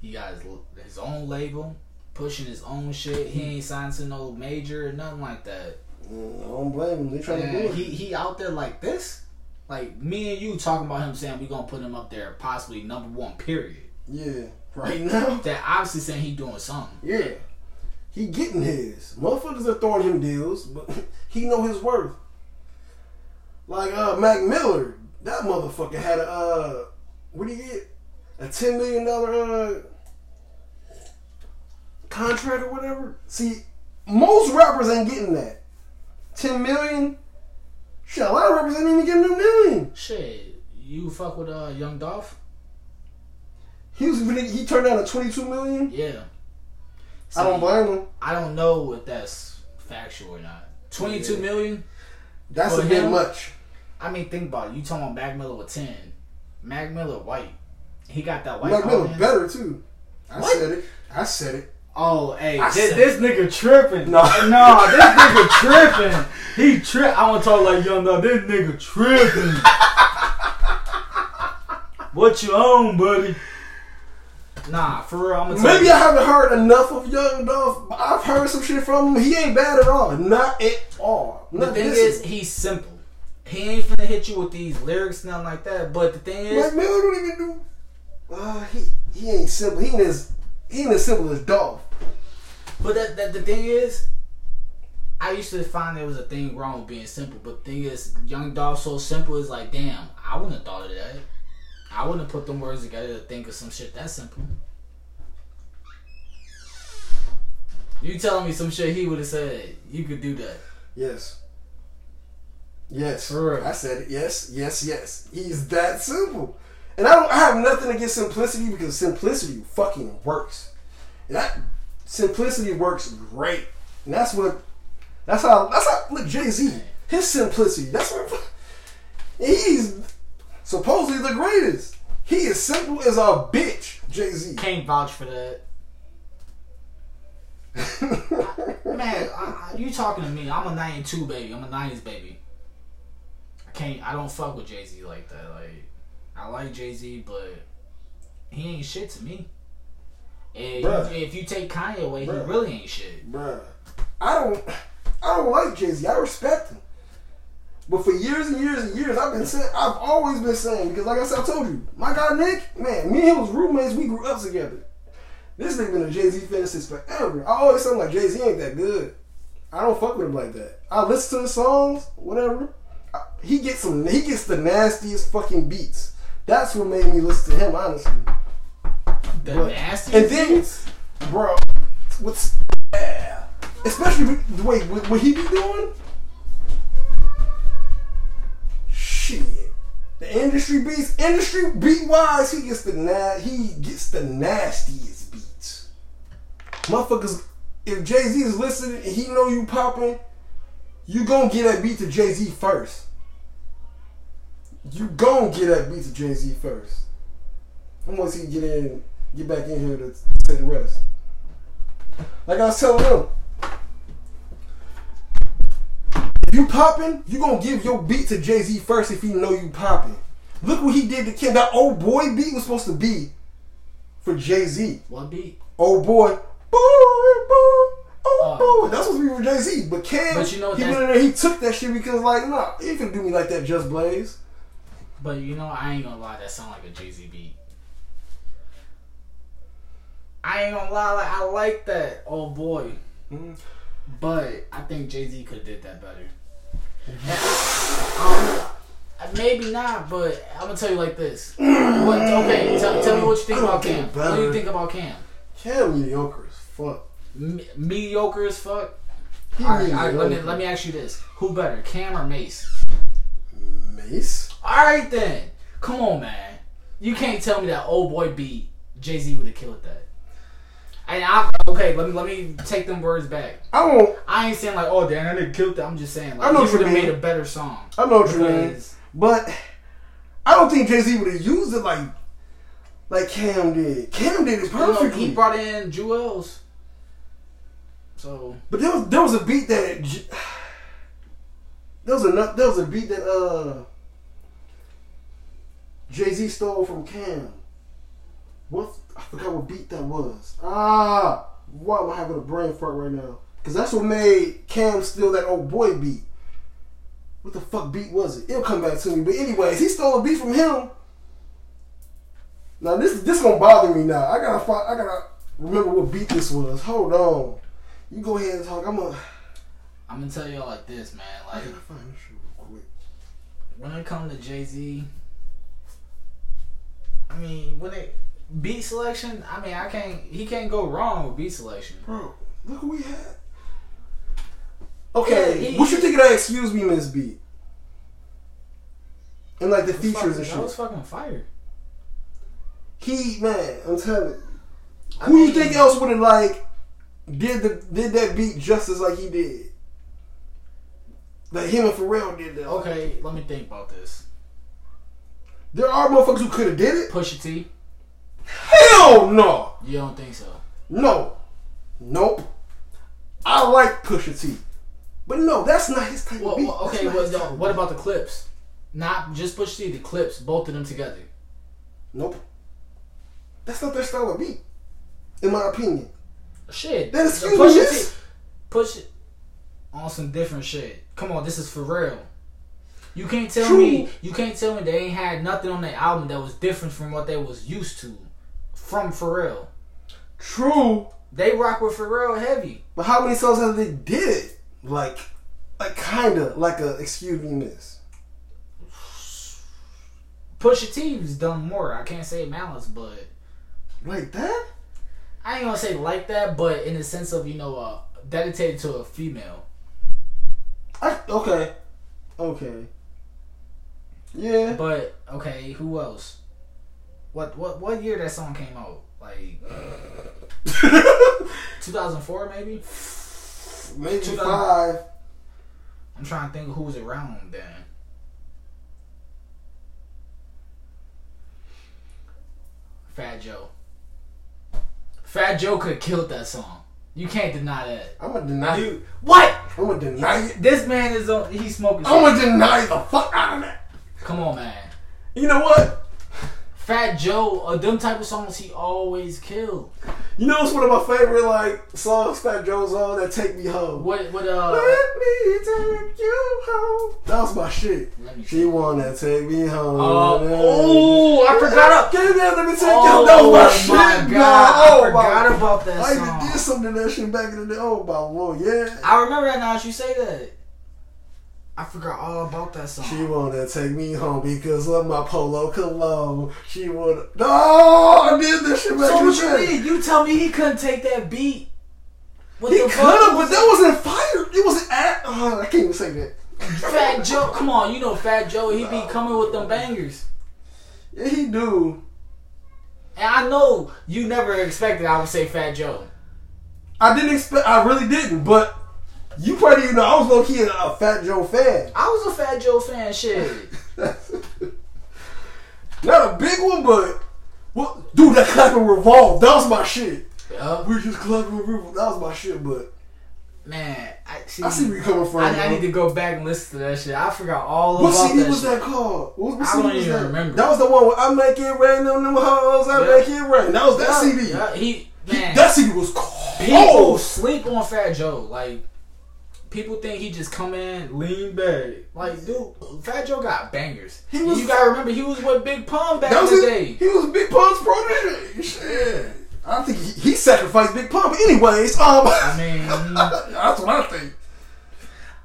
he got his, his own label, pushing his own shit. He ain't signed to no major or nothing like that. Mm, I don't blame him. They trying to do it. he he out there like this, like me and you talking about him saying we gonna put him up there possibly number one. Period. yeah. Right now? That obviously saying he doing something. Yeah. He getting his. Motherfuckers are throwing him deals, but he know his worth. Like uh Mac Miller, that motherfucker had a uh what do you get? A ten million dollar uh contract or whatever. See, most rappers ain't getting that. Ten million? Shit, a lot of rappers ain't even getting a million. Shit, you fuck with uh Young Dolph? He was he turned down a twenty two million. Yeah. I don't blame him. I don't know if that's factual or not. Twenty two Yeah. million. That's a bit him? much. I mean, think about it. You talking about Mac Miller with ten? Mac Miller white. He got that white. Mac Miller better too. I What? said it. I said it. Oh, hey, this, said- this nigga tripping. No. no, this nigga tripping. He trip. I want to talk like young though. This nigga tripping. what you own, buddy? Nah, for real. I'm gonna Maybe you. I haven't heard enough of Young Dolph. but I've heard some shit from him. He ain't bad at all. Not at all. The thing is, he's simple. He ain't finna hit you with these lyrics, nothing like that. But the thing is, Mac Miller don't even do. Uh, he he ain't simple. He ain't as ain't as simple as Dolph. but that, that the thing is, I used to find there was a thing wrong with being simple. But the thing is, Young Dolph so simple is like, damn, I wouldn't have thought of that. I wouldn't have put them words together to think of some shit that simple. You telling me some shit he would have said you could do that? Yes. Yes. For real. I said it. Yes. Yes. Yes. He's that simple. And I don't I have nothing against simplicity because simplicity fucking works. And that simplicity works great. And that's what that's how that's how look Jay Z. His simplicity. That's what he's supposedly the greatest. He is simple as a bitch, Jay Z. Can't vouch for that. Man, I, I, you talking to me? I'm a '92 baby. I'm a '90s baby. I can't. I don't fuck with Jay Z like that. Like, I like Jay Z, but he ain't shit to me. And Bruh. if, you take Kanye away, Bruh. he really ain't shit. Bruh. I don't I don't like Jay Z. I respect him. But for years and years and years, I've been saying I've always been saying because like I said, I told you, my guy Nick, man, me and him was roommates. We grew up together. This nigga been a Jay Z fan since forever. I always say like Jay Z ain't that good. I don't fuck with him like that. I listen to his songs, whatever. I- He gets some. He gets the nastiest fucking beats. That's what made me listen to him, honestly. The But- nasty. And then, bro, what's yeah, especially the way what, what he be doing. Shit, the industry beats, industry beat wise, he gets the na- he gets the nastiest beats. Motherfuckers, if Jay Z is listening and he know you popping, you gonna get that beat to Jay Z first. You gonna get that beat to Jay Z first. I'm gonna see get in, get back in here to say the rest. Like I was telling them, if you popping, you gonna give your beat to Jay Z first if he know you popping. Look what he did to Cam. That old boy beat was supposed to be for Jay Z. What beat? Old boy, boy, boy, Oh. boy. That's supposed to be for Jay Z. But Cam, But you know he went in there, he took that shit because like, nah, you can do me like that, Just Blaze. But you know, I ain't gonna lie, that sound like a Jay Z beat. I ain't gonna lie, like I like that, oh boy. Mhm. But I think Jay Z could have did that better. um, maybe not, but I'm gonna tell you like this. What, okay, tell, tell me what you think about Cam. better. What do you think about Cam? Cam mediocre as fuck. Me- mediocre as fuck. He All right, all right, let me let me ask you this: Who better, Cam or Mase? Mase. All right then, come on, man. You can't tell me that old boy beat Jay Z would have killed that. And I okay, let me let me take them words back. I don't. I ain't saying like, oh damn, I didn't kill that. I'm just saying like, I know he would have made a better song. I know what you mean. But I don't think Jay Z would have used it like like Cam did. Cam did it You know, perfectly. he brought in Juelz. So but there was there was a beat that there was a there was a beat that uh Jay Z stole from Cam. What I forgot what beat that was. Ah, why am I having a brain fart right now? Because that's what made Cam steal that old boy beat. What the fuck beat was it? It'll come back to me. But anyways, he stole a beat from him. Now this this gonna bother me now. I gotta find, I gotta remember what beat this was. Hold on. You go ahead and talk. I'm gonna I'm gonna tell y'all like this, man. I Like gotta find this real quick. when it comes to Jay Z, I mean when it beat selection, I mean I can't he can't go wrong with beat selection. Bro, look who we had. Okay, Yeah, he- what you think of that excuse me Miss beat? And like the features and shit. That was fucking fire. He man, I'm telling you. I Who you think else would have like did the did that beat justice like he did? Like him and Pharrell did that. Okay, let me think about this. There are motherfuckers who could have did it. Pusha T, Hell no. you don't think so? No. Nope. I like Pusha T. But no, that's not his type Well, of beat. well, okay, well, of what about the Clipse? Not just Pusha T, the Clipse, both of them together. Nope. That's not their style of beat. In my opinion. Shit, Then the excuse Pusha me, T, push it on some different shit. Come on, this is for real. You can't tell True. me you can't tell me they ain't had nothing on their album that was different from what they was used to from Pharrell. True. They rock with Pharrell heavy. But how many songs have they did? Like like kinda like a excuse me miss. Pusha T's done more. I can't say malice, but Like that? I ain't gonna say like that, but in the sense of you know, uh, dedicated to a female. I okay. Okay. Yeah. But okay, who else? What what what year that song came out? Like 2004 maybe. Maybe 2000. five. I'm trying to think of who was around then. Fat Joe. Fat Joe could have killed that song. You can't deny that. I'm gonna deny it. You what? I'm gonna deny it. This man is on. He's smoking. I'm gonna deny the fuck out of that. Come on, man. You know what? Fat Joe, uh, them type of songs he always killed. You know it's one of my favorite like songs Fat Joe's on that take me home. What what uh? Let me take you home. That was my shit. She wanna take me home. Uh, oh, I forgot. Get there, let me take Oh, you. That was my, my shit, God, God. I Oh forgot my. about that I song. even did something to that shit back in the day. Oh my lord, yeah. I remember that now. as You say that. I forgot all about that song. She wanna take me home because of my polo cologne. She would. No, I did this shit so what you mean? You tell me he couldn't take that beat. He could have, but that wasn't fire. It wasn't at. Oh, uh, I can't even say that. Fat Joe, come on, you know Fat Joe, he be coming with them bangers. Yeah, he do. And I know you never expected I would say Fat Joe. I didn't expect. I really didn't. But you probably you know I was low key a, a Fat Joe fan. I was a Fat Joe fan, shit. Not a big one, but what? Dude, that clap and revolve. That was my shit. Yup. We just clapping revolve. That was my shit. But Man, I see. I see where you coming from. I, I need to go back and listen to that shit. I forgot all What about CD that was shit. that called? What, what I CD don't was even that? remember. That was the one where I make it rain on them hoes. I Yeah. make it rain. That was that Yeah, CD. yeah, he He- that CD was people cold. sleep on Fat Joe. Like people think he just come in lean back. Like dude, Fat Joe got bangers. He was- you gotta remember he was with Big Pun back in the his, day. He was Big Pun's protege. Shit. I don't think he, he sacrificed Big Pun. But anyways, um, I mean, that's what I think.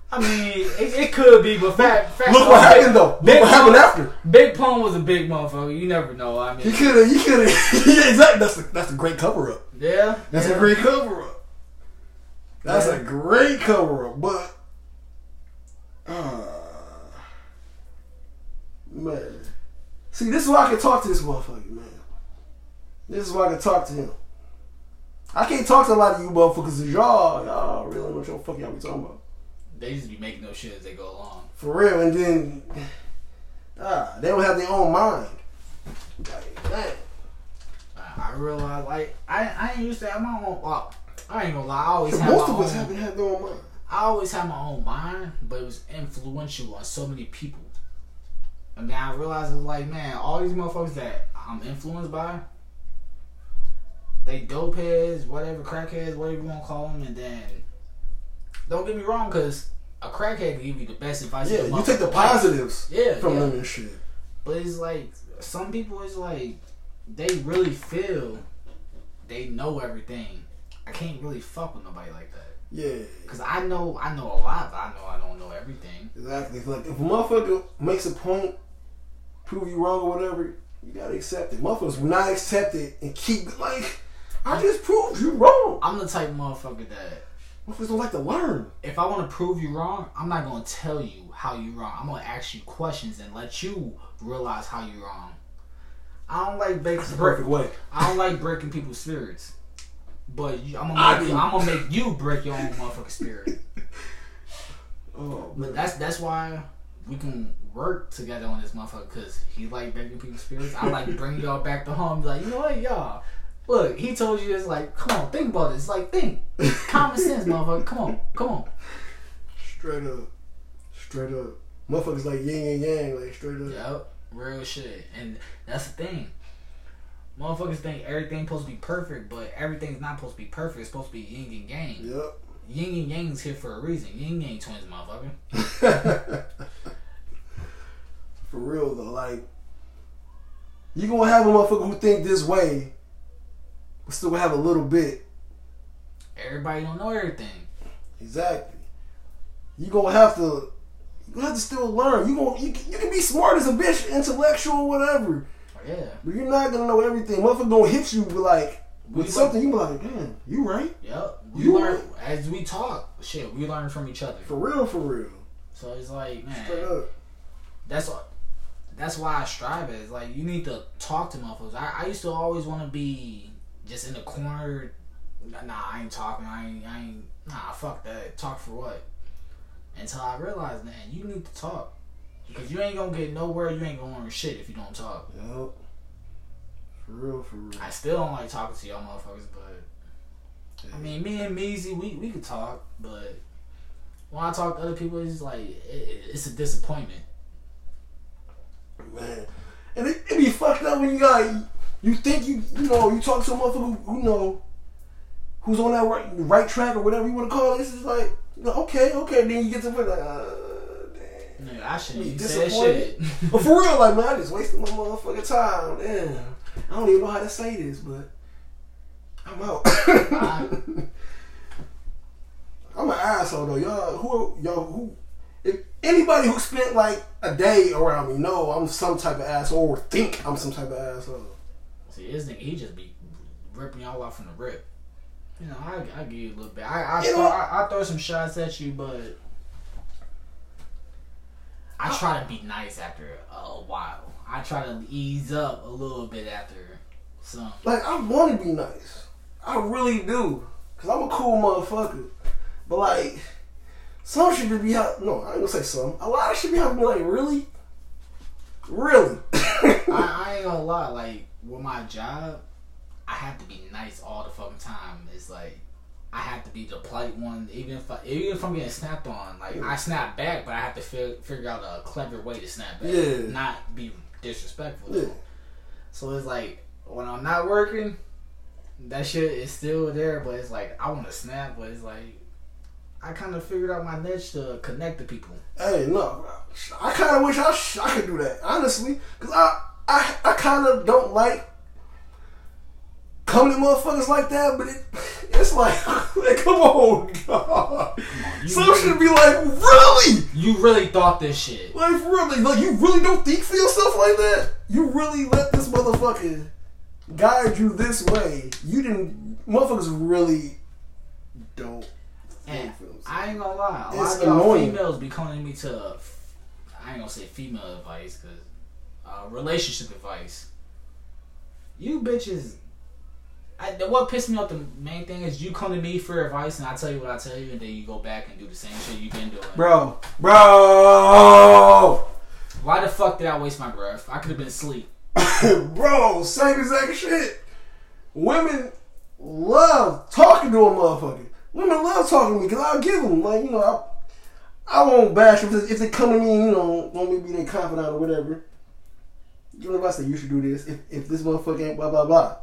I mean, it, it could be, but Fat Fat Look what happened though. Look Big what happened Pun- after. Big Pun was a big motherfucker. You never know. I mean, He could have. He could have. yeah, exactly. That's a, that's a great cover up. yeah, That's yeah. a great cover up. That's a great cover up, but uh, man, see, this is why I can talk to this motherfucker, man. This is why I can talk to him. I can't talk to a lot of you motherfuckers because y'all, y'all really don't know what the fuck y'all be talking about. They just be making those shit as they go along. For real, and then ah, they don't have their own mind. Like, man. I, I realize, like, I I ain't used to have my own. Well, I ain't gonna lie. I always had Most my of us own. haven't had their own mind. I always had my own mind, but it was influential on so many people. And then I realized it's like, man, all these motherfuckers that I'm influenced by, they dope heads, whatever, crackheads, whatever you want to call them, and then don't get me wrong, because a crackhead can give you the best advice. Yeah, you take the positives Yeah, from yeah. them and shit. But it's like some people it's like they really feel they know everything. I can't really fuck with nobody like that. Yeah. Cause I know I know a lot, but I know I don't know everything. Exactly. Like if a motherfucker makes a point, prove you wrong or whatever, you gotta accept it. Motherfuckers will not accept it and keep like, I just proved you wrong. I'm the type of motherfucker that Motherfuckers don't like to learn. if I want to prove you wrong, I'm not gonna tell you how you wrong. I'm gonna ask you questions and let you realize how you wrong. I don't like break, That's perfect way. I don't like breaking people's spirits. But you, I'm gonna make, do. I'm gonna make you break your own motherfucking spirit. Oh, But that's that's why we can work together on this motherfucker because he like breaking people's spirits. I like bringing y'all back to home. Like, you know what, y'all. Look, he told you it's Like, come on, think about this. Like, think, common sense, motherfucker. Come on, come on. straight up, straight up. Motherfuckers like yin and yang, like straight up. Yep, real shit. And that's the thing. Motherfuckers think everything's supposed to be perfect, but everything's not supposed to be perfect. It's supposed to be yin and yang. Yep. Yin and yang's here for a reason. Yin yang twins, motherfucker. For real though, like you gonna have a motherfucker who think this way, but still gonna have a little bit. Everybody don't know everything. Exactly. You gonna have to. You gonna have to still learn. You gonna you, you can be smart as a bitch, intellectual, whatever, Yeah. but you're not gonna know everything. Motherfucker gonna hit you with like with something. You be like, damn, you right? Yep. We You learn right. as we talk. Shit, we learn from each other. For real, for real. So it's like, Straight man, up. that's that's why I strive. It's like you need to talk to motherfuckers. I, I used to always want to be just in the corner. Nah, I ain't talking. I ain't. I ain't. Nah, fuck that. Talk for what? Until I realized, man, you need to talk because you ain't gonna get nowhere. You ain't gonna learn shit if you don't talk. Yep. For real, for real. I still don't like talking to y'all motherfuckers, but I mean, me and Measy, we we could talk, but when I talk to other people, it's like it, it- it's a disappointment. man. And it, it be fucked up when you got you think you you know you talk to a motherfucker who, who know who's on that right, right track or whatever you want to call it. It's just like you okay, okay. Then you get to like, uh, I shouldn't You even shit. disappointed? But for real, like man, I just wasted my motherfucking time. Damn, I don't even know how to say this, but I'm out. I'm an asshole though, y'all. Who y'all who? If anybody who spent like a day around me know I'm some type of asshole or think I'm some type of asshole. See, this nigga, he just be ripping y'all off from the rip. You know, I I give you a little bit. I I, throw, I I throw some shots at you, but I try to be nice after a while. I try to ease up a little bit after some. Like I want to be nice. I really do. Cause I'm a cool motherfucker. But like, some should be ha- no, I ain't gonna say some. A lot of should be me like, really, really. I, I ain't gonna lie. Like with my job, I have to be nice all the fucking time. It's like I have to be the polite one, even if I, even if I'm getting snapped on. Like I snap back, but I have to fi- figure out a clever way to snap back, Yeah. not be disrespectful. Yeah. So it's like when I'm not working, that shit is still there, but it's like I want to snap, but it's like I kind of figured out my niche to connect to people. Hey, no, I kind of wish I, sh- I could do that honestly, cause I I, I kind of don't like coming to motherfuckers like that, but it it's like, like come on, God. you Some really- should be like, really, You really thought this shit? like really, like you really don't think feel stuff like that. You really let this motherfucker guide you this way. You didn't, motherfuckers really don't. And. I ain't gonna lie, a It's lot of y'all annoying. females be calling me to, I ain't gonna say female advice, cause uh, relationship advice. You bitches, I, what pissed me off the main thing is you come to me for advice and I tell you what I tell you and then you go back and do the same shit you've been doing. Bro, bro. Why the fuck did I waste my breath? I could have been asleep. Bro, same exact shit. Women love talking to a motherfucker. Women love talking to me because I'll give them, like, you know, I, I won't bash them if they, come to me, you know, want me to be their confidant or whatever. You know, if I say you should do this, if, if this motherfucker ain't blah, blah, blah.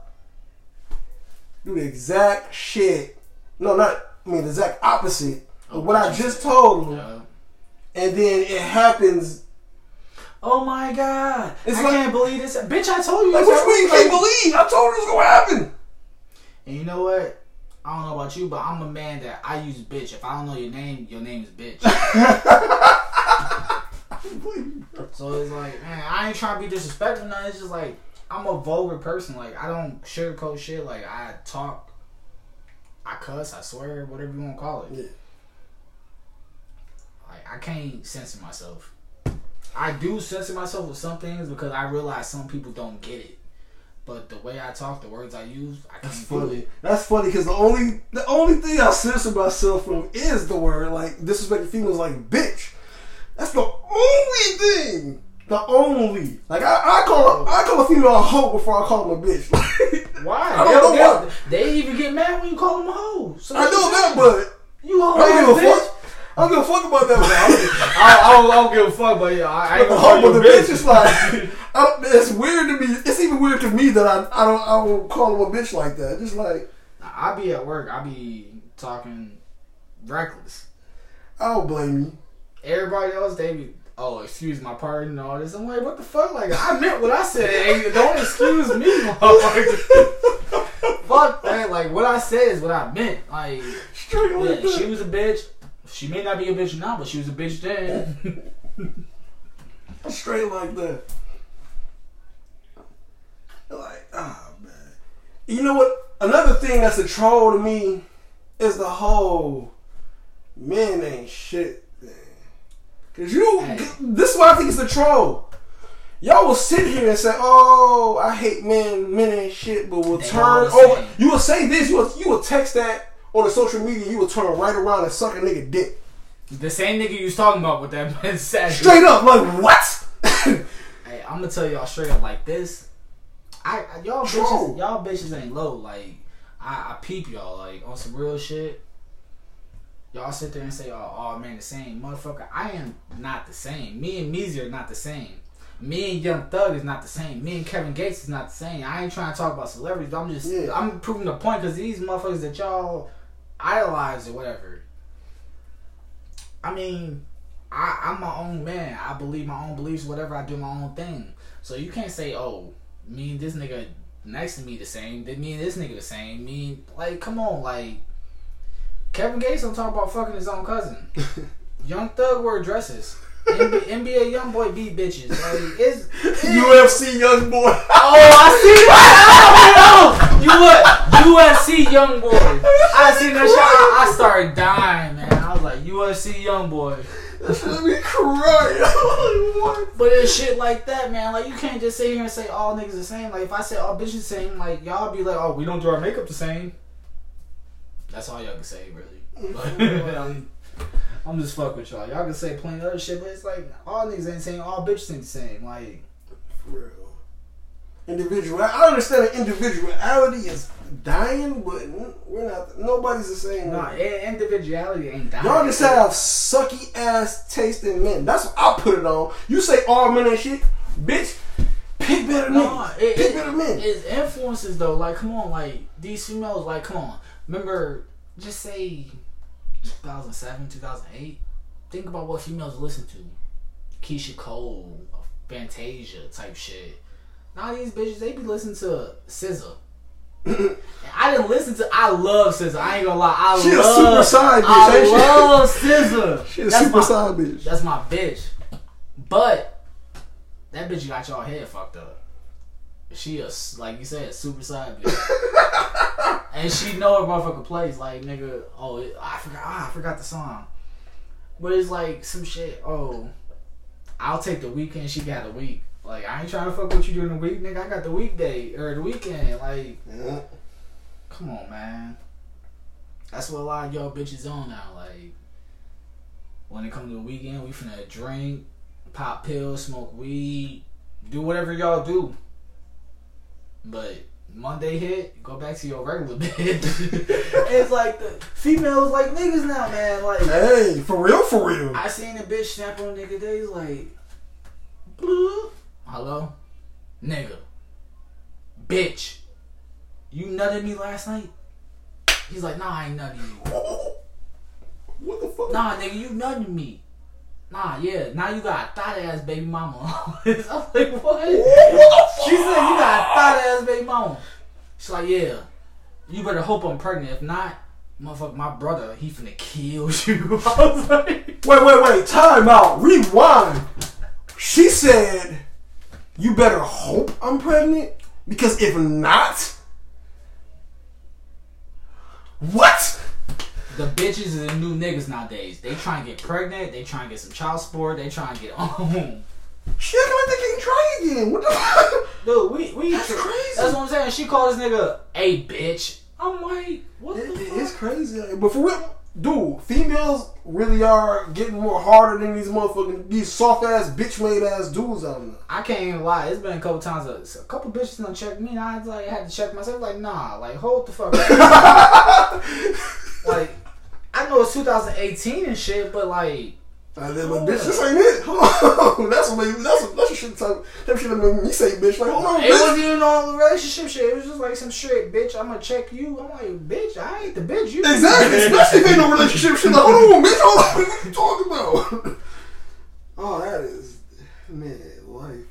Do the exact shit. No, not, I mean, the exact opposite of what I just told them. Uh, And then it happens. oh my god! It's I like- can't believe this. Bitch, I told you. Like, what you mean can't believe? I told you this was going to happen. And you know what? I don't know about you, but I'm a man that I use bitch. If I don't know your name, your name is bitch. so it's like, man, I ain't trying to be disrespectful. Nothing. It's just like I'm a vulgar person. Like I don't sugarcoat shit. Like I talk, I cuss, I swear, whatever you want to call it. Yeah. Like I can't censor myself. I do censor myself with some things because I realize some people don't get it. But the way I talk, the words I use, I can't That's funny. That's funny because the only the only thing I censor myself from is the word like disrespecting females like bitch. That's the only thing. The only like I, I call a, I call a female a hoe before I call them a bitch. Why? I don't they, know they, they even get mad when you call them a hoe. So I know that, but you hoe I don't give a bitch. fuck. I don't give a fuck about that. But I, I, don't, I don't give a fuck, but yeah, I, I ain't the hoe, call but the a bitch is like I don't, it's weird to me. It's even weird to me that I I don't I don't call them a bitch like that. Just like I be at work. I be talking reckless. I don't blame you. Everybody else, they be, oh, excuse my pardon and all this. I'm like, what the fuck? Like, I meant what I said. Don't excuse me, fuck that. Like, what I said is what I meant. Like, Straight yeah, that. she was a bitch. She may not be a bitch now, but she was a bitch then. Straight like that. Like, ah, man. You know what? Another thing that's a troll to me is the whole men ain't shit. Cause you, Hey. this is why I think it's a troll. Y'all will sit here and say, "Oh, I hate men. Men and shit," but will They turn over. You will say this. You will, you will text that on the social media. You will turn right around and suck a nigga dick. the same nigga you was talking about with that man said. Straight up, like what? Hey, I'm gonna tell y'all straight up like this. I I- y'all True. bitches, y'all bitches ain't low. Like I, I peep y'all like on some real shit. Y'all sit there and say, "Oh, oh man, the same motherfucker." I am not the same. Me and Meezy are not the same. Me and Young Thug is not the same. Me and Kevin Gates is not the same. I ain't trying to talk about celebrities. But I'm just Yeah. I'm proving the point because these motherfuckers that y'all idolize or whatever. I mean, I, I'm my own man. I believe my own beliefs. Whatever I do, my own thing. So you can't say, "Oh, me and this nigga next to me the same." Then me and this nigga the same. Me like, come on, like Kevin Gates don't talk about fucking his own cousin. Young Thug wear dresses. NBA, NBA young boy beat bitches. Like it's, it's UFC young boy. Oh, I see that. You what? UFC young boy. I seen that shit. I, started dying, man. I was like UFC young boy. Shit me what? But it's shit like that, man. Like you can't just sit here and say all niggas the same. Like if I say all bitches the same, like y'all be like, oh, we don't do our makeup the same. That's all y'all can say, really. I'm, I'm just fuck with y'all. Y'all can say plenty of other shit, but it's like all niggas ain't saying all bitches ain't the same. Like For real. Individual. I understand that individuality is dying, but we're not. Nobody's the same. nah, i- individuality ain't dying. Y'all just have sucky ass tasting men. That's what I put it on. You say all men and shit, bitch. Pick better men. No, it, Pick it, better men. it's influences though. Like, come on, like these females. Like, come on. Remember, just say 2007, 2008. Think about what females listen to. Keyshia Cole, Fantasia type shit. Now these bitches, they be listening to SZA. I didn't listen to. I love SZA. I ain't gonna lie. I She a love. super side bitch, I ain't she? love SZA. She a That's super my- side bitch. That's my bitch. But that bitch got y'all head fucked up. She a like you said, super side bitch, and she know her motherfucking place. Like nigga, oh it, I forgot, ah, I forgot the song, but it's like some shit. Oh, I'll take the weekend. She got the week. Like I ain't trying to fuck with you during the week, nigga. I got the weekday or the weekend. Like, Yeah. come on, man. That's what a lot of y'all bitches on now. Like, when it comes to the weekend, we finna drink, pop pills, smoke weed, do whatever y'all do. But Monday hit, go back to your regular bitch. it's like the females like niggas now, man. Like Hey, for real, for real. I seen a bitch snap on nigga days like, bloop. hello, nigga, bitch, you nutted me last night. He's like, nah, I ain't nutted you. What the fuck? Nah, nigga, you nutted me. Nah, yeah, now you got a thought ass baby mama. I'm like, what? What the fuck? She said you got a thought ass baby mama. She's like, yeah. You better hope I'm pregnant. If not, motherfucker, my brother, he finna kill you. I was like, Wait, wait, wait. Time out. Rewind. She said, "You better hope I'm pregnant because if not, what?" The bitches is the new niggas nowadays. They try and get pregnant. They try and get some child support. They try and get on. She acting like they can't try again. What the fuck? Dude, we we. That's crazy. That's what I'm saying. She called this nigga a bitch. I'm like, what It- the fuck? it's crazy, but for real, dude, females really are getting more harder than these motherfucking these soft ass bitch made ass dudes out there. I can't even lie. It's been a couple times. A, a couple bitches done checked me, and I had, like had to check myself. Like, nah, like hold the fuck. up. like, I know it's 2018 and shit, but like, I live a bitch. This ain't it. Hold on. That's what made, that's what, that's what shit type. That shit made me say bitch. Like hold on, it wasn't even on relationship shit. It was just like some shit, bitch. I'm gonna check you. I'm like, bitch, I ain't the bitch. You Exactly. Especially if ain't no relationship shit. Like hold on, bitch. Hold on. What you talking about? Oh, that is man life.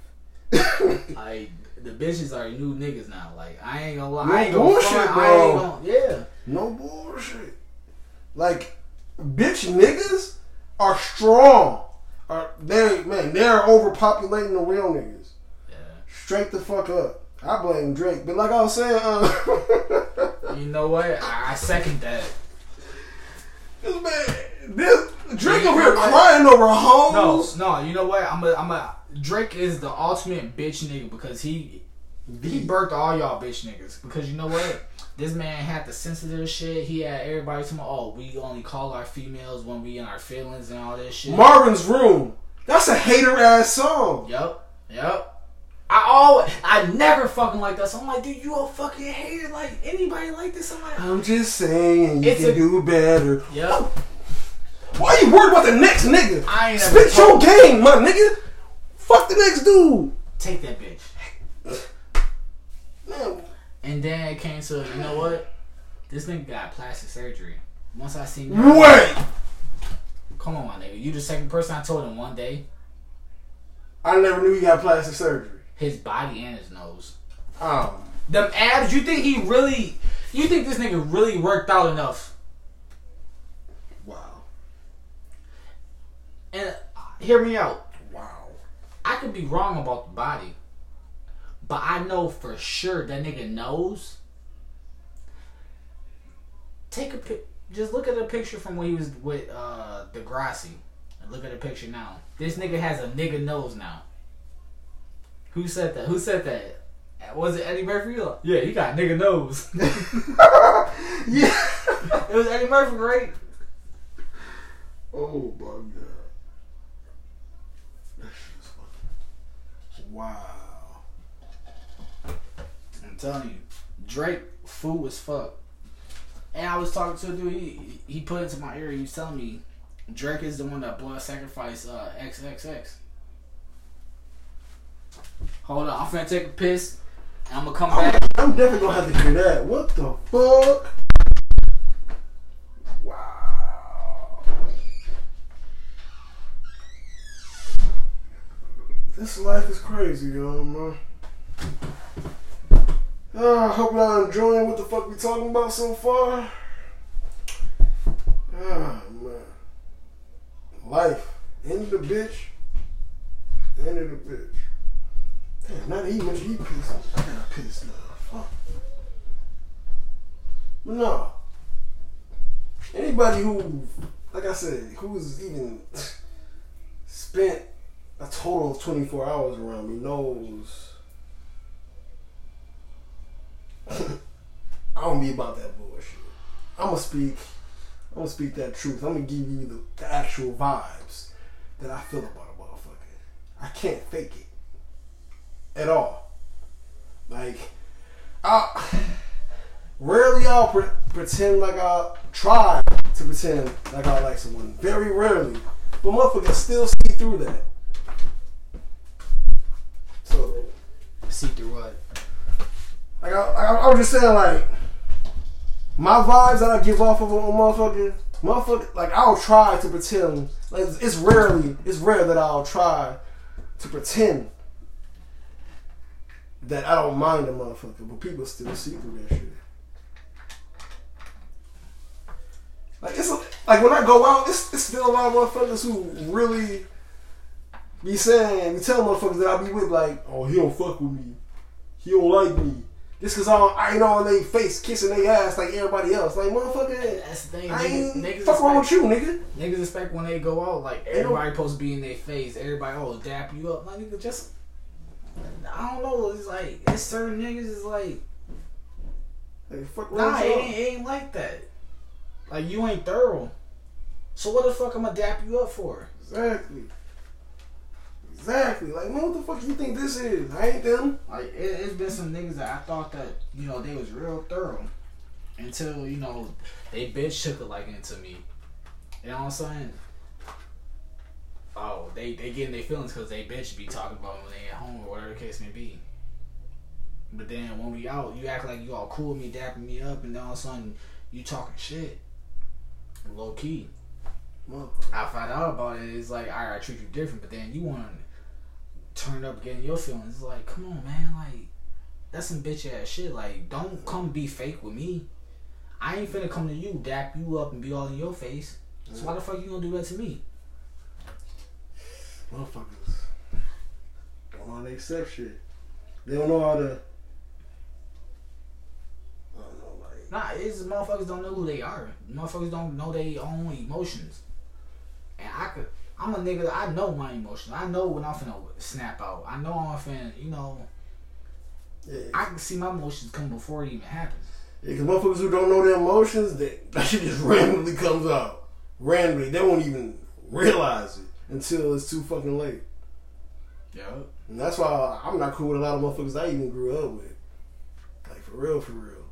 Like the bitches are new niggas now. Like I ain't gonna lie. No I ain't gonna bullshit, I bro. ain't gonna, yeah. No bullshit. Like, bitch niggas are strong. Are they man? They're overpopulating the real niggas. Yeah. Straight the fuck up. I blame Drake, but like I was saying, uh, You know what? I, second that. this man, this Drake over here crying over No, hoes. no. You know what? I'm a, I'm a. Drake is the ultimate bitch nigga because he he birthed all y'all bitch niggas. Because you know what? This man had the sensitive shit. He had everybody talking, oh, we only call our females when we in our feelings and all this shit. Marvin's Room. That's a hater ass song. Yep, yep. I always, I never fucking like that. So I'm like, dude, you a fucking hater. Like anybody like this? I'm like, I'm just saying you It's can a- do better. yep. Oh. Why you worried about the next nigga? I ain't Spit your game, my nigga. Fuck the next dude. Take that bitch. Man, And then it came to, you know what? This nigga got plastic surgery. Once I seen that, wait. come on, my nigga. You the second person I told in one day. I never knew he got plastic surgery. His body and his nose. Oh. Them abs. You think he really? You think this nigga really worked out enough? wow. And uh, hear me out. Wow. I could be wrong about the body, but I know for sure that nigga knows. Take a pic. Just look at a picture from when he was with uh Degrassi, And look at the picture now. This nigga has a nigga nose now. Who said that? Who said that? Was it Eddie Murphy? Yeah, he got nigga nose. yeah. it was Eddie Murphy, right? Oh my god. That shit's funny. Wow. I'm telling you, Drake fool as fuck. And I was talking to a dude. He he put it to my ear. He was telling me Drake is the one that blood sacrificed uh, XXX. Hold on, I'm finna take a piss. And I'm gonna come I'm, back. I'm definitely gonna have to hear that. What the fuck? Wow. This life is crazy, yo, man. Uh, I hope y'all enjoying what the fuck we talking about so far. Ah, man. Life. End the bitch. End of the bitch. Damn, not even mentioned he pissed. I gotta piss now. Fuck. No. Anybody who, like I said, who's even spent a total of 24 hours around me knows I don't be about that bullshit. I'm gonna speak. I'm gonna speak that truth. I'm gonna give you the, the actual vibes that I feel about a motherfucker. I can't fake it at all. Like, I rarely I'll pre- pretend like I try to pretend like I like someone. Very rarely, but motherfuckers still see through that. So See through what? Like I, I, I was just saying, like my vibes that I give off of a motherfucker, motherfucker. Like I'll try to pretend. Like it's, rarely, it's rare that I'll try to pretend that I don't mind a motherfucker, but people still see through that shit. Like it's like when I go out, it's, it's still a lot of motherfuckers who really be saying, be telling motherfuckers that I be with, like, oh, he don't fuck with me, he don't like me. Just cause I'm, I ain't on their face kissing their ass like everybody else. Like, motherfucker, That's the thing. I Niggas, ain't niggas fuck wrong with you, nigga. niggas expect when they go out, like everybody supposed to be in their face. Everybody, oh, dap you up. Like, nigga, just. I don't know. It's like, it's certain niggas is like, Hey, fuck Nah, it ain't, it ain't like that. Like you ain't thorough. So what the fuck am I dap you up for? Exactly. Exactly. Like, man, what the fuck you think this is? I ain't them. Like it, it's been some niggas that I thought that you know they was real thorough until you know they bitch took a liking to me. You know what I'm saying? Oh, they they getting their feelings because they bitch be talking about when they at home or whatever the case may be. But then when we out, you act like you all cool with me, dapping me up, and then all of a sudden you talking shit. Low key. I find out about it, it's like, alright, I treat you different, but then you want to turn up getting your feelings. It's like, come on, man, like, that's some bitch ass shit. Like, don't come be fake with me. I ain't finna come to you, dap you up, and be all in your face. So why the fuck you gonna do that to me? Motherfuckers don't know how to accept shit. They don't know how to. I don't know, like. Nah, it's motherfuckers don't know who they are. Motherfuckers don't know their own emotions. And I could, I'm a nigga. that I know my emotions. I know when I'm finna snap out. I know I'm finna, you know. Yeah, I can see my emotions come before it even happens. because motherfuckers who don't know their emotions, they, that shit just randomly comes out. Randomly. They won't even realize it until it's too fucking late. Yeah. And that's why I'm not cool with a lot of motherfuckers I even grew up with. Like for real, for real.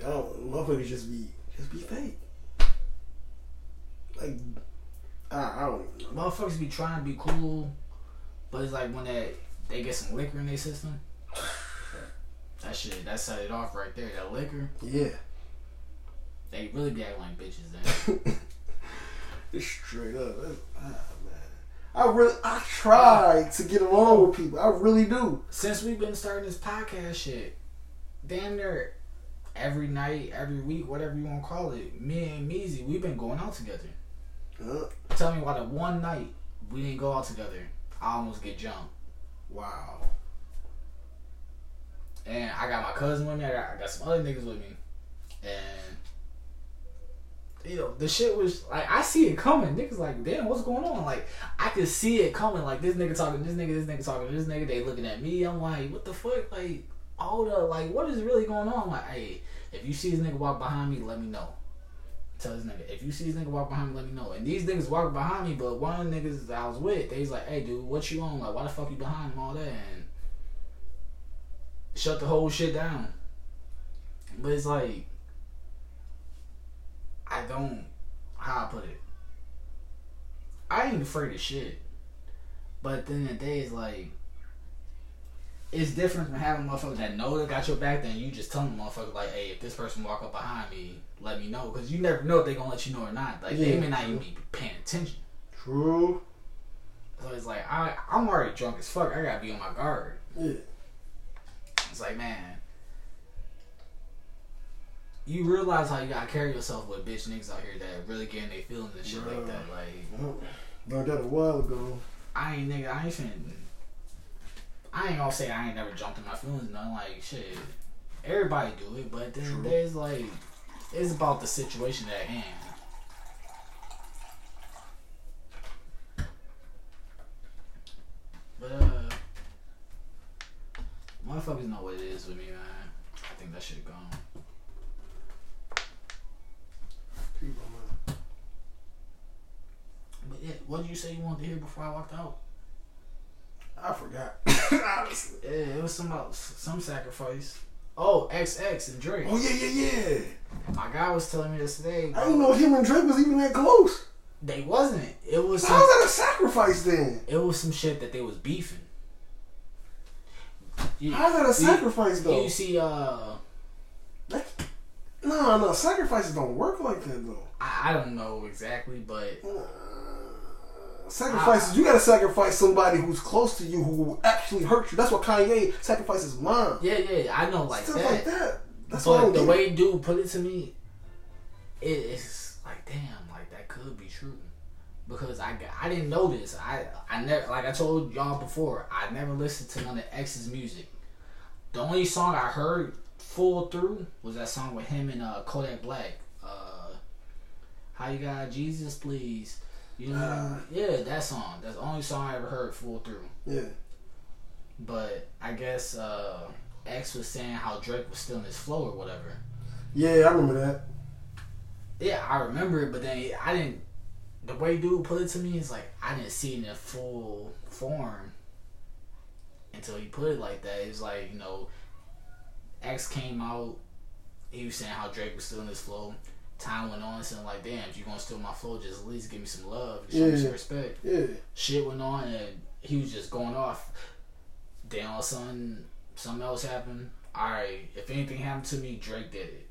Y'all motherfuckers just be just be fake. Like I, I don't know. Motherfuckers be trying to be cool, but it's like when they they get some liquor in their system. That shit, that set it off right there. That liquor, Yeah. they really be acting like bitches. Then It's straight up. Ah, man. I really I try to get along with people. I really do. since we've been starting this podcast shit, damn near every night, every week, whatever you want to call it, me and Meezy, we've been going out together. Tell me why the one night we didn't go out together, I almost get jumped. wow. And I got my cousin with me. I got, I got some other niggas with me. And you know, the shit was like I see it coming. Niggas like, damn, what's going on? Like I could see it coming. Like this nigga talking, this nigga, this nigga talking, this nigga. They looking at me. I'm like, what the fuck? Like, all the, Like, what is really going on? like, hey, if you see this nigga walk behind me, let me know. Tell this nigga, if you see this nigga walk behind me, let me know. And these niggas walk behind me, but one of the niggas I was with, they was like, hey, dude, what you on? Like, why the fuck you behind him? All that and shut the whole shit down. But it's like I don't how I put it. I ain't afraid of shit. But then the day is like it's different from having motherfuckers that know that got your back than you just telling motherfuckers like, hey, if this person walk up behind me, let me know. Because you never know if they're gonna let you know or not. Like they may not true. even be paying attention. True. So it's like I I'm already drunk as fuck. I gotta be on my guard. Yeah. It's like, man, you realize how you gotta carry yourself with bitch niggas out here that really getting their feelings and shit like that. Like, Learned that a while ago. I ain't nigga, I ain't finna. I ain't gonna say I ain't never jumped in my feelings. Nothing like shit. Everybody do it, but then True. there's like, it's about the situation at hand. But uh, motherfuckers know what it is with me, man. I think that shit gone. But yeah, what did you say you wanted to hear before I walked out? I forgot. Honestly. Yeah, it was some about some sacrifice. Oh, XX and Drake. Oh yeah, yeah, yeah. My guy was telling me this today. I didn't know him and Drake was even that close. They wasn't. It was some, How's that a sacrifice then? it was some shit that they was beefing. You, How's that a you- sacrifice though? you see, uh, Like, no, no, sacrifices don't work like that though. I, I don't know exactly, but Uh, sacrifices, you gotta sacrifice somebody who's close to you who will actually hurt you. That's what Kanye sacrifices mom. yeah, yeah, I know like Stuff that. like that. That's but the way dude put it to me, it is like damn, like that could be true. Because I, I didn't know this. I I never like I told y'all before. I never listened to none of X's music. The only song I heard full through was that song with him and uh, Kodak Black. Uh, How you got Jesus, please? You know, mean? yeah, that song. That's the only song I ever heard full through. Yeah. But I guess uh, X was saying how Drake was still in his flow or whatever. Yeah, I remember that. Yeah, I remember it, but then I didn't. The way dude put it to me is like I didn't see it in full form until he put it like that. It's like you know, X came out. He was saying how Drake was still in his flow. Time went on, saying like, "Damn, if you gonna steal my flow, just at least give me some love, show me Yeah. some respect." Yeah. Shit went on, and he was just going off. Then all of a sudden, something else happened. All right, if anything happened to me, Drake did it.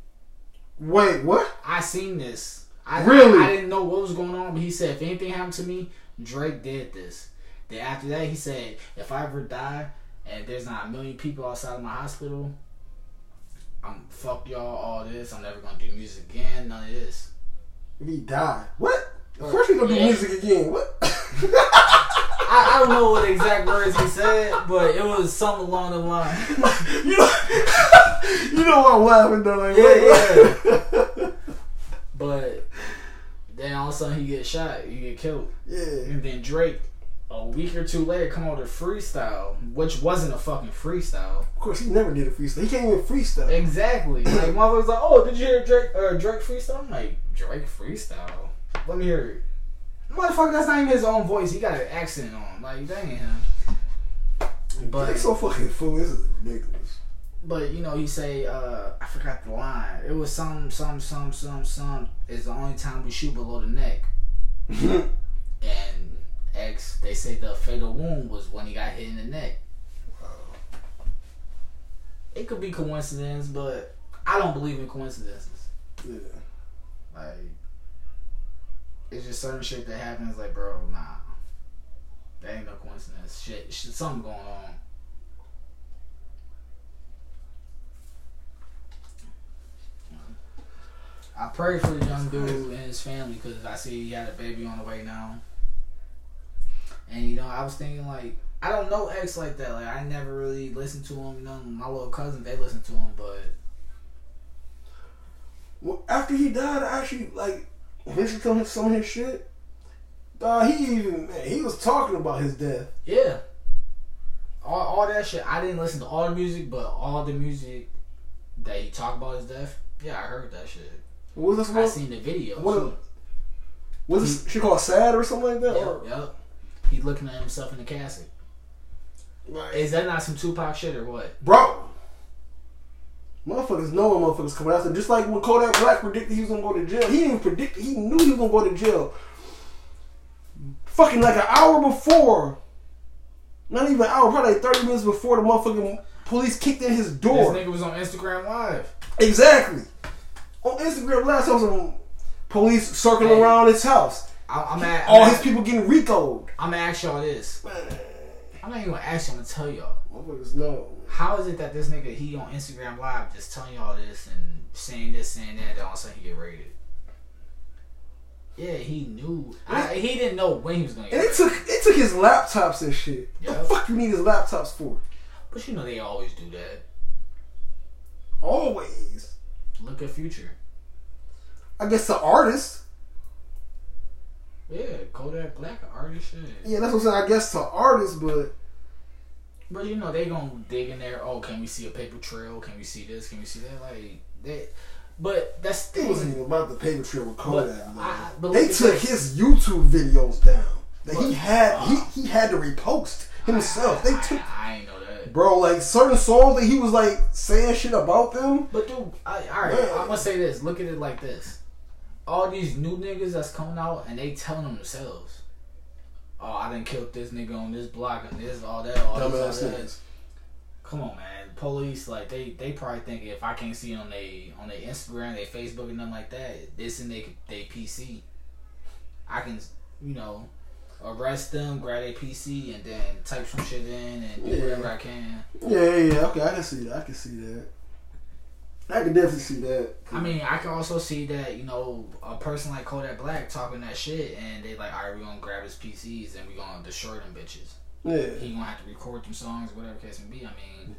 Wait, what? I seen this. I, Really? I, didn't know what was going on, but he said if anything happened to me, Drake did this. Then after that, he said if I ever die and there's not a million people outside of my hospital, I'm fuck y'all all this. I'm never gonna do music again. None of this. If he died. What? Of course he gonna do Yeah. music again. What? I, I don't know what exact words he said, but it was something along the line. you know, you know why I'm laughing though. Like, Yeah, yeah, But then all of a sudden he gets shot, You get killed. yeah. And then Drake, a week or two later, come out with freestyle, which wasn't a fucking freestyle. Of course, he never did a freestyle. He can't even freestyle. Exactly. Like motherfuckers like, oh, did you hear Drake uh, Drake freestyle? I'm like, Drake freestyle. Let me hear it. Motherfucker, that's not even his own voice. He got an accent on. Like, ain't him. But Drake's so fucking fool. This is ridiculous. but you know, he say, uh, I forgot the line. It was some some some some some is the only time we shoot below the neck. And X, they say the fatal wound was when he got hit in the neck. It could be coincidence, but I don't believe in coincidences. yeah. Like, it's just certain shit that happens. Like, bro, nah, that ain't no coincidence. Shit, shit something going on. I pray for the young dude and his family because I see he had a baby on the way now. And you know, I was thinking like, I don't know X like that. Like, I never really listened to him. You know, my little cousins they listen to him, but Well, after he died, I actually like listen to him, some of his shit. Dog, he even man, he was talking about his death. Yeah. All, all that shit. I didn't listen to all the music, but all the music that he talked about his death. Yeah, I heard that shit. What was this I seen the video. What too. was this shit called sad or something like that? Yep, Or, yep. He looking at himself in the casket. Is that not some Tupac shit or what? bro. Motherfuckers know when motherfuckers coming him. Just like when Kodak Black predicted he was gonna go to jail. He didn't predict. He knew he was gonna go to jail. Fucking like an hour before. Not even an hour, probably like thirty minutes before the motherfucking police kicked in his door. This nigga was on Instagram Live. Exactly. On Instagram last time some police circling Hey. around his house. I, I'm at. All I'm his at- people getting ricoed. I'm gonna ask y'all this. I'm not even gonna ask you. I'm gonna tell y'all. motherfuckers know. How is it that this nigga he on Instagram Live just telling y'all this and saying this, saying that, then all of a sudden he get raided? Yeah, he knew. I, he didn't know when he was gonna get And it took it took his laptops and shit. Yeah. The fuck you need his laptops for? But you know they always do that. Always. Look at Future. I guess the artist. Yeah, Kodak Black, artist shit. Yeah, that's what I'm saying. I guess to artists, but But you know they gonna dig in there. Oh, can we see a paper trail? Can we see this? Can we see that? Like that. But that's it wasn't even about the paper trail with Kodak. But. I- but they took his YouTube videos down. That he had uh, he, he had to repost himself. They I, took I, I ain't know that. bro like certain songs that he was like saying shit about them. But dude, I, all right, Yeah. I'm gonna say this. Look at it like this: all these new niggas that's coming out and they telling them themselves, "Oh, I done killed this nigga on this block and this, all that, all this, all that." Come on, man. Police like they they probably think if I can't see on they on their Instagram, their Facebook, and nothing like that, this and they they PC, I can you know arrest them, grab their PC, and then type some shit in and do Yeah. whatever I can. Yeah, yeah, yeah. Okay, I can see that. I can see that. I can definitely see that. I mean, I can also see that you know a person like Kodak Black talking that shit, and they like, all right, we gonna grab his PCs and we gonna destroy them bitches. yeah. He gonna have to record them songs, whatever case may be. I mean,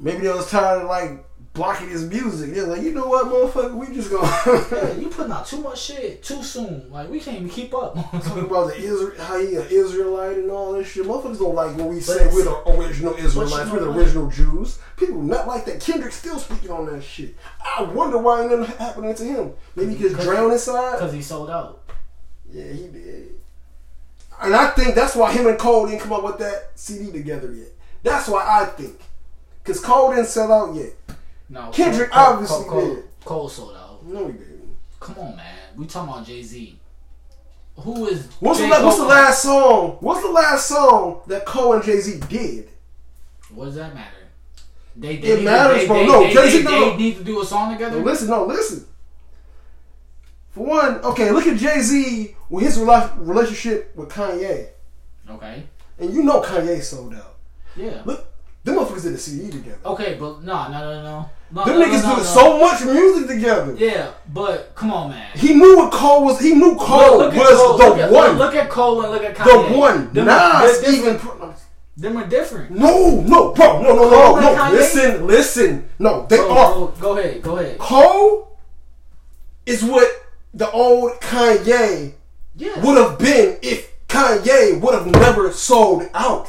Maybe they was tired of like blocking his music. They're like, you know what, motherfucker, we just yeah, gonna you putting out too much shit too soon. Like we can't even keep up. talking about the Israel, how he an Israelite and all this shit. Motherfuckers don't like what we say we're the original Israelites, we're the original Jews. People not like that. Kendrick still speaking on that shit. I wonder why ain't nothing happening to him. Maybe he just drowned inside. Because he sold out. Yeah, he did. And I think that's why him and Cole didn't come up with that CD together yet. That's why I think. Because Cole didn't sell out yet. No, Kendrick Cole, obviously Cole, Cole, did. Cole sold out. No, he didn't. Come on, man. We talking about Jay Z. Who is? What's, the, what's the last song? What's the last song that Cole and Jay Z did? What does that matter? They, did It they to- matters, bro. No, they, no, they need to do a song together. No, listen, no, listen. For one, okay, look at Jay Z with his relationship with Kanye, Okay. and you know Kanye sold out. Yeah. Look, them motherfuckers did a CD together. Okay, but no, no, no, no. no them no, niggas no, no, did so much music together. Yeah, but come on, man. He knew what Cole was. He knew Cole Look at was Cole, the look one. Look at Cole and look at Kanye. the one. Them, Nas them, even. them are different. No, no, bro, no, no, Cole no, no. Listen, listen. No, they Go, are. go, go ahead, go ahead. Cole is what the old Kanye Yes. would have been if Kanye would have never sold out.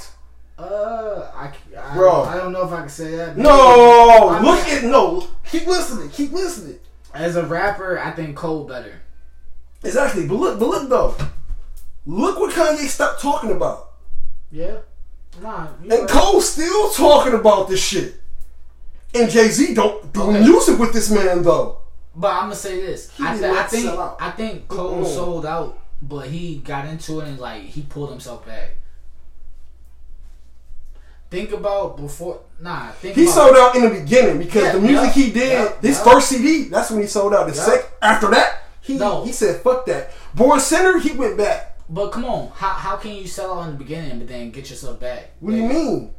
Uh, I, I, Bro. I don't know if I can say that. No, I'm- look at no. Keep listening. Keep listening. As a rapper, I think Cole better. Exactly, but look, but look though. Look what Kanye stopped talking about, Yeah. Nah. and right. Cole still talking about this shit. And Jay Z don't do Okay. music with this man though. But I'm gonna say this. I, th- I think. I think Cole sold out, but he got into it and like he pulled himself back. Think about before. Nah. Think He sold out in the beginning because Yeah, the music yeah, he did, yeah, his yeah. first CD, that's when he sold out. The Yeah. sec after that, he No. he said fuck that. Born Sinner, he went back. But come on, how how can you sell out in the beginning but then get yourself back? What do you mean?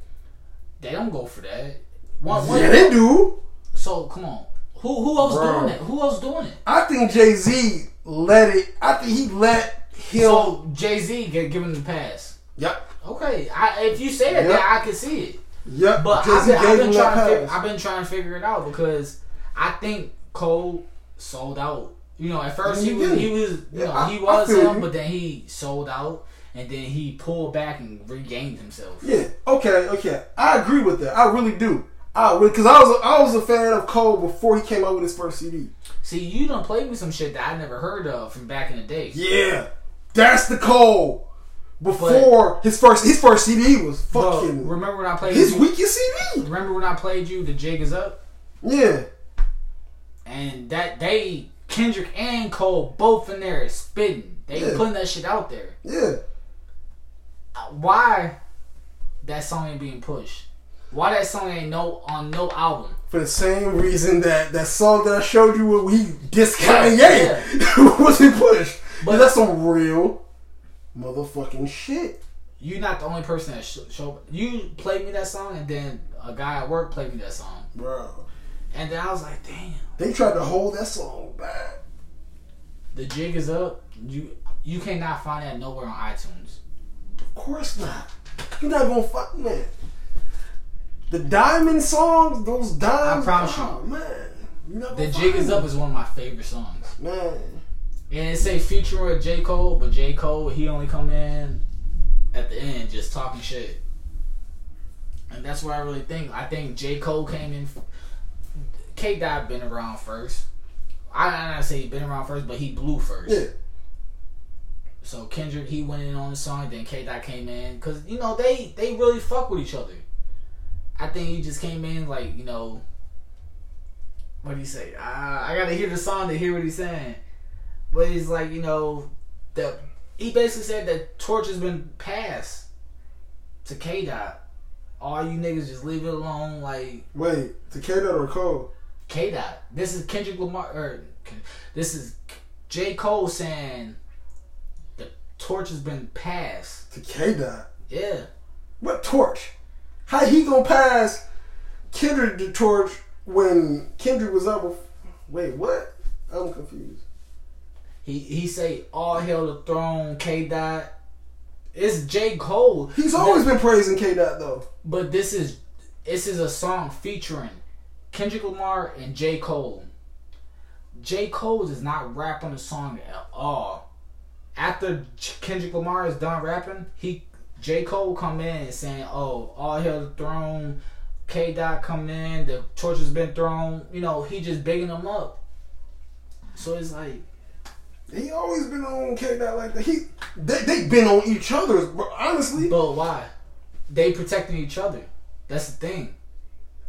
They don't go for that. One, one, Yeah, they do. So come on, who who else Bro. doing it? Who else doing it? I think Jay Z let it. I think he let him. So Jay Z get given the pass. Yep, Okay, I, if you say it, Yep. then I can see it. yep. But I've been, I've been trying to figure. I've been trying to figure it out because I think Cole sold out You know, at first In he was he was you Yeah, know I- he was him, you. but then he sold out, and then he pulled back and regained himself. Yeah. Okay. Okay. I agree with that. I really do. I because I was a, I was a fan of Cole before he came out with his first CD. See, you done played me some shit that I never heard of from back in the day. Yeah, that's the Cole. Before his first his first CD was fucking remember when I played his you? weakest CD. Remember when I played you? The jig is up, Yeah. and that they Kendrick and Cole both in there spitting. They Yeah. putting that shit out there. Yeah. Uh, Why that song ain't being pushed? Why that song ain't no on no album? For the same reason that that song that I showed you where he dissed Yeah, Kanye wasn't pushed. But- But that's some real motherfucking shit. You're not the only person that sh- show. You played me that song, and then a guy at work played me that song, Bro. and then I was like, damn. They tried to hold that song back. The jig is up. You you cannot find that nowhere on iTunes. Of course not. You're not gonna fuck man. The diamond songs, those diamonds. I promise you. oh, man. You're not The jig is up is one of my favorite songs. Man. And it say featuring with J Cole, but J Cole he only come in at the end just talking shit. And that's what I really think. I think J Cole came in. K Dot been around first. I not say he been around first, but he blew first. Yeah. So Kendrick he went in on the song, then K Dot came in because you know they they really fuck with each other. I think he just came in like you know. What do you say? Uh, I gotta hear the song to hear what he's saying. But he's like you know, the he basically said that torch has been passed to K Dot. All you niggas just leave it alone. Like Wait, to K Dot or Cole? K Dot. This is Kendrick Lamar or this is J Cole saying the torch has been passed. To K Dot. Yeah. What torch? How he gonna pass Kendrick the torch when Kendrick was up Wait, what? I'm confused. He he say all hail the throne, K Dot. It's J Cole. He's always been praising K Dot though. But this is this is a song featuring Kendrick Lamar and J Cole. J Cole does not rap on the song at all. After Kendrick Lamar is done rapping, he J Cole come in and saying, "Oh, all hail the throne." K Dot come in, the torch has been thrown. You know, he just bigging them up. So it's like, He always been on K Dot like that. He they they been on each other, bro, honestly. but why? They protecting each other. That's the thing.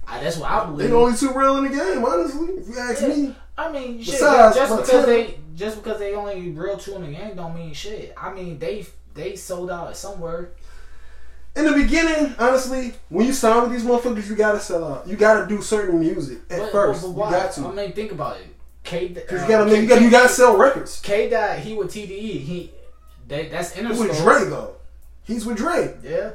I, that's what I believe. They the only two real in the game, honestly. If you ask Yeah. me. I mean, shit, Besides, just because they just because they only real two in the game don't mean shit. I mean, they they sold out somewhere. In the beginning, honestly, when you sign with these motherfuckers, you gotta sell out. You gotta do certain music at But, first. but, but you got to. I mean, think about it. K, Cause uh, you gotta K- you gotta, you gotta sell records. K dot he with TDE. He they, that's He's Interscope. with Dre though. He's with Dre. Yeah.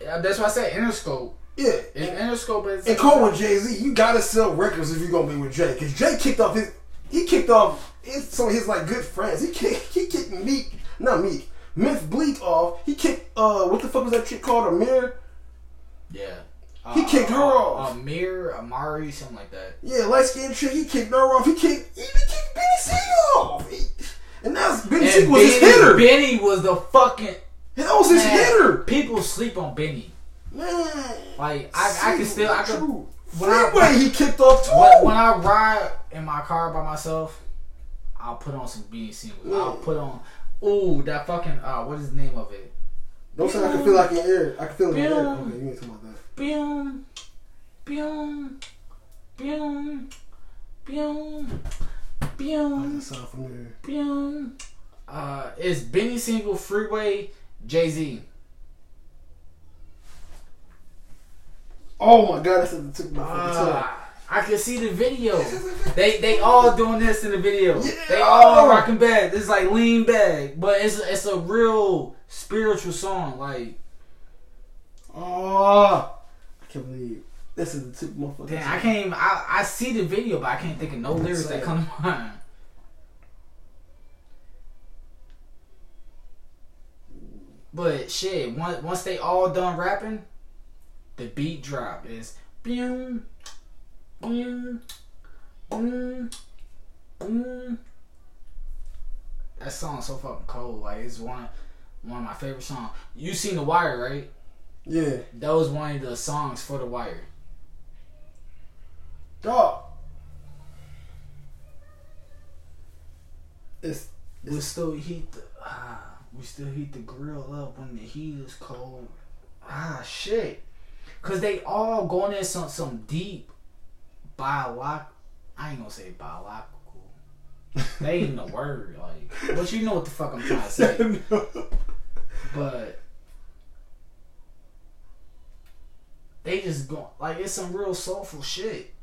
yeah, that's why I said Interscope. Yeah. And And, Interscope is and Cole with Jay Z, you gotta sell records if you're gonna be with Jay. Cause Jay kicked off his, he kicked off his, some of his like good friends. He kicked, he kicked Meek, not Meek, Memphis Bleek off. He kicked, uh, what the fuck was that chick called? Amir? Yeah. He kicked her off. Amir, Amari, something like that. Yeah, light skinned chick. He kicked her off. He kicked, he even kicked Beanie Sigel off. He, and that's Benny And was his Benny, hitter. Benny was the fucking that was his man, hitter. People sleep on Benny. Man. Like I, I can still I can True. when I- Freeway, he kicked off too. when, when I ride in my car by myself, I'll put on some singles. I'll put on ooh that fucking uh what is the name of it? Don't say I can feel like in air. I can feel it in air. Okay, you ain't talking about that. Boom, boom, boom, boom, How boom, does that sound familiar? boom. Uh, it's Beanie Sigel Freeway Jay Z. Oh my god, that's at the tip of my fucking tongue. Uh, I can see the video. They they all doing this in the video. Yeah. They all rocking back. It's like lean back, but it's it's a real spiritual song. Like Oh, I can't believe this is the tip fucking damn. I can't even. I, I see the video, but I can't think of no lyrics that come to mind. But shit, once once they all done rapping, the beat drop is boom, boom, boom, boom, That song's so fucking cold. Like it's one one of my favorite songs. You seen The Wire, right? Yeah. That was one of the songs for The Wire. Dog. It's We still heat the ah, we still heat the grill up when the heat is cold. Ah shit. Cause they all going in some some deep biological I ain't gonna say biological. They ain't the word, like but you know what the fuck I'm trying to say. But they just go like it's some real soulful shit.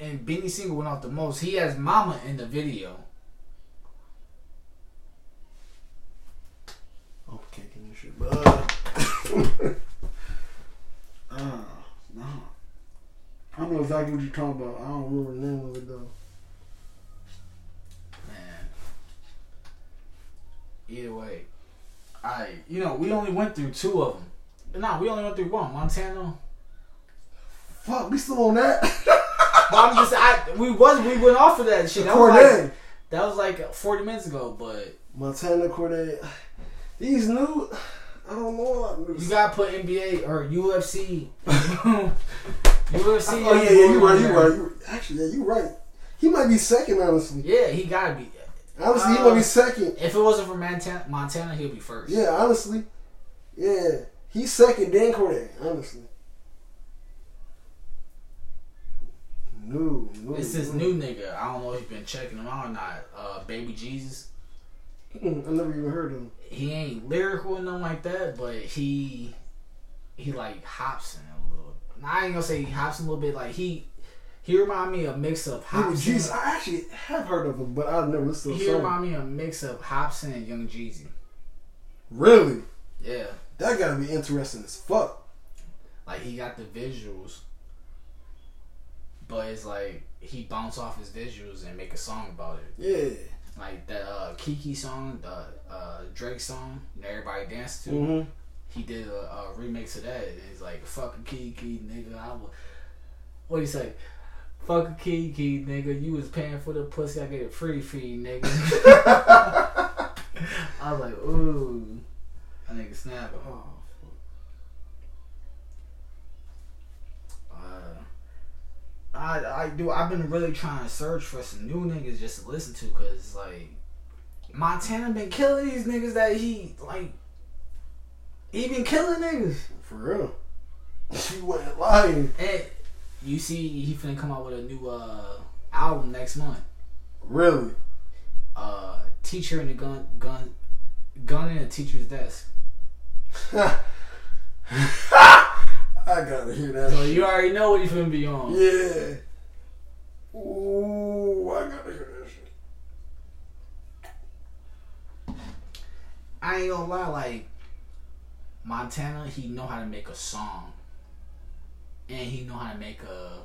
And Beanie Sigel went off the most. He has Mama in the video. I'm kicking this shit, but uh, no. I don't know exactly what you're talking about. I don't remember the name of it though. Man. Either way, I you know we only went through two of them. Nah, we only went through one. Montana. Fuck, we still on that? But I'm just I we was we went off of that shit. That was like that was like 40 minutes ago. But Montana Cordae. These new, I don't know a lot of you gotta put NBA or UFC. UFC. Oh yeah, yeah, you right, you right. Actually, yeah, you right. He might be second, honestly. Yeah, he gotta be. Honestly, he Uh, might be second. If it wasn't for Montana, Montana he'll be first. Yeah, honestly. Yeah. He's second, then Cordae, honestly. No, no. It's this no. new nigga. I don't know if you've been checking him out or not. Uh, Baby Jesus. I never even heard of him. He ain't lyrical or nothing like that, but he he like Hopsin a little. I ain't gonna say he Hopsin a little bit. Like he he remind me of mix of Hopsin. Jesus. I actually have heard of him, but I've never listened to him. He remind me of a mix of Hopsin and Young Jeezy. Really? Yeah, That gotta be interesting as fuck. like he got the visuals, but it's like he bounce off his visuals and make a song about it. Yeah. Like that uh, Kiki song, the uh, Drake song, that everybody danced to. Mm-hmm. He did a, a remix of that. He's like, "Fuck a Kiki, nigga." I. What do you say? Fuck a Kiki, nigga. You was paying for the pussy. I get it free fee, nigga. I was like, ooh, that nigga snap. Oh, Uh, I I do. I've been really trying to search for some new niggas just to listen to, cause like Montana been killing these niggas that he like. He been killing niggas. for real. She wasn't lying. And you see, he finna come out with a new uh album next month. Really? Uh, teacher in the gun, gun, gun in a teacher's desk. I gotta hear that. So you already know what he finna be on. Yeah. Ooh, I gotta hear that shit. I ain't gonna lie, like Montana, he know how to make a song, and he know how to make a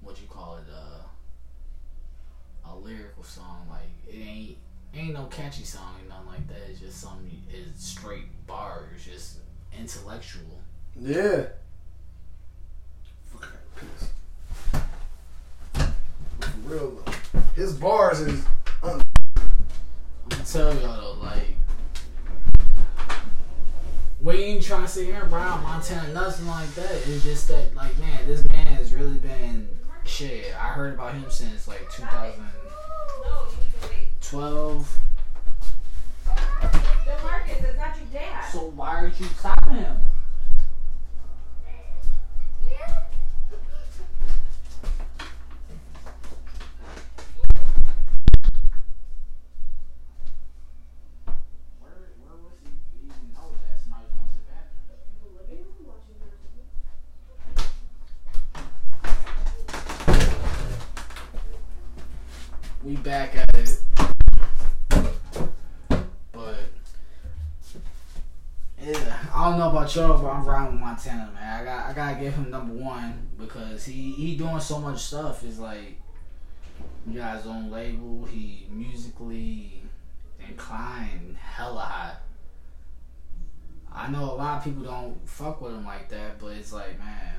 what you call it, uh, a lyrical song. Like it ain't ain't no catchy song and nothing like that. It's just some it's straight bars, just intellectual. Yeah. Fuck, I gotta piss. But For real though. His bars is I'm gonna tell y'all though, like. We ain't trying to sit here and Brown Montana nothing like that. It's just that, like, man, this man has really been shit. I heard about him since like 2012. Demarcus, that's not your dad. So why aren't you stopping him? Where, where was he even know that somebody was going to the bathroom? we back at it. But yeah, I don't know about y'all, but I'm riding with Montana, man. I got I gotta give him number one because he he doing so much stuff. It's like he got his own label. He musically inclined, hella high. I know a lot of people don't fuck with him like that, but it's like, man,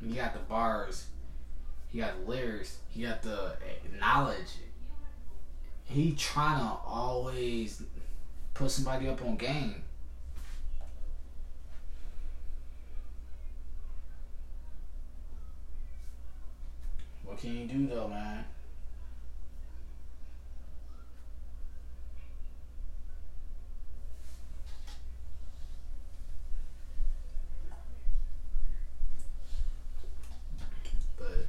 he got the bars. He got the lyrics. He got the eh, knowledge. He trying to always put somebody up on game. What can you do though, man? But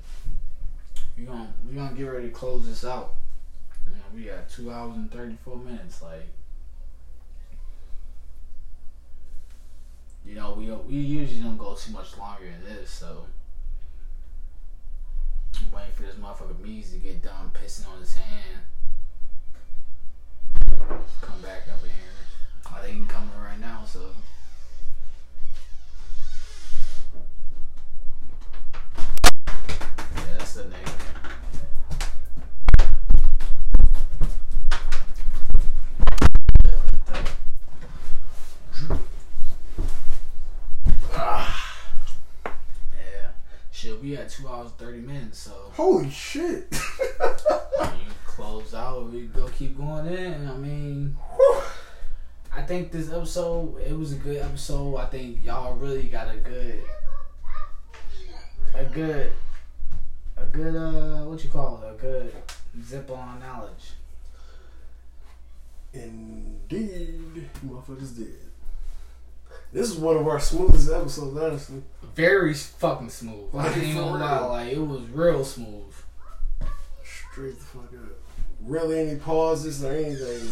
we gonna we gonna get ready to close this out. Know, we got two hours and thirty four minutes. Like, you know, we we usually don't go too much longer than this, so. I'm waiting for this motherfucker Mees to get done pissing on his hand. Come back two hours thirty minutes, so Holy shit! you close out, we go keep going in. I mean, Whew. I think this episode it was a good episode. I think y'all really got a good, a good, a good uh, what you call it? A good zip on knowledge. Indeed, you motherfuckers did. This is one of our smoothest episodes, honestly. Very fucking smooth. I Like, ain't for gonna lie, like it was real smooth. Straight the fuck up. Really, any pauses or anything?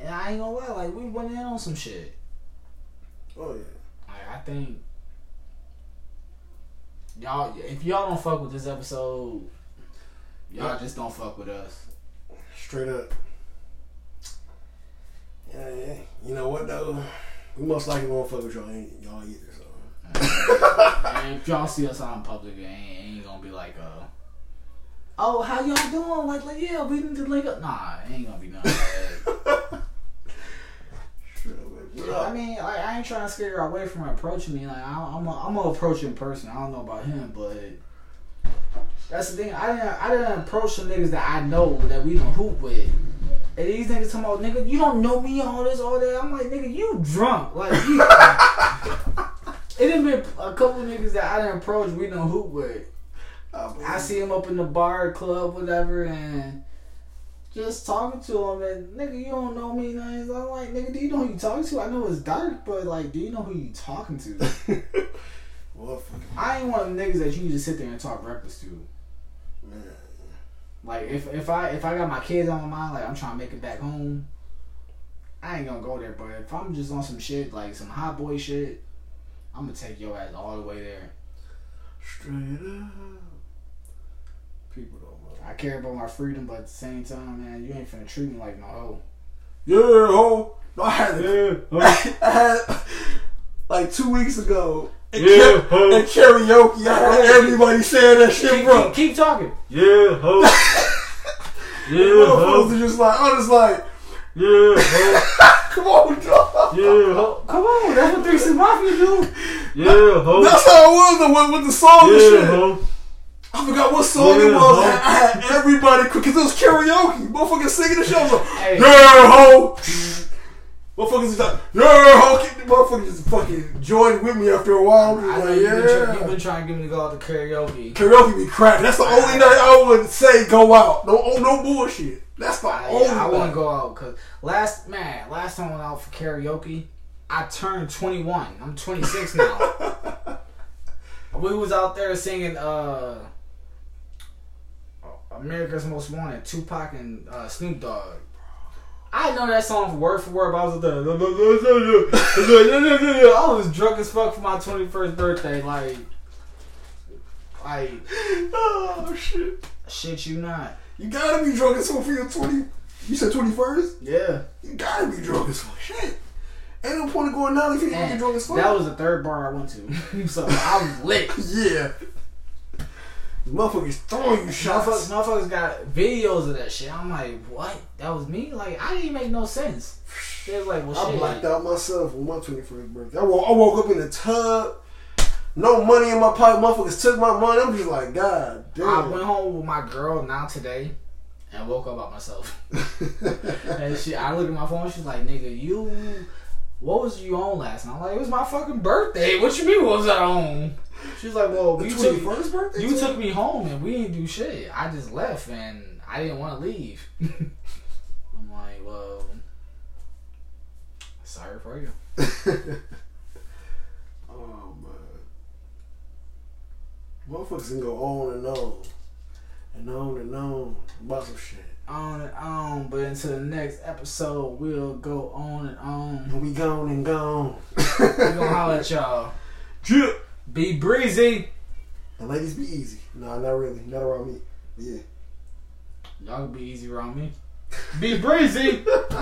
And I ain't gonna lie, like we went in on some shit. Oh yeah. Like I think y'all, if y'all don't fuck with this episode, y'all just don't fuck with us. Straight up. Yeah, yeah. You know what though? We most likely won't fuck with y'all, ain't- y'all either. So. and if y'all see us out in public, it ain't, ain't gonna be like, uh, oh, how y'all doing? Like, like, yeah, we need to link up. Nah, it ain't gonna be nothing like that. Straight up, like, what I mean, like, I ain't trying to scare her away from approaching me. Like, I, I'm, a, I'm gonna approach in person. I don't know about him, but that's the thing. I didn't, I didn't approach some niggas that I know that we don't hoop with. And these niggas talking about, nigga, you don't know me, all this, all that. I'm like, nigga, you drunk. Like, you, it done been a couple of niggas that I didn't approach, we don't hoop with. I, I see him up in the bar, club, whatever, and just talking to him, and nigga, you don't know me, nothing. I'm like, nigga, do you know who you talking to? I know it's dark, but like, do you know who you talking to? Well, I ain't one of the niggas that you just sit there and talk reckless to. man. Like, if if I if I got my kids on my mind, like I'm trying to make it back home, I ain't gonna go there. But if I'm just on some shit, like some hot boy shit, I'm gonna take your ass all the way there. Straight up. People don't know. I care about my freedom, but at the same time, man, you ain't finna treat me like no hoe. Yeah, hoe. No, I had it. I had like two weeks ago. In, Yeah, ho. in karaoke, I heard everybody saying that shit, Keep, bro. keep, keep talking. Yeah, ho. Yeah, Motherfuckers ho. are just like, I was like, Yeah, ho. come on, dog. Yeah, ho. Come on, that's what Three Six Mafia do. Yeah, ho. That's how it was though, with, with the song and Yeah, shit. ho. I forgot what song it was. ho. I, I had everybody, because it was karaoke. Motherfuckers singing the show. I was like, Hey. yeah, ho. Motherfuckers is like, yeah, ho. Motherfuckers just fucking joined with me after a while. I know like, you've been, try, you've been trying to get me to go out to karaoke. Karaoke be crap. That's the only night I would say go out. No, oh, no bullshit. That's the I, only. I want to go out because last man, last time I went out for karaoke, I turned 21. I'm 26 now. we was out there singing uh, America's Most Wanted, Tupac and uh, Snoop Dogg. I know that song word for word, but I was there. I was drunk as fuck for my 21st birthday. Like, like Oh shit! shit, you not. You gotta be drunk as fuck for your twenty. You said twenty first. Yeah. You gotta be drunk as fuck. Shit. Ain't no point in going out if you ain't drunk as fuck. that was the third bar I went to. so I was lit. yeah. Motherfuckers throwing you shots. Motherfuckers, motherfuckers got videos of that shit. I'm like, what? That was me? Like, I didn't make no sense. They was like, well, I shit. blacked out myself on my 21st birthday. I woke, I woke up in the tub. no money in my pocket. Motherfuckers took my money. I'm just like, God damn. I went home with my girl now today and woke up by myself. and she, I look at my phone. She's like, "Nigga, you, what was you on last?" night? I'm like, "It was my fucking birthday. What you mean? What was I on?" She's like, "Well, the you took first birthday. you too? took me home and we didn't do shit. I just left and I didn't want to leave." I'm like, "Well, sorry for you." oh man, motherfuckers can go on and on and on and on about some shit. On and on, but until the next episode, we'll go on and on. And we gone and gone. We gonna holler at y'all. Drip. Be breezy. And ladies, be easy. Nah, not really. Not around me. Yeah. Y'all can be easy around me. Be breezy.